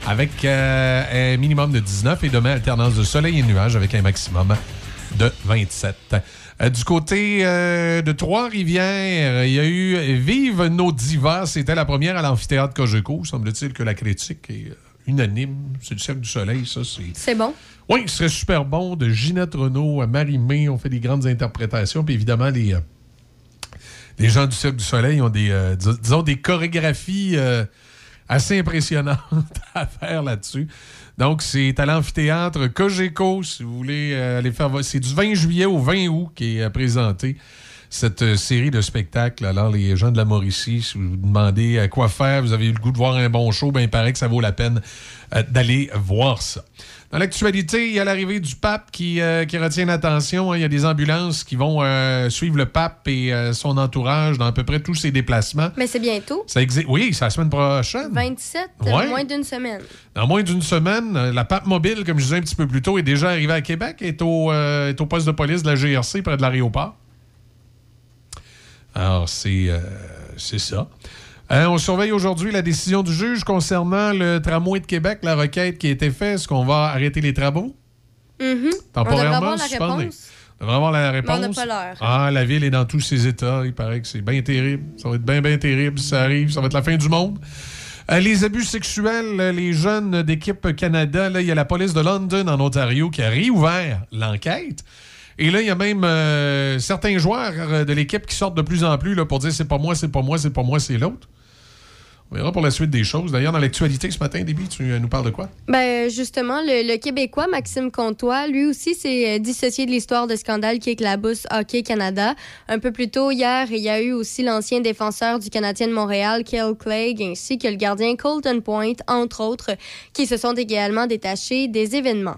avec un minimum de 19 et demain, alternance de soleil et nuages avec un maximum de 27. Euh, du côté euh, de Trois-Rivières, il y a eu Vive nos divas. C'était la première à l'amphithéâtre Cogeco. Semble-t-il que la critique est euh, unanime. C'est du Cercle du Soleil, ça. C'est C'est bon. oui, ce serait super bon. De Ginette Renault à Marie-Mé, on fait des grandes interprétations. Puis évidemment, les, les gens du Cirque du Soleil ont des, euh, dis- disons, des chorégraphies euh, assez impressionnantes à faire là-dessus. Donc, c'est à l'amphithéâtre Cogeco, si vous voulez euh, aller faire... C'est du 20 juillet au 20 août qui est euh, présenté cette euh, série de spectacles. Alors, les gens de la Mauricie, si vous vous demandez à quoi faire, vous avez eu le goût de voir un bon show, ben, il paraît que ça vaut la peine d'aller voir ça. Dans l'actualité, il y a l'arrivée du pape qui, euh, qui retient l'attention. hein. Il y a des ambulances qui vont euh, suivre le pape et euh, son entourage dans à peu près tous ses déplacements. Mais c'est bientôt. Ça exi- Oui, c'est la semaine prochaine. 27, euh, Ouais. moins d'une semaine. Dans moins d'une semaine, la pape mobile, comme je disais un petit peu plus tôt, est déjà arrivée à Québec, est au, est au poste de police de la GRC près de l'aéroport. Alors, c'est c'est ça. Euh, on surveille aujourd'hui la décision du juge concernant le tramway de Québec, la requête qui a été faite. Est-ce qu'on va arrêter les travaux? Mhm. On devrait Temporairement, réponse. On devrait avoir la Mais on réponse. n'a pas l'heure. Ah, la ville est dans tous ses états. Il paraît que c'est bien terrible. Ça va être bien, bien terrible si ça arrive. Ça va être la fin du monde. Euh, les abus sexuels, euh, les jeunes d'équipe Canada, il y a la police de London en Ontario qui a réouvert l'enquête. Et là, il y a même euh, certains joueurs de l'équipe qui sortent de plus en plus là, pour dire c'est pas moi, c'est pas moi, c'est pas moi, c'est l'autre. On verra pour la suite des choses. D'ailleurs, dans l'actualité ce matin, Déby, tu euh, nous parles de quoi? Ben justement, le, Québécois Maxime Comtois, lui aussi s'est euh, dissocié de l'histoire de scandale qui éclabousse Hockey Canada. Un peu plus tôt hier, il y a eu aussi l'ancien défenseur du Canadien de Montréal, Kel Clegg, ainsi que le gardien Colton Point, entre autres, qui se sont également détachés des événements.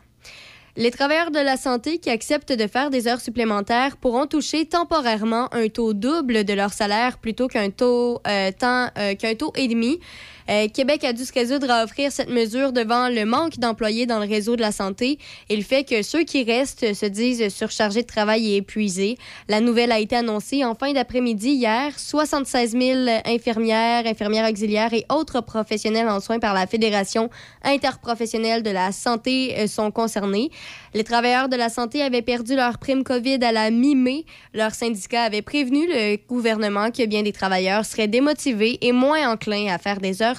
Les travailleurs de la santé qui acceptent de faire des heures supplémentaires pourront toucher temporairement un taux double de leur salaire plutôt qu'un taux euh, euh, qu'un taux et demi. Euh, Québec a dû se résoudre à offrir cette mesure devant le manque d'employés dans le réseau de la santé et le fait que ceux qui restent se disent surchargés de travail et épuisés. La nouvelle a été annoncée en fin d'après-midi hier. 76 000 infirmières, infirmières auxiliaires et autres professionnels en soins par la Fédération interprofessionnelle de la santé euh, sont concernés. Les travailleurs de la santé avaient perdu leur prime COVID à la mi-mai. Leur syndicat avait prévenu le gouvernement que bien des travailleurs seraient démotivés et moins enclins à faire des heures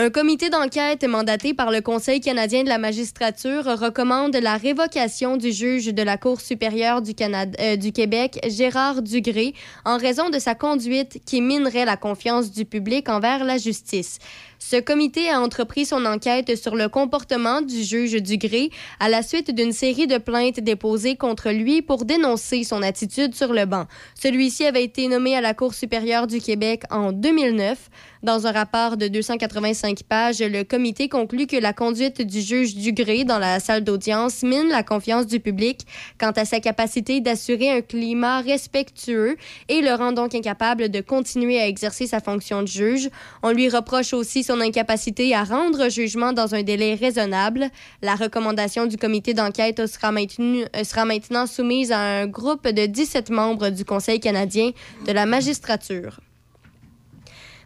Un comité d'enquête mandaté par le Conseil canadien de la magistrature recommande la révocation du juge de la Cour supérieure du, euh, du Québec, Gérard Dugré, en raison de sa conduite qui minerait la confiance du public envers la justice. Ce comité a entrepris son enquête sur le comportement du juge Dugré à la suite d'une série de plaintes déposées contre lui pour dénoncer son attitude sur le banc. Celui-ci avait été nommé à la Cour supérieure du Québec en 2009. Dans un rapport de 285 pages, le comité conclut que la conduite du juge Dugré dans la salle d'audience mine la confiance du public quant à sa capacité d'assurer un climat respectueux et le rend donc incapable de continuer à exercer sa fonction de juge. On lui reproche aussi son incapacité à rendre jugement dans un délai raisonnable. La recommandation du comité d'enquête sera, euh, maintenant soumise à un groupe de 17 membres du Conseil canadien de la magistrature.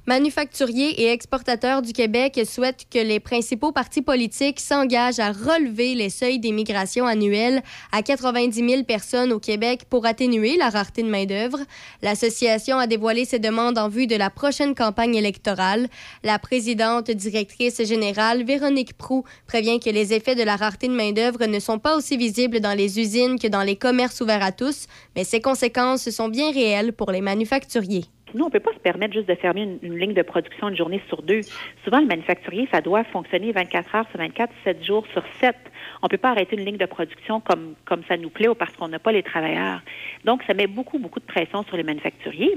Manufacturiers et exportateurs du Québec souhaitent que les principaux partis politiques s'engagent à relever les seuils d'immigration annuels à 90 000 personnes au Québec pour atténuer la rareté de main-d'œuvre. L'association a dévoilé ses demandes en vue de la prochaine campagne électorale. La présidente directrice générale, Véronique Prou, prévient que les effets de la rareté de main-d'œuvre ne sont pas aussi visibles dans les usines que dans les commerces ouverts à tous, mais ces conséquences sont bien réelles pour les manufacturiers. Nous, on ne peut pas se permettre juste de fermer une, ligne de production une journée sur deux. Souvent, le manufacturier, ça doit fonctionner 24 heures sur 24, 7 jours sur 7. On ne peut pas arrêter une ligne de production comme, comme ça nous plaît ou parce qu'on n'a pas les travailleurs. Donc, ça met beaucoup, beaucoup de pression sur les manufacturiers.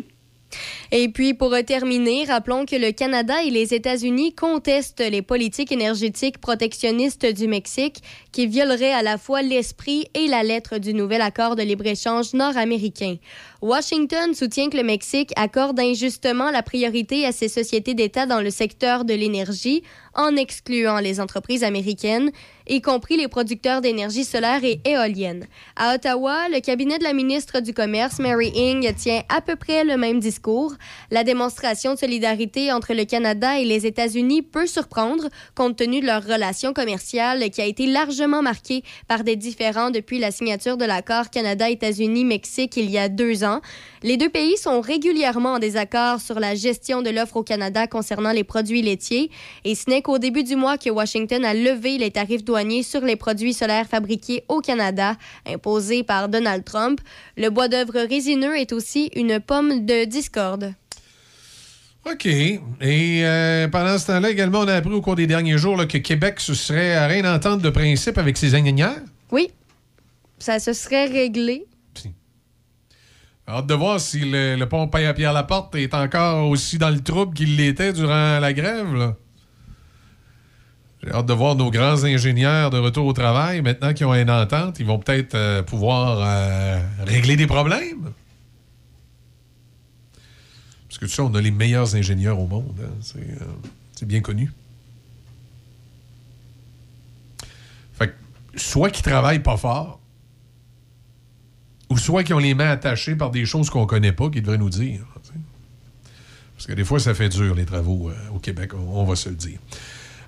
Et puis, pour terminer, rappelons que le Canada et les États-Unis contestent les politiques énergétiques protectionnistes du Mexique qui violeraient à la fois l'esprit et la lettre du nouvel accord de libre-échange nord-américain. Washington soutient que le Mexique accorde injustement la priorité à ses sociétés d'État dans le secteur de l'énergie en excluant les entreprises américaines, y compris les producteurs d'énergie solaire et éolienne. À Ottawa, le cabinet de la ministre du Commerce, Mary Ing, tient à peu près le même discours. La démonstration de solidarité entre le Canada et les États-Unis peut surprendre, compte tenu de leur relation commerciale qui a été largement marquée par des différends depuis la signature de l'accord Canada-États-Unis-Mexique il y a deux ans. Les deux pays sont régulièrement en désaccord sur la gestion de l'offre au Canada concernant les produits laitiers, et ce n'est qu'au début du mois que Washington a levé les tarifs douaniers sur les produits solaires fabriqués au Canada, imposés par Donald Trump. Le bois d'œuvre résineux est aussi une pomme de discorde. OK. Et euh, pendant ce temps-là, également, on a appris au cours des derniers jours là, que Québec se serait à rien d'entente de principe avec ses ingénieurs. Oui, ça se serait réglé. Hâte de voir si le, le à Pierre Laporte est encore aussi dans le trouble qu'il l'était durant la grève. là. J'ai hâte de voir nos grands ingénieurs de retour au travail. Maintenant qu'ils ont une entente, ils vont peut-être euh, pouvoir euh, régler des problèmes. Parce que tu sais, on a les meilleurs ingénieurs au monde. hein. C'est euh, c'est bien connu. Fait que soit qu'ils travaillent pas fort, ou soit qu'ils ont les mains attachées par des choses qu'on connaît pas, qu'ils devraient nous dire. Parce que des fois, ça fait dur, les travaux euh, au Québec, on, on va se le dire.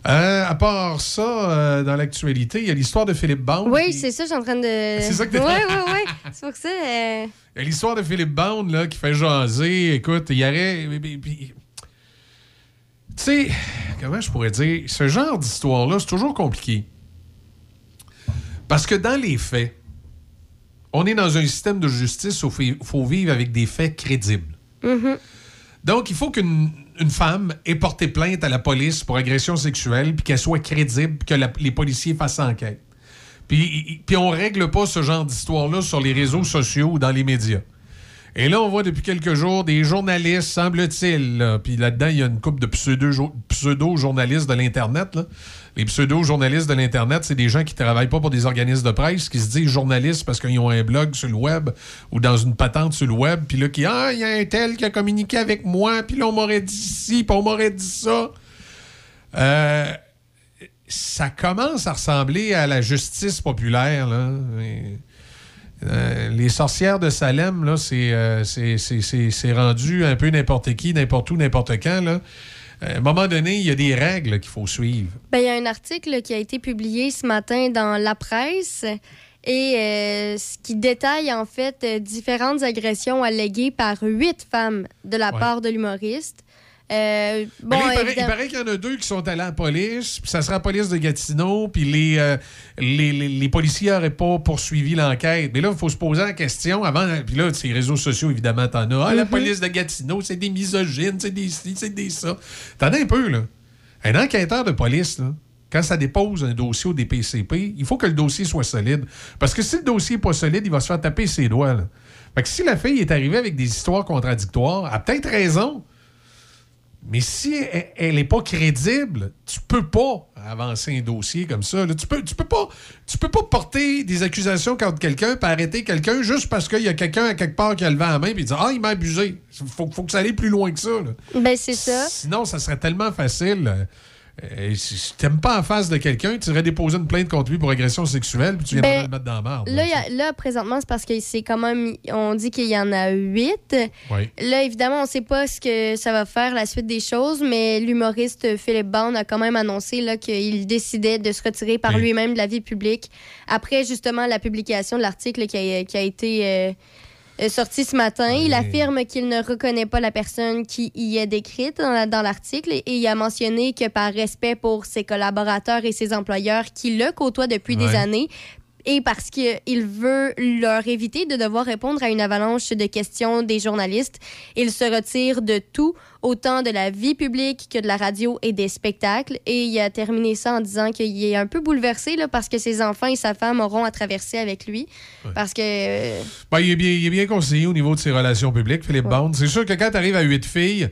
Euh, à part ça, euh, dans l'actualité, il y a l'histoire de Philippe Bond. Oui, c'est ça, je suis en train de. C'est ça que t'es- Oui, oui, oui. C'est pour ça. Il y a l'histoire de Philippe Bond là, qui fait jaser. Écoute, il y aurait. Tu sais, comment je pourrais dire, ce genre d'histoire-là, c'est toujours compliqué. Parce que dans les faits, on est dans un système de justice où il faut vivre avec des faits crédibles. mhm. Donc, il faut qu'une une femme ait porté plainte à la police pour agression sexuelle, puis qu'elle soit crédible, puis que la- les policiers fassent enquête. Puis, puis on règle pas ce genre d'histoire-là sur les réseaux sociaux ou dans les médias. Et là, on voit depuis quelques jours des journalistes, semble-t-il, là, puis là-dedans, il y a une couple de pseudo- pseudo-journalistes de l'Internet. Les pseudo-journalistes de l'Internet, c'est des gens qui travaillent pas pour des organismes de presse, qui se disent journalistes parce qu'ils ont un blog sur le web ou dans une patente sur le web, puis là, qui Ah, il y a un tel qui a communiqué avec moi, puis là, on m'aurait dit ci, puis on m'aurait dit ça. Euh, ça commence à ressembler à la justice populaire, là. Euh, les sorcières de Salem, là, c'est, euh, c'est- c'est rendu un peu n'importe qui, n'importe où, n'importe quand. Là. Euh, À un moment donné, il y a des règles qu'il faut suivre. Ben, il y a un article qui a été publié ce matin dans la presse et euh, ce qui détaille en fait euh, différentes agressions alléguées par huit femmes de la Ouais. part de l'humoriste. Euh, Mais bon, là, il, paraît, évidemment- qu'il y en a deux qui sont allés à la police, puis ça sera la police de Gatineau, puis les, euh, les, les- les policiers n'auraient pas poursuivi l'enquête. Mais là, il faut se poser la question avant. Puis là, ces réseaux sociaux, évidemment, t'en as. Ah, la Mhm. police de Gatineau, c'est des misogynes, c'est des ci, c'est des ça. T'en as un peu, là. Un enquêteur de police, là. Quand ça dépose un dossier au DPCP, il faut que le dossier soit solide. Parce que si le dossier n'est pas solide, il va se faire taper ses doigts. Là. Fait que si la fille est arrivée avec des histoires contradictoires, elle a peut-être raison. Mais si elle n'est pas crédible, tu peux pas avancer un dossier comme ça. là. Tu peux, tu peux pas, tu peux pas porter des accusations contre quelqu'un, puis arrêter quelqu'un juste parce qu'il y a quelqu'un à quelque part qui a levé la main et dire ah il m'a abusé. Faut, faut que ça aille plus loin que ça. là. Ben, c'est ça. Sinon, ça serait tellement facile. Euh, euh, si t'aimes pas en face de quelqu'un, tu irais déposer une plainte contre lui pour agression sexuelle, puis tu viendrais Ben, le mettre dans la merde. Là, là, présentement, c'est parce que c'est quand même. On dit qu'il y en a huit. Oui. Là, évidemment, on ne sait pas ce que ça va faire la suite des choses, mais l'humoriste Philippe Bond a quand même annoncé qu'il décidait de se retirer par Oui. lui-même de la vie publique après justement la publication de l'article qui a, qui a été euh, sorti ce matin. Il affirme qu'il ne reconnaît pas la personne qui y est décrite dans, la- dans l'article et il a mentionné que par respect pour ses collaborateurs et ses employeurs qui le côtoient depuis des années, et parce qu'il veut leur éviter de devoir répondre à une avalanche de questions des journalistes. Il se retire de tout, autant de la vie publique que de la radio et des spectacles. Et il a terminé ça en disant qu'il est un peu bouleversé là, parce que ses enfants et sa femme auront à traverser avec lui. Parce que... euh, Ben, il, est bien, il est bien conseillé au niveau de ses relations publiques, Philippe Bond. C'est sûr que quand tu arrives à huit filles,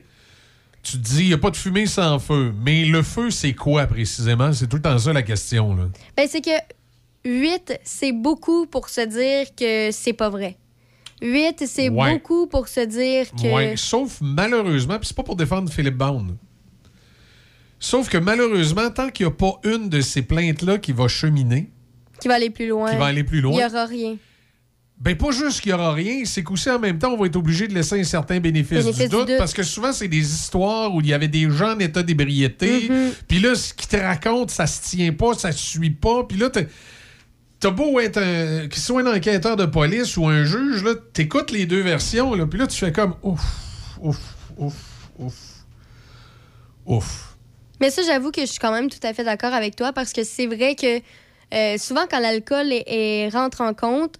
tu te dis, il n'y a pas de fumée sans feu. Mais le feu, c'est quoi précisément? C'est tout le temps ça la question. Là. Ben, c'est que 8, c'est beaucoup pour se dire que c'est pas vrai. 8, c'est Ouais. beaucoup pour se dire que. Ouais, sauf malheureusement, puis c'est pas pour défendre Philippe Bond. Sauf que malheureusement, tant qu'il n'y a pas une de ces plaintes-là qui va cheminer, Qui va aller plus loin. Qui va aller plus loin. Il n'y aura rien. ben pas juste qu'il n'y aura rien, c'est qu'aussi en même temps, on va être obligé de laisser un certain bénéfice, Bénéfice du, du doute, parce que souvent, c'est des histoires où il y avait des gens en état d'ébriété, Mhm. puis là, ce qu'ils te racontent, ça se tient pas, ça se suit pas, puis là, t'as- beau être un, qu'il soit un enquêteur de police ou un juge, là, t'écoutes les deux versions, là, puis là, tu fais comme ouf, ouf, ouf, ouf, ouf. Mais ça, j'avoue que je suis quand même tout à fait d'accord avec toi parce que c'est vrai que euh, souvent, quand l'alcool rentre en compte,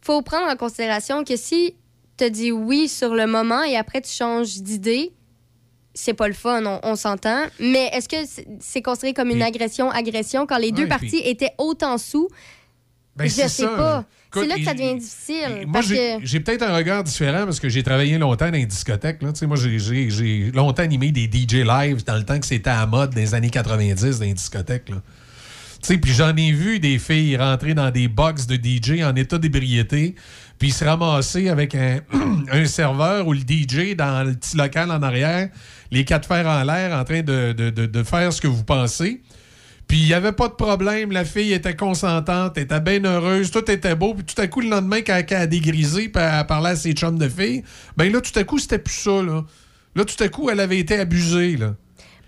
faut prendre en considération que si tu dis oui sur le moment et après tu changes d'idée, c'est pas le fun, on, on s'entend. Mais est-ce que c'est- considéré comme une agression, agression quand les deux parties puis- étaient autant sous? Ben, je sais ça. pas. C'est là que ça devient difficile. Moi, j'ai que... peut-être un regard différent parce que j'ai travaillé longtemps dans les discothèques. Là. Moi, j'ai- longtemps animé des DJ live dans le temps que c'était à mode des années 90 dans les discothèques. Là. Puis j'en ai vu des filles rentrer dans des box de DJ en état d'ébriété, puis se ramasser avec un, un serveur ou le DJ dans le petit local en arrière, les quatre fers en l'air en train de, de- de- de faire ce que vous pensez. Puis il n'y avait pas de problème, la fille était consentante, était bien heureuse, tout était beau, puis tout à coup, le lendemain, quand elle a dégrisé, puis elle parlait à ses chums de filles, ben là, tout à coup, c'était plus ça, là. Là, tout à coup, elle avait été abusée, là.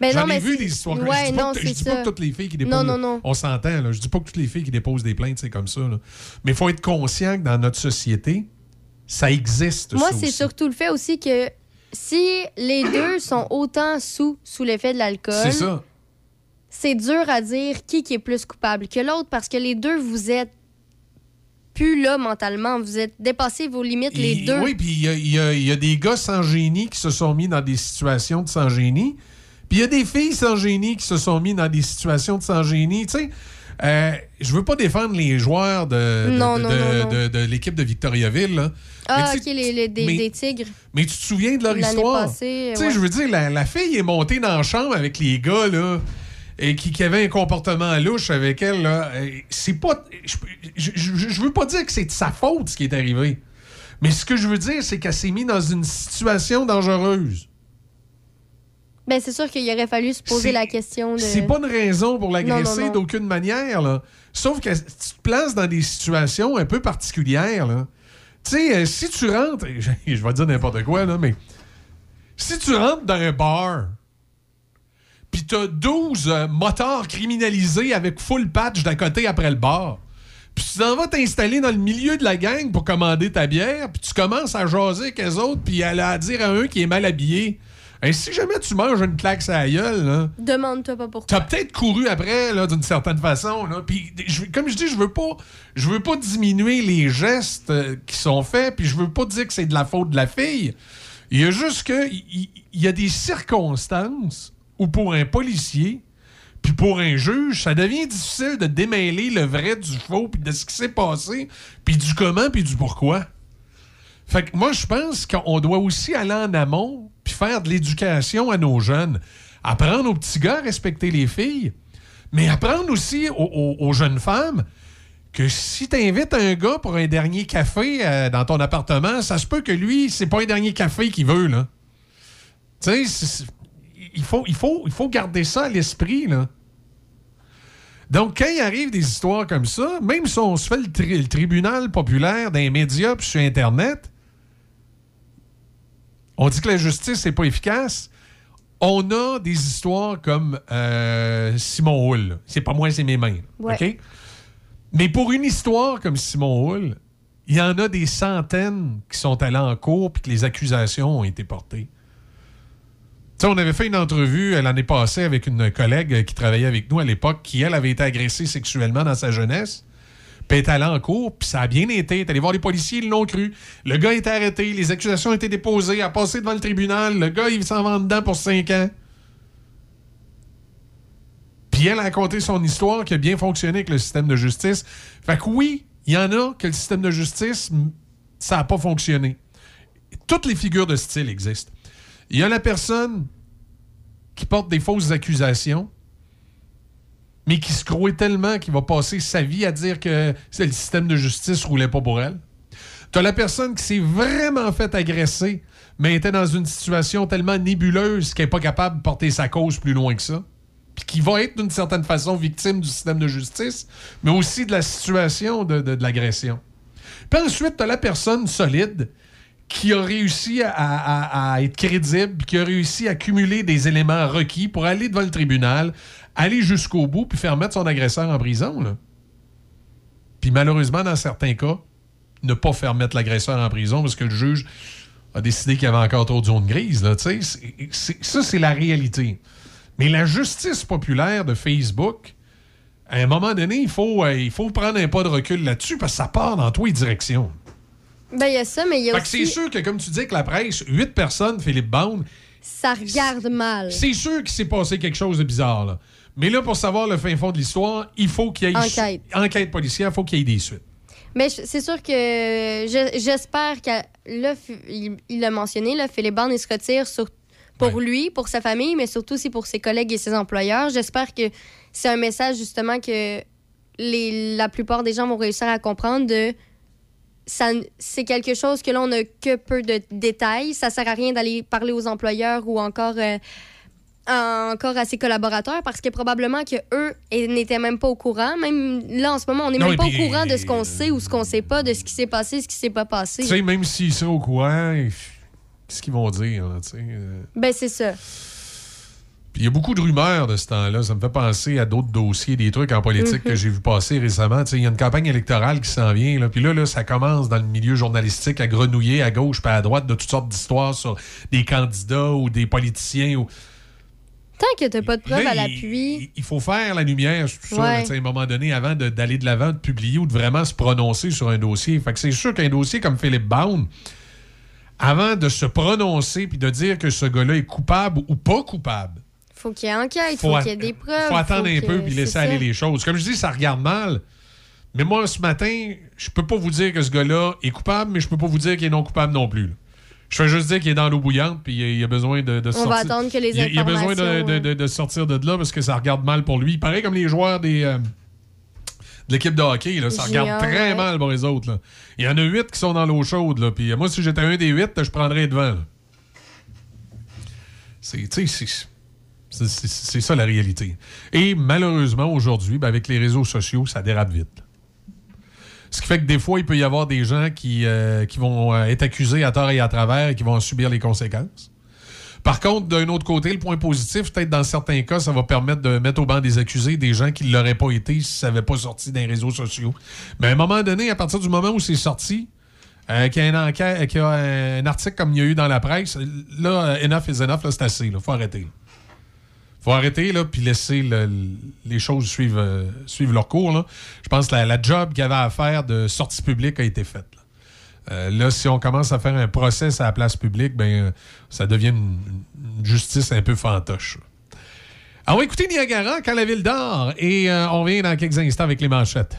Ben J'en ai vu des histoires. Ouais, je dis pas, que, je dis pas que toutes les filles qui déposent. Non, non, non. On s'entend, là. Je dis pas que toutes les filles qui déposent des plaintes, c'est comme ça, là. Mais il faut être conscient que dans notre société, ça existe. Moi, c'est surtout le fait aussi que si les deux sont autant sous, sous l'effet de l'alcool, C'est ça. C'est dur à dire qui, qui est plus coupable que l'autre parce que les deux, vous êtes plus là mentalement. Vous êtes dépassé vos limites, les deux. Oui, puis il y y a- il y a des gars sans génie qui se sont mis dans des situations de sans génie. Puis il y a des filles sans génie qui se sont mis dans des situations de sans génie. Tu sais, euh, je veux pas défendre les joueurs de, de- l'équipe de Victoriaville. là. ah, ok, les, les- des, mais- des tigres. Mais tu te souviens de leur histoire? Tu sais, ouais. je veux dire, la, la fille est montée dans la chambre avec les gars, là, et qui, qui avait un comportement louche avec elle, là. C'est pas. Je, je, je- je veux pas dire que c'est de sa faute ce qui est arrivé. Mais ce que je veux dire, c'est qu'elle s'est mise dans une situation dangereuse. Ben, c'est sûr qu'il aurait fallu se poser la question de. C'est pas une raison pour l'agresser d'aucune manière, là. Sauf que tu te places dans des situations un peu particulières, là. Tu sais, euh, si tu rentres, je, je vais dire n'importe quoi, là, mais si tu rentres dans un bar, puis t'as 12 euh, motards criminalisés avec full patch d'à côté après le bar, puis tu t'en vas t'installer dans le milieu de la gang pour commander ta bière, puis tu commences à jaser avec les autres, puis à, à dire à un qui est mal habillé, Hey, si jamais tu manges une claque sur la gueule, là, Demande-toi pas pourquoi. T'as peut-être couru après, là, d'une certaine façon. Là. Puis, je- comme je dis, je veux pas, je veux pas diminuer les gestes euh, qui sont faits, puis je veux pas dire que c'est de la faute de la fille. Il y a juste que il y, a des circonstances où pour un policier, puis pour un juge, ça devient difficile de démêler le vrai du faux, puis de ce qui s'est passé, puis du comment, puis du pourquoi. Fait que moi, je pense qu'on doit aussi aller en amont puis faire de l'éducation à nos jeunes. Apprendre aux petits gars à respecter les filles, mais apprendre aussi aux, jeunes femmes que si tu invites un gars pour un dernier café euh, dans ton appartement, ça se peut que lui, c'est pas un dernier café qu'il veut, là. Tu sais, c'est- il faut, il, faut, il faut garder ça à l'esprit, là. Donc, quand il arrive des histoires comme ça, même si on se fait le, tri- le tribunal populaire dans les médias puis sur Internet, on dit que la justice n'est pas efficace. On a des histoires comme euh, Simon Hull. C'est pas moi, c'est mes mains. Ouais. Mais pour une histoire comme Simon Hull, il y en a des centaines qui sont allés en cours puis que les accusations ont été portées. Tu sais, on avait fait une entrevue euh, l'année passée avec une collègue euh, qui travaillait avec nous à l'époque, qui, elle, avait été agressée sexuellement dans sa jeunesse. Puis elle est allée en cours, puis ça a bien été. Est allée voir les policiers, ils l'ont cru. Le gars est arrêté, les accusations ont été déposées, a passé devant le tribunal. Le gars, il s'en va dedans pour 5 ans. Puis elle a raconté son histoire qui a bien fonctionné avec le système de justice. Fait que oui, il y en a que le système de justice, ça n'a pas fonctionné. Toutes les figures de style existent. Il y a la personne qui porte des fausses accusations, mais qui se croit tellement qu'il va passer sa vie à dire que le système de justice roulait pas pour elle. T'as la personne qui s'est vraiment fait agresser, mais était dans une situation tellement nébuleuse qu'elle n'est pas capable de porter sa cause plus loin que ça. Puis qui va être d'une certaine façon victime du système de justice, mais aussi de la situation de l'agression. Puis ensuite, t'as la personne solide qui a réussi à, être crédible, qui a réussi à cumuler des éléments requis pour aller devant le tribunal, aller jusqu'au bout, puis faire mettre son agresseur en prison. Puis malheureusement, dans certains cas, ne pas faire mettre l'agresseur en prison parce que le juge a décidé qu'il y avait encore trop de zones grises. Là. C'est- c'est- ça, c'est la réalité. Mais la justice populaire de Facebook, à un moment donné, il faut, euh, il faut prendre un pas de recul là-dessus parce que ça part dans toutes les directions. Ben, il y a ça, mais il y a Fait que c'est aussi. sûr que, comme tu dis que la presse, huit personnes, Philippe Bound, Ça regarde mal. c'est sûr qu'il s'est passé quelque chose de bizarre. Là. Mais là, pour savoir le fin fond de l'histoire, il faut qu'il y ait Enquête. enquête policière, il faut qu'il y ait des suites. Mais c'est sûr que je- j'espère que là, il l'a mentionné, là, Philippe Bond, il se retire sur- pour lui, pour sa famille, mais surtout aussi pour ses collègues et ses employeurs. J'espère que c'est un message justement que les, la plupart des gens vont réussir à comprendre de ça c'est quelque chose que là on n'a que peu de détails. Ça sert à rien d'aller parler aux employeurs ou encore euh, encore à ses collaborateurs parce que probablement que eux n'étaient même pas au courant. Même là en ce moment, on n'est même pas puis- au courant de ce qu'on sait ou ce qu'on sait pas, de ce qui s'est passé, ce qui s'est pas passé. Tu sais, même s'ils sont au courant, qu'est-ce qu'ils vont dire? là, euh? Ben c'est ça. Il y a beaucoup de rumeurs de ce temps-là. Ça me fait penser à d'autres dossiers, des trucs en politique Mhm. que j'ai vu passer récemment. Tu sais, Il y a une campagne électorale qui s'en vient. Là. Puis là, là, ça commence dans le milieu journalistique à grenouiller à gauche puis à droite de toutes sortes d'histoires sur des candidats ou des politiciens. Ou... Tant que t'as pas de preuves à l'appui. Il faut faire la lumière sur tout ça, Ouais. là, à un moment donné, avant d'aller de l'avant, de publier ou de vraiment se prononcer sur un dossier. Fait que c'est sûr qu'un dossier comme Philippe Bound, avant de se prononcer puis de dire que ce gars-là est coupable ou pas coupable, Faut qu'il y ait enquête, faut faut, qu'il y ait des preuves. faut attendre faut un peu puis laisser aller ça. les choses. Comme je dis, ça regarde mal. Mais moi, ce matin, je peux pas vous dire que ce gars-là est coupable, mais je peux pas vous dire qu'il est non coupable non plus. là. Je fais juste dire qu'il est dans l'eau bouillante puis il a- besoin de, de On sortir. va attendre que les a- il a besoin de, informations, de- de- de sortir de là parce que ça regarde mal pour lui. Pareil comme les joueurs des, euh, de l'équipe de hockey. Là, ça regarde très ouais. mal pour les autres. là. Il y en a huit qui sont dans l'eau chaude. Là, puis moi, si j'étais un des huit, je prendrais devant. C'est, c'est- ça la réalité. Et malheureusement, aujourd'hui, ben, avec les réseaux sociaux, ça dérape vite. Ce qui fait que des fois, il peut y avoir des gens qui, euh, vont euh, être accusés à tort et à travers et qui vont en subir les conséquences. Par contre, d'un autre côté, le point positif, peut-être dans certains cas, ça va permettre de mettre au banc des accusés des gens qui ne l'auraient pas été si ça n'avait pas sorti les réseaux sociaux. Mais à un moment donné, à partir du moment où c'est sorti, euh, qu'il y y a un article comme il y a eu dans la presse, là, enough is enough, c'est assez. Il faut arrêter. Arrêter, là, puis laisser le- les choses suivre, euh, suivre leur cours. Là. Je pense que la, job qu'il y avait à faire de sortie publique a été faite. Là. Euh, si on commence à faire un procès à la place publique, ben, euh, ça devient une, justice un peu fantoche. Ah, on va écouter Niagara quand la ville dort et on revient dans quelques instants avec les manchettes.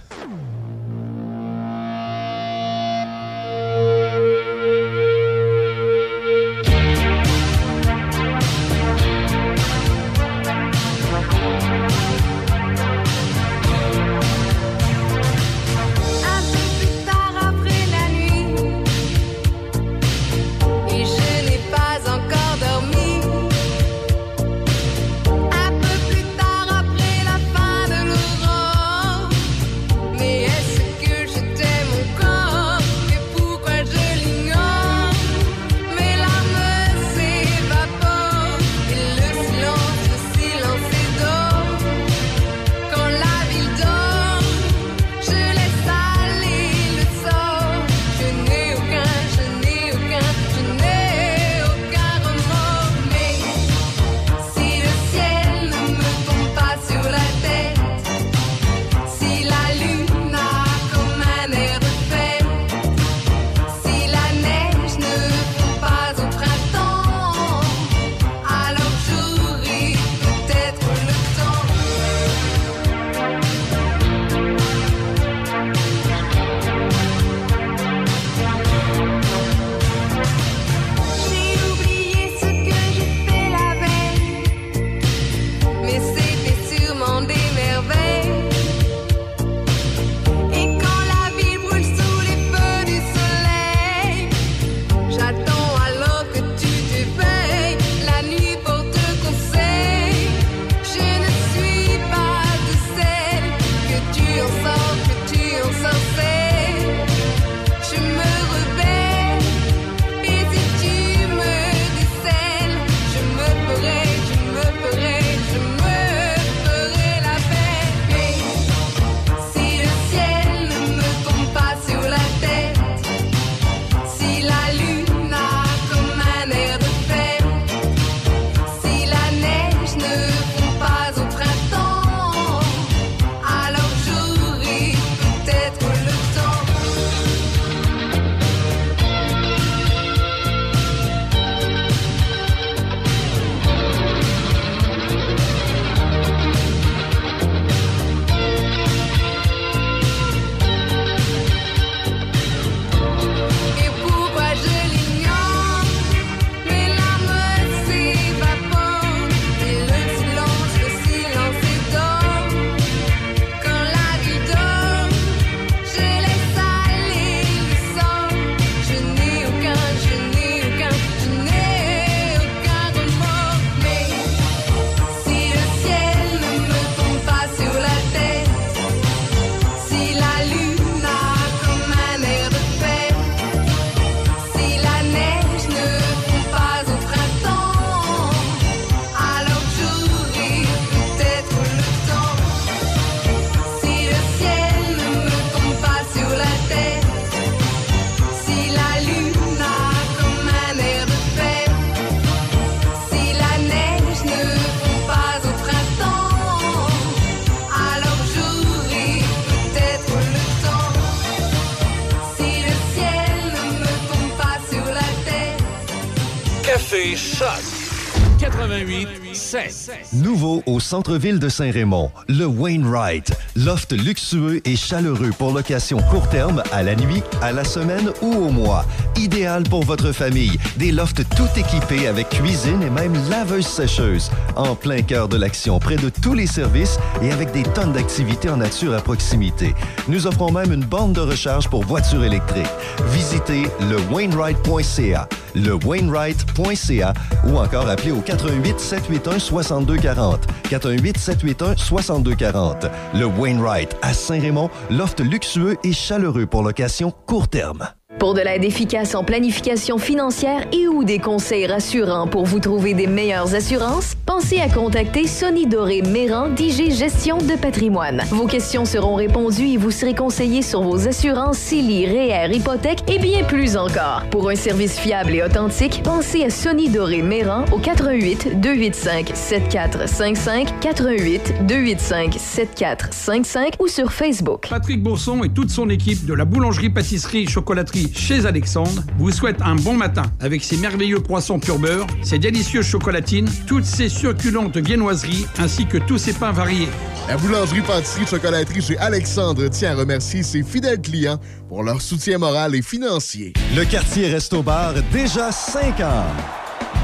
7. Nouveau au centre-ville de Saint-Raymond, le Wainwright. Loft luxueux et chaleureux pour location court terme, à la nuit, à la semaine ou au mois. Idéal pour votre famille. Des lofts tout équipés avec cuisine et même laveuse sécheuse. En plein cœur de l'action, près de tous les services et avec des tonnes d'activités en nature à proximité. Nous offrons même une borne de recharge pour voitures électriques. Visitez le Wainwright.ca, le Wainwright.ca ou encore appelez au 88 781 6240. 418 781 6240. Le Wainwright à Saint-Raymond, loft luxueux et chaleureux pour location court terme. Pour de l'aide efficace en planification financière et ou des conseils rassurants pour vous trouver des meilleures assurances, pensez à contacter Sonny Doré Méran d'IG Gestion de patrimoine. Vos questions seront répondues et vous serez conseillé sur vos assurances CELI, REER, hypothèque et bien plus encore. Pour un service fiable et authentique, pensez à Sonny Doré Méran au 88 285 7455 88 285 7455 ou sur Facebook. Patrick Bourson et toute son équipe de la boulangerie-pâtisserie-chocolaterie chez Alexandre vous souhaitent un bon matin avec ses merveilleux poissons pur beurre, ses délicieuses chocolatines, toutes ses succulentes viennoiseries ainsi que tous ses pains variés. La boulangerie pâtisserie chocolaterie chez Alexandre tient à remercier ses fidèles clients pour leur soutien moral et financier. Le quartier Resto Bar, déjà 5 ans.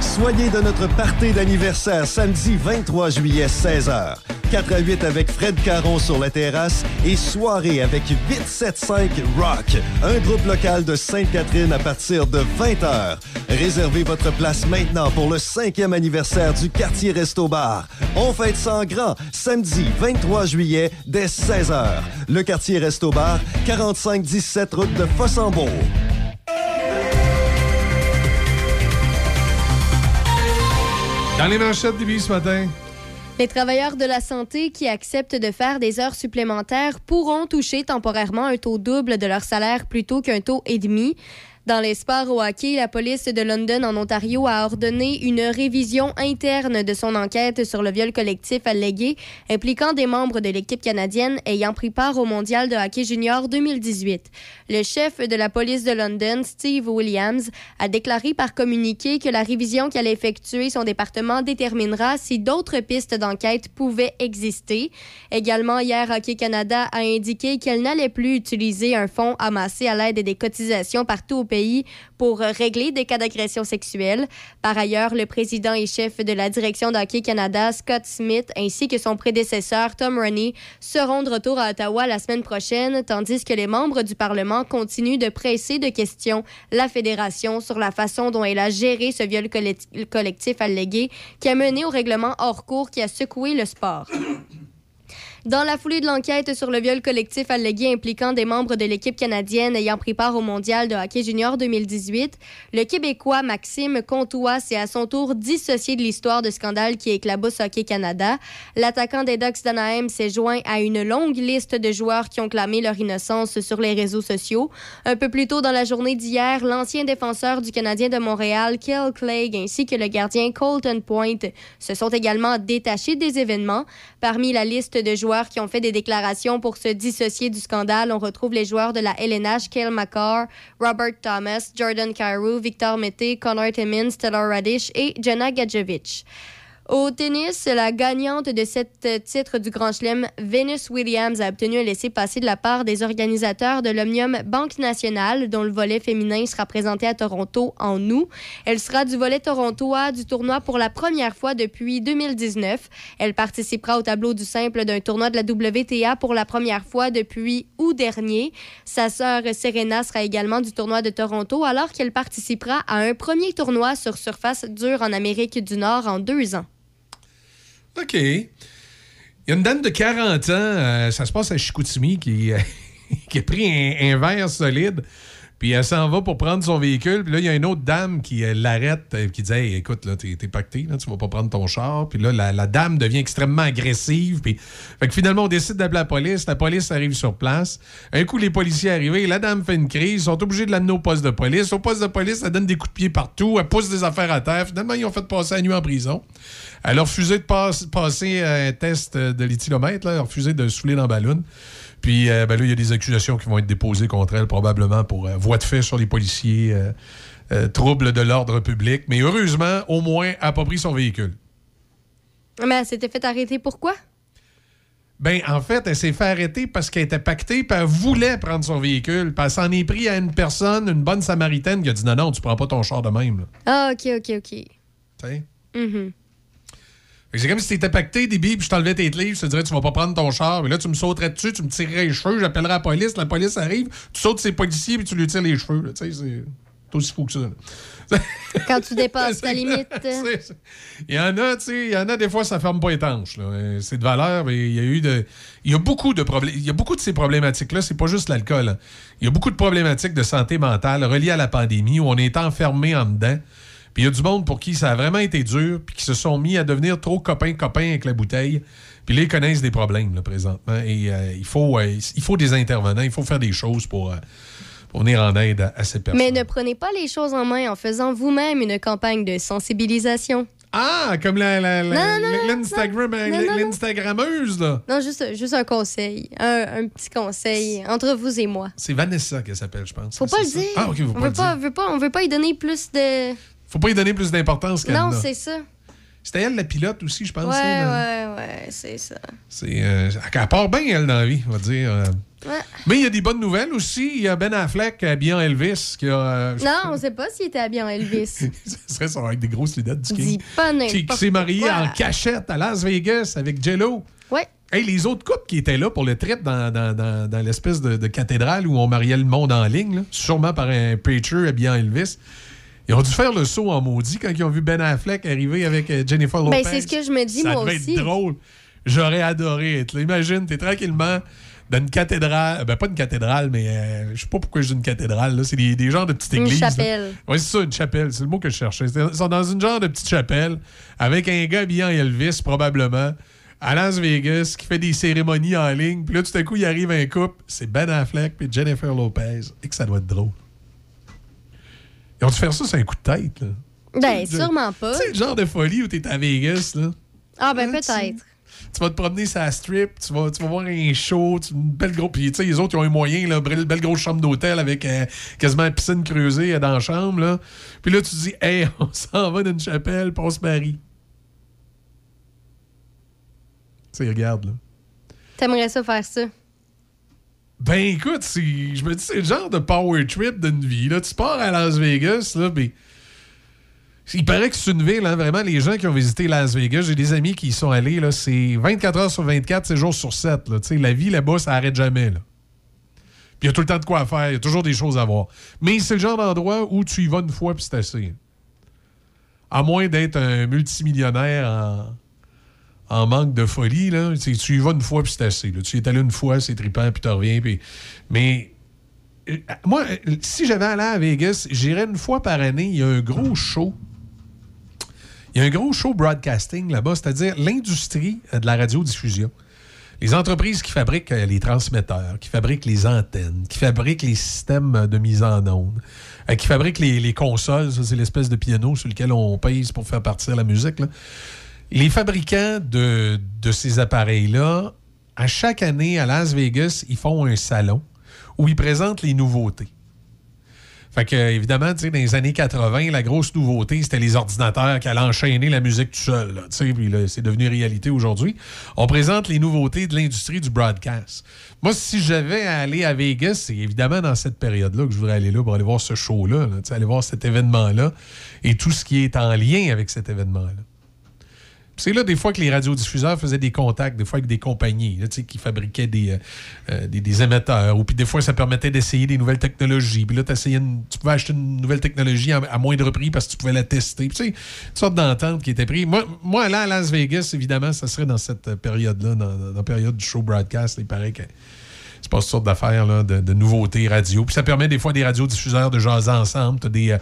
Soyez de notre party d'anniversaire samedi 23 juillet 16h. 4 à 8 avec Fred Caron sur la terrasse et soirée avec 875 Rock, un groupe local de Sainte-Catherine à partir de 20h. Réservez votre place maintenant pour le cinquième anniversaire du quartier Resto Bar. On fête ça en grand samedi 23 juillet dès 16h. Le quartier Resto Bar, 4517 route de Fossambeau. Dans les manchettes du ce matin. Les travailleurs de la santé qui acceptent de faire des heures supplémentaires pourront toucher temporairement un taux double de leur salaire plutôt qu'un taux et demi. Dans les sports au hockey, la police de London en Ontario a ordonné une révision interne de son enquête sur le viol collectif allégué impliquant des membres de l'équipe canadienne ayant pris part au mondial de hockey junior 2018. Le chef de la police de London, Steve Williams, a déclaré par communiqué que la révision qu'elle a effectuée son département déterminera si d'autres pistes d'enquête pouvaient exister. Également, hier, Hockey Canada a indiqué qu'elle n'allait plus utiliser un fonds amassé à l'aide des cotisations partout au pays pour régler des cas d'agression sexuelle. Par ailleurs, le président et chef de la direction d'Hockey Canada, Scott Smith, ainsi que son prédécesseur, Tom Roney, seront de retour à Ottawa la semaine prochaine, tandis que les membres du Parlement continuent de presser de questions la Fédération sur la façon dont elle a géré ce viol collecti- collectif allégué qui a mené au règlement hors cours qui a secoué le sport. Dans la foulée de l'enquête sur le viol collectif allégué impliquant des membres de l'équipe canadienne ayant pris part au mondial de hockey junior 2018, le Québécois Maxime Comtois s'est à son tour dissocié de l'histoire de scandale qui éclabousse Hockey Canada. L'attaquant des Ducks d'Anaheim s'est joint à une longue liste de joueurs qui ont clamé leur innocence sur les réseaux sociaux. Un peu plus tôt dans la journée d'hier, l'ancien défenseur du Canadien de Montréal, Kel Clegg, ainsi que le gardien Colton Point se sont également détachés des événements. Parmi la liste de joueurs qui ont fait des déclarations pour se dissocier du scandale, on retrouve les joueurs de la LNH, Kale McCarr, Robert Thomas, Jordan Carew, Victor Mété, Connor Timmins, Taylor Radish et Jenna Gadjevich. Au tennis, la gagnante de sept titres du Grand Chelem, Venus Williams, a obtenu un laissez-passer de la part des organisateurs de l'Omnium Banque Nationale, dont le volet féminin sera présenté à Toronto en août. Elle sera du volet torontois du tournoi pour la première fois depuis 2019. Elle participera au tableau du simple d'un tournoi de la WTA pour la première fois depuis août dernier. Sa sœur Serena sera également du tournoi de Toronto, alors qu'elle participera à un premier tournoi sur surface dure en Amérique du Nord en deux ans. OK. Il y a une dame de 40 ans, euh, ça se passe à Chicoutimi, qui, euh, qui a pris un, un verre solide. Puis elle s'en va pour prendre son véhicule. Puis là, il y a une autre dame qui euh, l'arrête, euh, qui dit écoute, là, t'es, pacté, là, tu vas pas prendre ton char. Puis là, la, la dame devient extrêmement agressive. Puis fait que finalement, on décide d'appeler la police. La police arrive sur place. Un coup, les policiers arrivent. La dame fait une crise. Ils sont obligés de l'amener au poste de police. Au poste de police, elle donne des coups de pied partout. Elle pousse des affaires à terre. Finalement, ils ont fait passer la nuit en prison. Elle a refusé de passe- passer un test de l'éthylomètre. Elle a refusé de souffler dans le ballon. Puis euh, ben là, il y a des accusations qui vont être déposées contre elle, probablement pour euh, voie de fait sur les policiers. euh, euh, trouble de l'ordre public. Mais heureusement, au moins, elle n'a pas pris son véhicule. Mais elle s'était fait arrêter pourquoi? Ben, en fait, elle s'est fait arrêter parce qu'elle était pactée, puis elle voulait prendre son véhicule. Puis elle s'en est pris à une personne, une bonne samaritaine, qui a dit non, non, tu prends pas ton char de même. là. Ah, OK, OK, OK. Tu sais? Fait que C'est comme si t'étais pacté, Déby, puis je t'enlevais tes clés, je te dirais, tu vas pas prendre ton char. Mais là, tu me sauterais dessus, tu me tirerais les cheveux, j'appellerais la police, la police arrive, tu sautes ces policiers, puis tu lui tires les cheveux. là. Tu sais, c'est aussi fou que ça. là. Quand tu dépasses ta limite. Il y en a, tu sais, il y en a des fois, ça ferme pas étanche. Euh, C'est de valeur, mais il y a eu de. Il y a beaucoup de problèmes. Il y a beaucoup de ces problématiques-là, c'est pas juste l'alcool. hein. Il y a beaucoup de problématiques de santé mentale reliées à la pandémie où on est enfermé en dedans. Puis il y a du monde pour qui ça a vraiment été dur, puis qui se sont mis à devenir trop copains-copains avec la bouteille. Puis là, ils connaissent des problèmes, là, présentement. Et euh, il, faut, euh, il faut des intervenants, il faut faire des choses pour, euh, pour venir en aide à, à ces personnes. Mais ne prenez pas les choses en main en faisant vous-même une campagne de sensibilisation. Ah, comme la, l'Instagrammeuse, là. Non, juste, juste un conseil. Un, un petit conseil entre vous et moi. C'est Vanessa qu'elle s'appelle, je pense. Faut pas le ça? dire. Ah, OK, faut on pas veut le pas, dire. veut pas, on veut pas y donner plus de. Faut pas y donner plus d'importance qu'elle Non, c'est ça. C'était elle, la pilote aussi, je pense. Ouais, ouais, ouais, c'est ça. C'est, euh, elle part bien, elle, dans la vie, on va dire. euh. Ouais. Mais il y a des bonnes nouvelles aussi. Il y a Ben Affleck habillé en Elvis qui a. euh, Non, on sait pas s'il était habillé en Elvis. ce serait ça, avec des grosses lunettes du Dis King. pas Qui, qui s'est marié quoi. en cachette à Las Vegas avec Jello. Ouais. Hey, les autres couples qui étaient là pour le trip dans, dans- dans- dans l'espèce de, de cathédrale où on mariait le monde en ligne, là, sûrement par un preacher habillé en Elvis, ils ont dû faire le saut en maudit quand ils ont vu Ben Affleck arriver avec euh, Jennifer Lopez. Ben, c'est ce que je me dis, Ça moi devait aussi. être drôle. J'aurais adoré être là. Imagine, t'es tranquillement dans une cathédrale. Ben, pas une cathédrale, mais euh, je sais pas pourquoi je dis une cathédrale. là. C'est des, des genres de petites Une églises. là. chapelle. Oui, c'est ça, une chapelle. C'est le mot que je cherchais. Ils sont dans une genre de petite chapelle avec un gars habillé en Elvis, probablement, à Las Vegas, qui fait des cérémonies en ligne. Puis là, tout à coup, il arrive un couple. C'est Ben Affleck et Jennifer Lopez. Et que ça doit être drôle. Ils ont dû faire ça sur un coup de tête. Là. Ben, sûrement pas. C'est le genre de folie où t'es à Vegas, là. Ah, ben, Hein, peut-être. Tu vas te promener sur la strip, tu vas, tu vas voir un show, tu, une belle gros. Puis, tu sais, les autres, ils ont un moyen, là, belle, belle grosse chambre d'hôtel avec euh, quasiment une piscine creusée euh, dans la chambre, là. Puis là, tu te dis, hey, on s'en va dans une chapelle, puis on se marie. Tu sais, regarde, là. T'aimerais ça faire ça? Ben écoute, je me dis, c'est le genre de power trip d'une vie. Là. Tu pars à Las Vegas, là, mais. Il paraît que c'est une ville, hein, vraiment, les gens qui ont visité Las Vegas, j'ai des amis qui y sont allés, là, c'est 24 heures sur 24, c'est jours sur 7. Là, la vie là-bas, ça arrête jamais. Là. Puis il y a tout le temps de quoi faire, il y a toujours des choses à voir. Mais c'est le genre d'endroit où tu y vas une fois, puis c'est assez. À moins d'être un multimillionnaire en, en manque de folie, là, tu y vas une fois, puis c'est assez. Tu y es allé une fois, c'est trippant, puis tu reviens. Mais euh, moi, si j'avais allé à Vegas, j'irais une fois par année. Il y a un gros show. Il y a un gros show broadcasting là-bas, c'est-à-dire l'industrie de la radiodiffusion. Les entreprises qui fabriquent euh, les transmetteurs, qui fabriquent les antennes, qui fabriquent les systèmes de mise en onde, euh, qui fabriquent les, les consoles, c'est l'espèce de piano sur lequel on pèse pour faire partir la musique. là. Les fabricants de, ces appareils-là, à chaque année à Las Vegas, ils font un salon où ils présentent les nouveautés. Fait que, évidemment, dans les années 80, la grosse nouveauté, c'était les ordinateurs qui allaient enchaîner la musique tout seul. Puis là, c'est devenu réalité aujourd'hui. On présente les nouveautés de l'industrie du broadcast. Moi, si j'avais à aller à Vegas, c'est évidemment dans cette période-là que je voudrais aller là pour aller voir ce show-là, là, aller voir cet événement-là et tout ce qui est en lien avec cet événement-là. C'est là, des fois, que les radiodiffuseurs faisaient des contacts, des fois avec des compagnies là, qui fabriquaient des, euh, euh, des, des émetteurs. Ou puis des fois, ça permettait d'essayer des nouvelles technologies. Puis là, tu pouvais acheter une nouvelle technologie à, moindre prix parce que tu pouvais la tester. Puis une sorte d'entente qui était prise. Moi, moi, aller à Las Vegas, évidemment, ça serait dans cette euh, période-là, dans, dans la période du show broadcast. Il paraît que c'est pas toutes d'affaires, de, nouveautés radio. Puis ça permet des fois des radiodiffuseurs de jaser ensemble. T'as des, euh,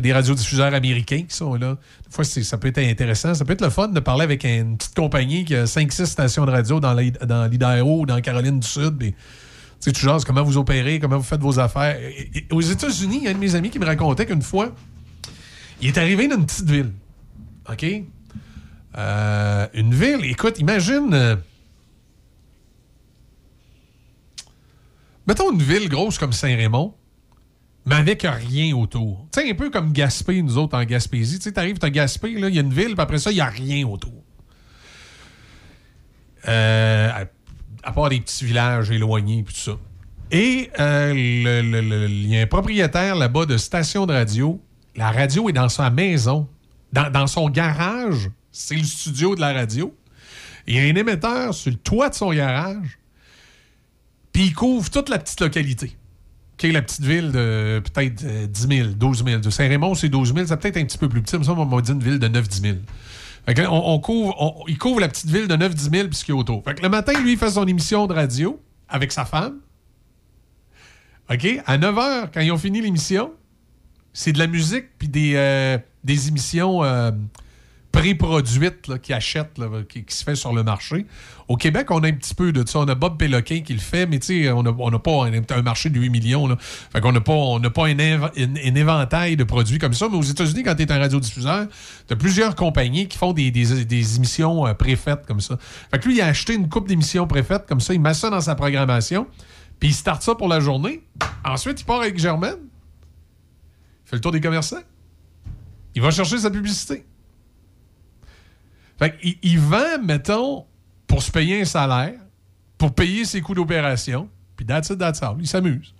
des radiodiffuseurs américains qui sont là. Des fois, ça peut être intéressant. Ça peut être le fun de parler avec une petite compagnie qui a 5-6 stations de radio dans l'I- dans l'Idaho ou dans Caroline du Sud. Tu sais, tu jases comment vous opérez, comment vous faites vos affaires. Aux États-Unis, il y a un de mes amis qui me racontait qu'une fois, il est arrivé dans une petite ville. OK? Euh, une ville, écoute, imagine. Mettons une ville grosse comme Saint-Raymond, mais avec rien autour. Tu sais, un peu comme Gaspé, nous autres, en Gaspésie. Tu sais, t'arrives, t'as Gaspé, il y a une ville, puis après ça, il n'y a rien autour. Euh, à, part des petits villages éloignés, puis tout ça. Et euh, il y a un propriétaire là-bas de station de radio. La radio est dans sa maison. Dans son garage, c'est le studio de la radio. Il y a un émetteur sur le toit de son garage. Puis il couvre toute la petite localité. Qui est la petite ville de peut-être euh, 10 000, 12 000. De Saint-Raymond, c'est 12 000. C'est peut-être un petit peu plus petit. Mais ça, on m'a dit une ville de 9-10 000. Fait que là, on, on couvre, on- il couvre la petite ville de 9-10 000 puis ce qu'il y a autour. Fait que le matin, lui, il fait son émission de radio avec sa femme. OK? À 9 h, quand ils ont fini l'émission, c'est de la musique puis des, euh, émissions euh, qu'ils achètent, là, qui, qui se fait sur le marché. Au Québec, on a un petit peu de ça. On a Bob Péloquin qui le fait, mais tu sais, on n'a on n'a pas un, marché de 8 millions. Là. Fait qu'on n'a pas, pas un, éve- un- un éventail de produits comme ça. Mais aux États-Unis, quand tu es un radiodiffuseur, tu as plusieurs compagnies qui font des, émissions euh, comme ça. Fait que lui, il a acheté une coupe d'émissions préfaites comme ça. Il met ça dans sa programmation. Puis il start ça pour la journée. Ensuite, il part avec Germaine. Il fait le tour des commerçants. Il va chercher sa publicité. Fait qu'il il vend, mettons, pour se payer un salaire, pour payer ses coûts d'opération, puis that's it, that's all. Il s'amuse.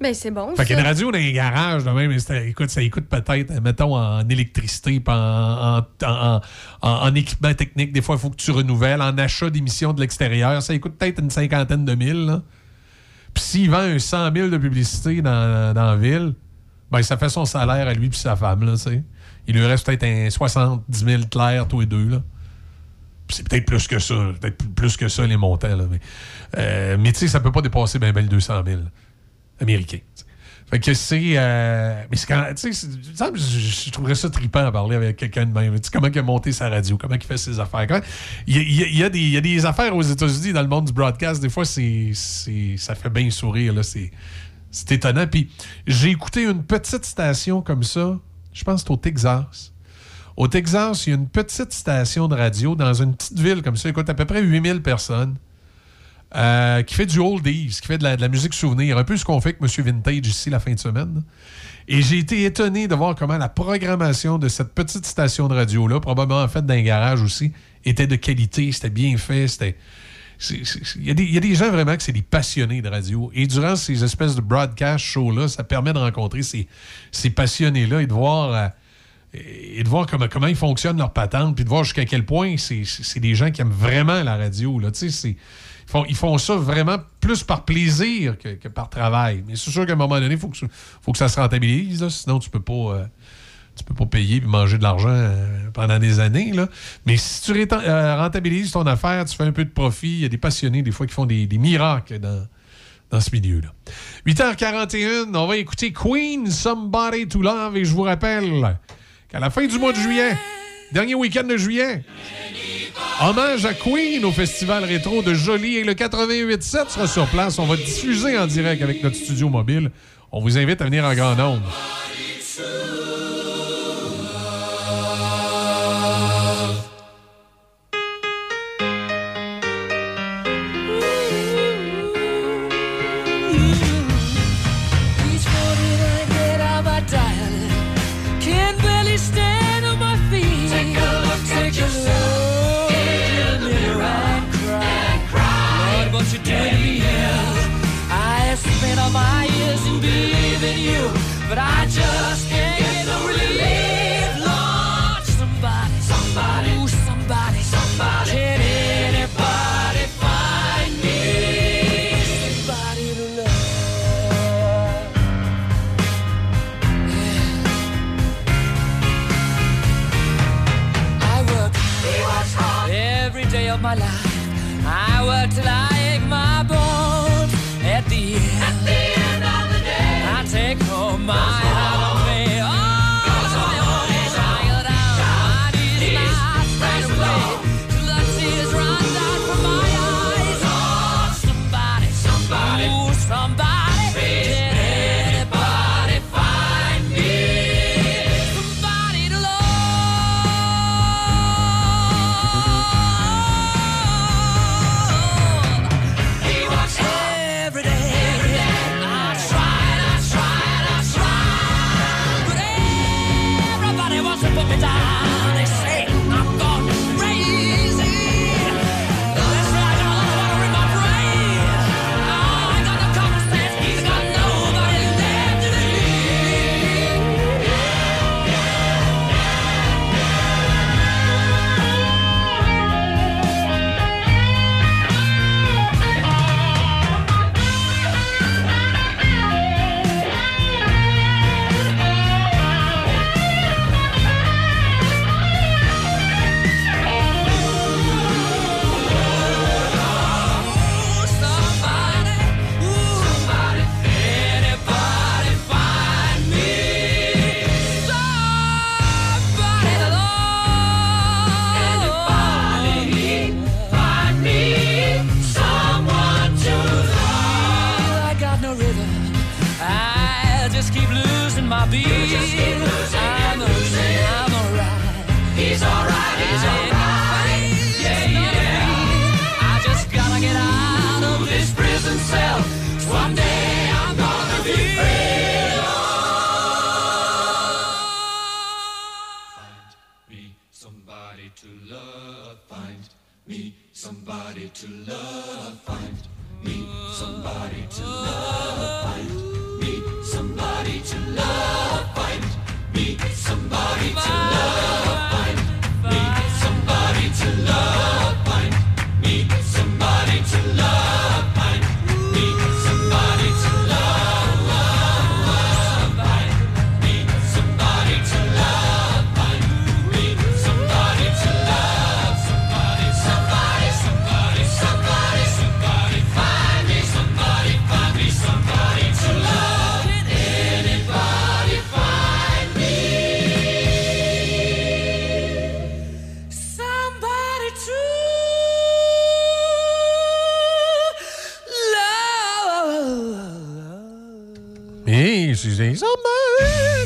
Ben, c'est bon. Fait qu'il y a une ça. radio dans les garages, de même, écoute, ça écoute peut-être, mettons, en électricité, puis en, en, en- en- en équipement technique. Des fois, il faut que tu renouvelles. En achat d'émissions de l'extérieur, ça écoute peut-être une cinquantaine de mille. Puis s'il vend un 100 000 de publicité dans, dans la ville, ben, ça fait son salaire à lui puis sa femme. Là, tu sais. Il lui reste peut-être un 70 000 clairs, tous les deux. Là. C'est peut-être plus que ça. Peut-être plus que ça, les montants. Mais euh, mais tu sais, ça peut pas dépasser ben, ben le 200 000 américains. Fait que c'est. euh, mais c'est quand. Tu sais, je, trouverais ça trippant à parler avec quelqu'un de même. Tu comment il a monté sa radio, comment il fait ses affaires. Il, il y a des, il y a des affaires aux États-Unis dans le monde du broadcast. Des fois, c'est, c'est- ça fait bien sourire. Là. C'est, c'est étonnant. Puis j'ai écouté une petite station comme ça. Je pense que c'est au Texas. Au Texas, il y a une petite station de radio dans une petite ville comme ça. Écoute, à peu près 8000 personnes. euh, qui fait du oldies, qui fait de la, de la musique souvenir, un peu ce qu'on fait avec Monsieur Vintage ici la fin de semaine. Et j'ai été étonné de voir comment la programmation de cette petite station de radio-là, probablement en fait dans un garage aussi, était de qualité, c'était bien fait, c'était. Il y, a des- gens vraiment que c'est des passionnés de radio. Et durant ces espèces de broadcast shows-là, ça permet de rencontrer ces, ces passionnés-là et de voir. euh, et de voir comment, comment ils fonctionnent leur patente, puis de voir jusqu'à quel point c'est des gens qui aiment vraiment la radio. Là. Ils, font, ils font ça vraiment plus par plaisir que, que par travail. Mais c'est sûr qu'à un moment donné, il faut, que faut que ça se rentabilise. Sinon, tu peux pas. euh, tu peux pas payer et manger de l'argent euh, pendant des années. Là. Mais si tu euh, rentabilises ton affaire, tu fais un peu de profit. Il y a des passionnés, des fois, qui font des, des miracles dans, dans ce milieu-là. 8h41, on va écouter Queen, Somebody to Love. Et je vous rappelle qu'à la fin du mois de juillet, dernier week-end de juillet, hommage à Queen au Festival Rétro de Jolie. Et le 88.7 sera sur place. On va diffuser en direct avec notre studio mobile. On vous invite à venir en grand nombre. But I just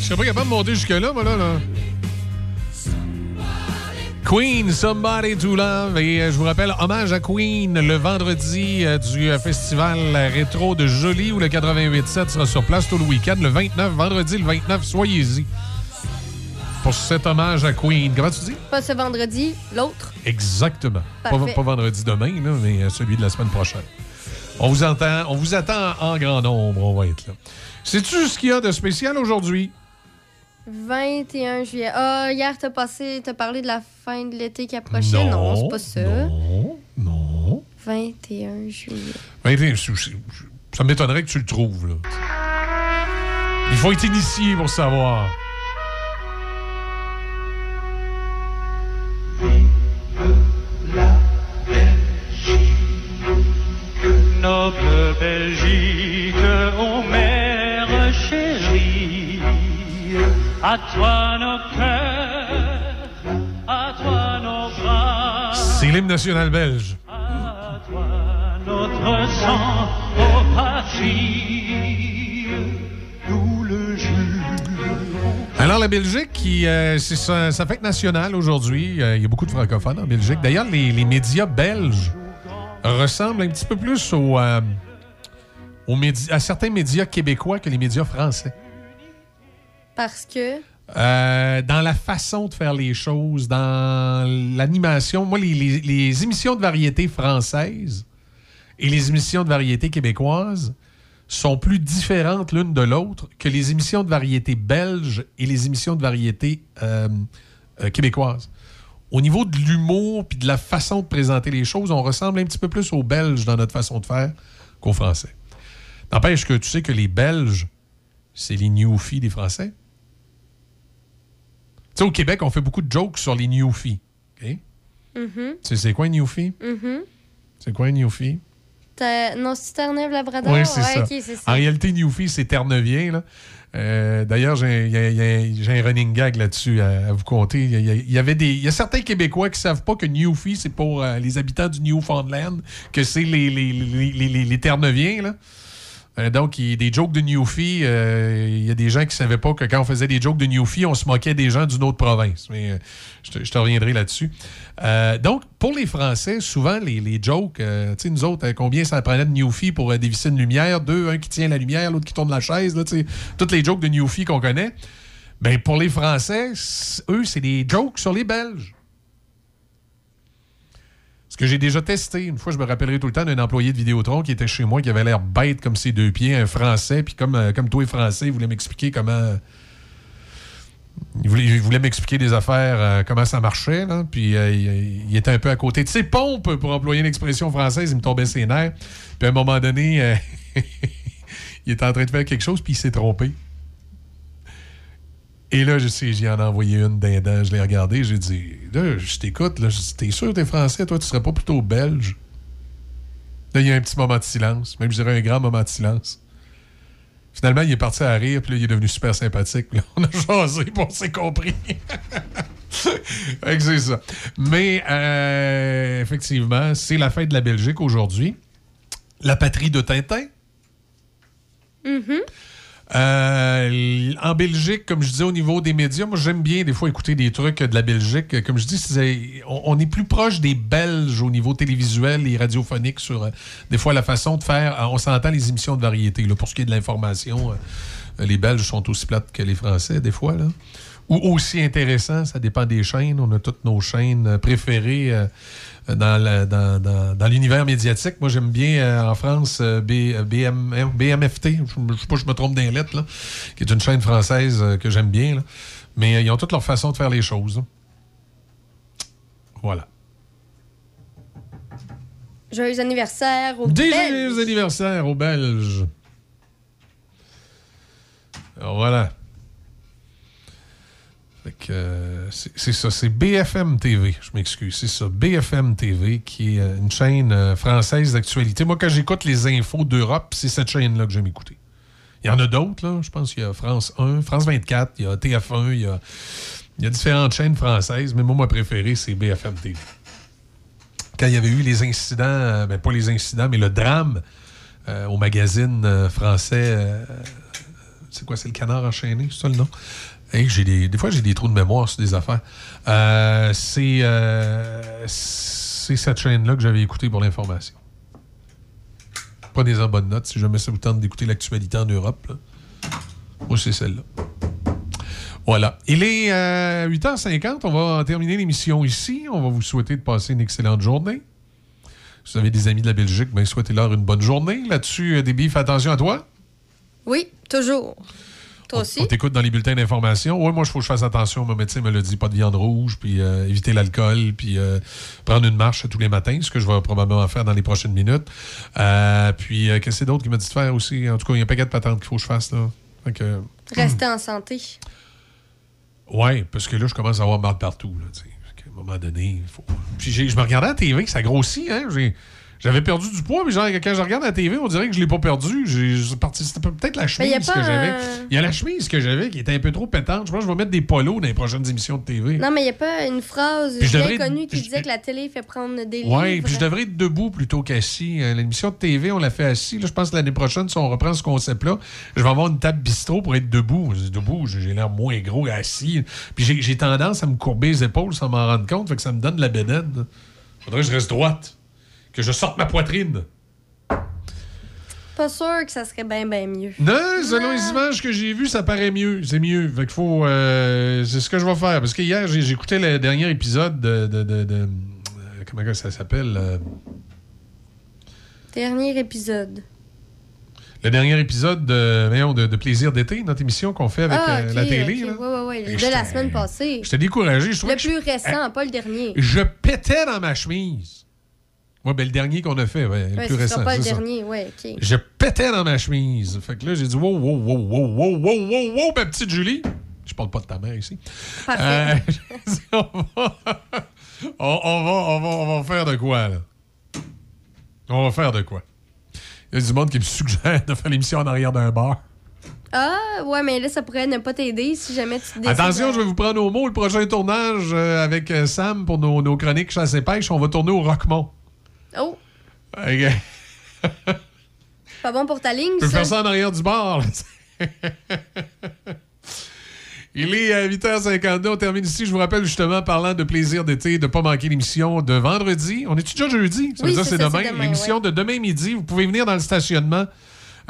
serais pas capable de monter jusque-là, moi, là. là. Queen, Somebody to Love. Et euh, je vous rappelle, hommage à Queen le vendredi euh, du euh, festival rétro de Jolie où le 88.7 sera sur place tout le week-end. Le 29, vendredi le 29, soyez-y. Pour cet hommage à Queen. Comment tu dis? Pas ce vendredi, l'autre. Exactement. Pas, vendredi demain, là, mais celui de la semaine prochaine. On vous, entend, on vous attend en grand nombre, on va être là. Sais-tu ce qu'il y a de spécial aujourd'hui? 21 juillet. Ah, hier, t'as passé, t'as parlé de la fin de l'été qui approchait. Non, c'est pas ça. Non, non. 21 juillet. 21, je- je- je- ça m'étonnerait que tu le trouves, là. Il faut être initié pour savoir. À toi nos cœurs, à toi nos bras, C'est l'hymne national belge. à toi notre sang, ô patrie, nous le Alors, la Belgique, qui, euh, c'est sa, sa fête nationale aujourd'hui. Euh, il y a beaucoup de francophones en Belgique. D'ailleurs, les, les médias belges ressemblent un petit peu plus aux, euh, aux médi- à certains médias québécois que les médias français. Parce que? Euh, dans la façon de faire les choses, dans l'animation. Moi, les, émissions de variété françaises et les émissions de variété québécoises sont plus différentes l'une de l'autre que les émissions de variété belges et les émissions de variété euh, euh, québécoises. Au niveau de l'humour puis de la façon de présenter les choses, on ressemble un petit peu plus aux Belges dans notre façon de faire qu'aux Français. N'empêche que tu sais que les Belges, c'est les newfies des Français. Sais, au Québec, on fait beaucoup de jokes sur les newfies. OK? Mhm. Tu sais, c'est quoi un newfie? Mhm. C'est quoi un newfie? Non, c'est Terre-Neuve-Labrador? Oui, c'est ouais, ça. En réalité, Newfie, c'est Terre-Neuvien. là. Euh, D'ailleurs, j'ai un running gag là-dessus à, à vous conter. Il y, a- il y avait des, il y a certains Québécois qui savent pas que Newfie, c'est pour euh, les habitants du Newfoundland, que c'est les, les, les, les, les- les Terre-Neuviens. Euh, donc, il des jokes de Newfie. euh, il y a des gens qui savaient pas que quand on faisait des jokes de Newfie, on se moquait des gens d'une autre province. Mais euh, je, te, reviendrai là-dessus. Donc, pour les Français, souvent, les, jokes, tu sais, nous autres, combien ça prenait de Newfie pour dévisser une lumière? Deux, un qui tient la lumière, l'autre qui tourne la chaise, là, toutes les jokes de Newfie qu'on connaît. Ben, pour les Français, eux, c'est des jokes sur les Belges. Que j'ai déjà testé. Une fois, je me rappellerai tout le temps d'un employé de Vidéotron qui était chez moi, qui avait l'air bête comme ses deux pieds, un Français, puis comme, euh, comme toi, Français, il voulait m'expliquer comment. Il voulait, m'expliquer des affaires, euh, comment ça marchait, puis euh, il, il était un peu à côté de ses pompes, pour employer une expression française, il me tombait ses nerfs. Puis à un moment donné, euh, il était en train de faire quelque chose, puis il s'est trompé. Et là, je sais, j'y en ai envoyé une d'un dent, je l'ai regardé, j'ai dit, là, je t'écoute, là, t'es sûr que t'es français, toi, tu serais pas plutôt belge? Là, il y a un petit moment de silence, même je dirais un grand moment de silence. Finalement, il est parti à rire, puis là, il est devenu super sympathique. Là, on a jasé, puis on s'est compris. C'est ça. Mais, euh, effectivement, c'est la fête de la Belgique aujourd'hui. La patrie de Tintin. Mhm. Euh, en Belgique, comme je disais au niveau des médias, moi j'aime bien des fois écouter des trucs de la Belgique. Comme je dis, on, on est plus proche des Belges au niveau télévisuel et radiophonique sur euh, des fois la façon de faire. euh, On s'entend les émissions de variété. Là, pour ce qui est de l'information, les Belges sont aussi plates que les Français des fois. Là. ou aussi intéressant, ça dépend des chaînes. On a toutes nos chaînes préférées dans, l'univers médiatique. Moi, j'aime bien euh, en France euh, B- euh, BMFT, je ne sais pas si je me trompe d'un lettre, qui est une chaîne française que j'aime bien. Mais ils ont toutes leur façon de faire les choses. là. Voilà. Joyeux anniversaire au Des Belges. joyeux anniversaires aux Belges. Alors, voilà. Euh, c'est ça, c'est BFM TV, je m'excuse, c'est ça, BFM TV, qui est euh, une chaîne euh, française d'actualité. Moi, quand j'écoute les infos d'Europe, c'est cette chaîne-là que j'aime écouter. Il y en a d'autres. Je pense qu'il y a France 1, France 24, il y a TF1, il y a, différentes chaînes françaises, mais moi, ma préférée, c'est BFM TV quand il y avait eu les incidents, euh, ben pas les incidents, mais le drame au magazine français, c'est quoi, c'est le canard enchaîné, c'est ça le nom? Hey, j'ai des, des fois, j'ai des trous de mémoire sur des affaires. Euh, c'est, euh, c'est cette chaîne-là que j'avais écoutée pour l'information. Prenez-en bonne note si jamais ça vous tente d'écouter l'actualité en Europe. Moi, c'est celle-là. Voilà. Il est euh, 8h50. On va terminer l'émission ici. On va vous souhaiter de passer une excellente journée. Si vous avez des amis de la Belgique, ben, souhaitez-leur une bonne journée. Là-dessus, euh, Déby, fais attention à toi. Oui, toujours. Toi aussi? On t'écoute dans les bulletins d'information. Oui, moi, il faut que je fasse attention. Mon médecin me l'a dit, pas de viande rouge, puis euh, éviter l'alcool, puis euh, prendre une marche tous les matins, ce que je vais probablement faire dans les prochaines minutes. Euh, puis, qu'est-ce que c'est d'autre qui m'a dit de faire aussi? En tout cas, il y a un paquet de patentes qu'il faut que je fasse. Là. Que, Rester en santé. Ouais, parce que là, je commence à avoir mal partout. Là, qu'à un moment donné, il faut. Puis je me regardais à la TV, ça grossit, hein. J'ai- J'avais perdu du poids, mais genre, quand je regarde la TV, on dirait que je l'ai pas perdu. C'était peut-être la chemise que j'avais. Il y a la chemise que j'avais qui était un peu trop pétante. Je pense que je vais mettre des polos dans les prochaines émissions de TV. Non, mais il n'y a pas une phrase bien devrais- connue qui je- disait que la télé fait prendre des Oui, livres. puis je devrais être debout plutôt qu'assis. Euh, L'émission de TV, on l'a fait assis. Là, je pense que l'année prochaine, si on reprend ce concept-là, je vais avoir une table bistrot pour être debout. Debout, j'ai l'air moins gros assis. Puis j'ai- j'ai tendance à me courber les épaules sans m'en rendre compte, fait que ça me donne de la bédaine. Faudrait que je reste droite. Que je sorte ma poitrine. Pas sûr que ça serait bien, bien mieux. Non, selon les images que j'ai vues, ça paraît mieux. C'est mieux. Fait qu'il faut. euh, c'est ce que je vais faire. Parce que hier, écouté le dernier épisode de. de- de- de- euh, comment ça s'appelle euh, Dernier épisode. Le dernier épisode de, voyons, de, de Plaisir d'été, notre émission qu'on fait avec ah, la télé. là. Ouais, ouais. Et De j'étais- la semaine passée. J'étais découragé. Je Le que plus récent, pas le dernier. je, je pétais dans ma chemise. Ouais, ben le dernier qu'on a fait, ouais, le plus ce récent. pas le ça. dernier, ouais. Je pétais dans ma chemise. Fait que là, j'ai dit wow, wow, wow, wow, wow, wow, wow, wow, ma petite Julie. Je parle pas de ta mère ici. Parfait. Euh, on, va, on, on va, on, va, on va faire de quoi, là? On va faire de quoi? Il y a du monde qui me suggère de faire l'émission en arrière d'un bar. Ah, ouais, mais là, ça pourrait ne pas t'aider si jamais tu décides. Attention, je vais vous prendre au mot. Le prochain tournage euh, avec euh, Sam pour nos, nos chroniques chasse et pêche, on va tourner au Roquemont. Oh, Ok. pas bon pour ta ligne, Je peux ça. faire ça en arrière du bar. Il est à 8h52. On termine ici. Je vous rappelle justement, parlant de plaisir d'été, de ne pas manquer l'émission de vendredi. On est déjà jeudi? Ça veut Oui, dire c'est demain. L'émission ouais. de demain midi. Vous pouvez venir dans le stationnement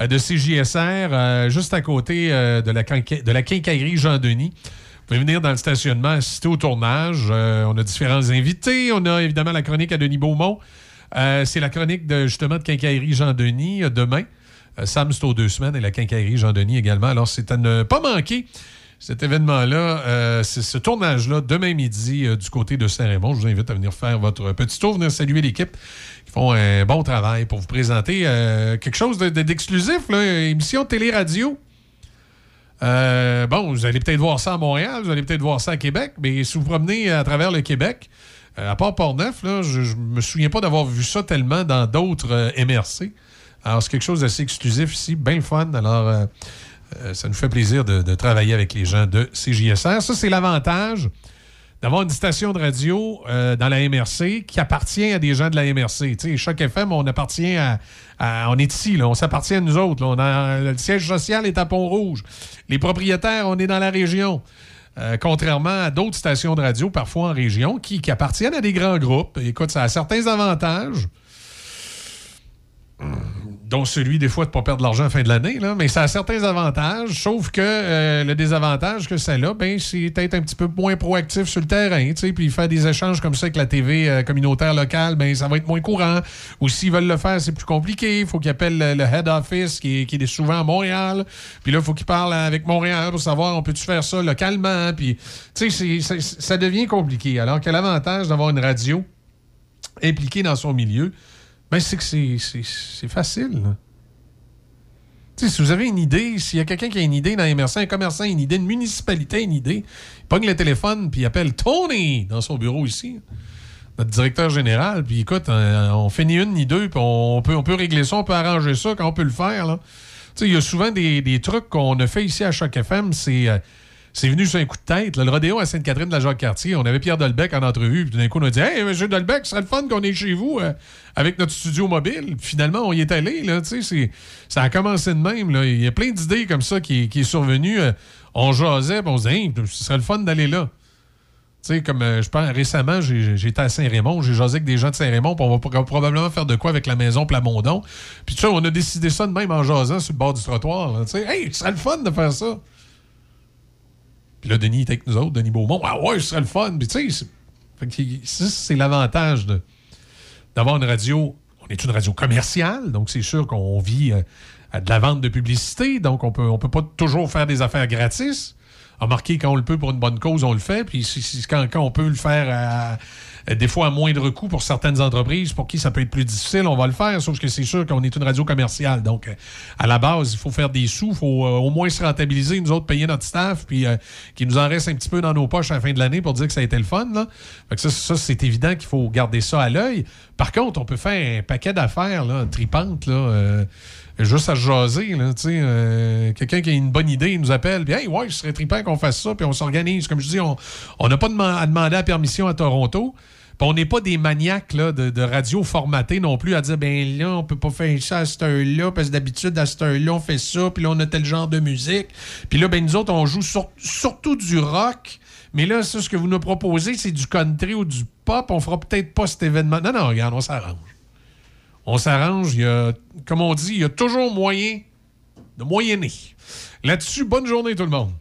euh, de CJSR, euh, juste à côté euh, de, la quinca- de la quincaillerie Jean-Denis. Vous pouvez venir dans le stationnement, assister au tournage. Euh, on a différents invités. On a évidemment la chronique à Denis Beaumont. Euh, c'est la chronique de justement de quincaillerie Jean-Denis euh, demain. Euh, Sam, c'est aux deux semaines et la quincaillerie Jean-Denis également. Alors, c'est à ne pas manquer cet événement-là, euh, c'est ce tournage-là, demain midi, du côté de Saint-Raymond. Je vous invite à venir faire votre petit tour, venir saluer l'équipe qui font un bon travail pour vous présenter quelque chose de- de- d'exclusif, là, émission télé-radio. Bon, vous allez peut-être voir ça à Montréal, vous allez peut-être voir ça à Québec, mais si vous promenez à travers le Québec, à part Port-Neuf, là, je, je me souviens pas d'avoir vu ça tellement dans d'autres euh, MRC. Alors, c'est quelque chose d'assez exclusif ici, bien fun. Alors, euh, euh, ça nous fait plaisir de, travailler avec les gens de CJSR. Ça, c'est l'avantage d'avoir une station de radio euh, dans la MRC qui appartient à des gens de la MRC. Choc FM, on appartient à, On est ici, là, on s'appartient à nous autres. On a- le siège social est à Pont-Rouge. Les propriétaires, on est dans la région. Euh, contrairement à d'autres stations de radio, parfois en région, qui, qui appartiennent à des grands groupes. Écoute, ça a certains avantages. Dont celui des fois de ne pas perdre de l'argent à la fin de l'année, mais ça a certains avantages, sauf que euh, le désavantage que ça a, ben, c'est d'être un petit peu moins proactif sur le terrain, puis faire des échanges comme ça avec la TV euh, communautaire locale, ben, ça va être moins courant. Ou s'ils veulent le faire, c'est plus compliqué. Il faut qu'ils appellent le, head office qui est, souvent à Montréal. Puis là, il faut qu'ils parlent avec Montréal pour savoir on peut-tu faire ça localement? Puis, tu sais, ça devient compliqué. Alors que l'avantage d'avoir une radio impliquée dans son milieu, ben, c'est que c'est- facile. là. Tu sais, si vous avez une idée, s'il y a quelqu'un qui a une idée dans MRC, un commerçant a une idée, une municipalité a une idée, il pogne le téléphone puis il appelle Tony dans son bureau ici, notre directeur général, puis écoute, euh, on fait ni une ni deux, puis on peut, on peut régler ça, on peut arranger ça quand on peut le faire. il y a souvent des, des trucs qu'on a fait ici à Choc FM, c'est... euh, c'est venu sur un coup de tête. Le rodéo à Sainte-Catherine de la Jacques-Cartier, on avait Pierre Dolbec en entrevue. Puis d'un coup, on a dit Hey, monsieur Dolbec, ce serait le fun qu'on est chez vous euh, avec notre studio mobile. Puis finalement, on y est allé. Là, ça a commencé de même. Là. Il y a plein d'idées comme ça qui, qui est survenu. Euh, on jasait, puis on se disait Hey, ce serait le fun d'aller là. Tu sais, comme euh, je pense, récemment, j'étais à Saint-Raymond, j'ai jasé avec des gens de Saint-Raymond, puis on va pro- probablement faire de quoi avec la maison Plamondon. Puis tu sais, on a décidé ça de même en jasant sur le bord du trottoir. Tu hey, ce serait le fun de faire ça. Puis là, Denis était avec nous autres, Denis Beaumont. Ah ouais, ce serait le fun. Puis tu sais, c'est- l'avantage d'avoir une radio. On est une radio commerciale, donc c'est sûr qu'on vit euh, à de la vente de publicité, donc on peut, on peut pas toujours faire des affaires gratis. Remarquez, quand on le peut pour une bonne cause, on le fait. Puis si- quand, quand on peut le faire à- des fois à moindre coût pour certaines entreprises, pour qui ça peut être plus difficile, on va le faire. Sauf que c'est sûr qu'on est une radio commerciale. Donc, euh, à la base, il faut faire des sous. Il faut euh, au moins se rentabiliser, nous autres, payer notre staff, puis euh, qu'il nous en reste un petit peu dans nos poches à la fin de l'année pour dire que ça a été le fun. Fait que ça, ça, c'est évident qu'il faut garder ça à l'œil. Par contre, on peut faire un paquet d'affaires tripantes. Euh, juste à se jaser, euh, quelqu'un qui a une bonne idée, il nous appelle, puis hey, ouais, ce serait trippant qu'on fasse ça, puis on s'organise. Comme je dis, on n'a pas à demander la permission à Toronto. On n'est pas des maniaques de, radio formatée non plus à dire ben là, on peut pas faire ça à cette heure-là, parce que d'habitude, à cette heure-là, on fait ça, puis là, on a tel genre de musique. Puis là, ben nous autres, on joue sur- surtout du rock. Mais là, ça, ce que vous nous proposez, c'est du country ou du pop. On fera peut-être pas cet événement. Non, non, regarde, on s'arrange on s'arrange. Il y a, comme on dit, il y a toujours moyen de moyenner. Là-dessus, bonne journée tout le monde.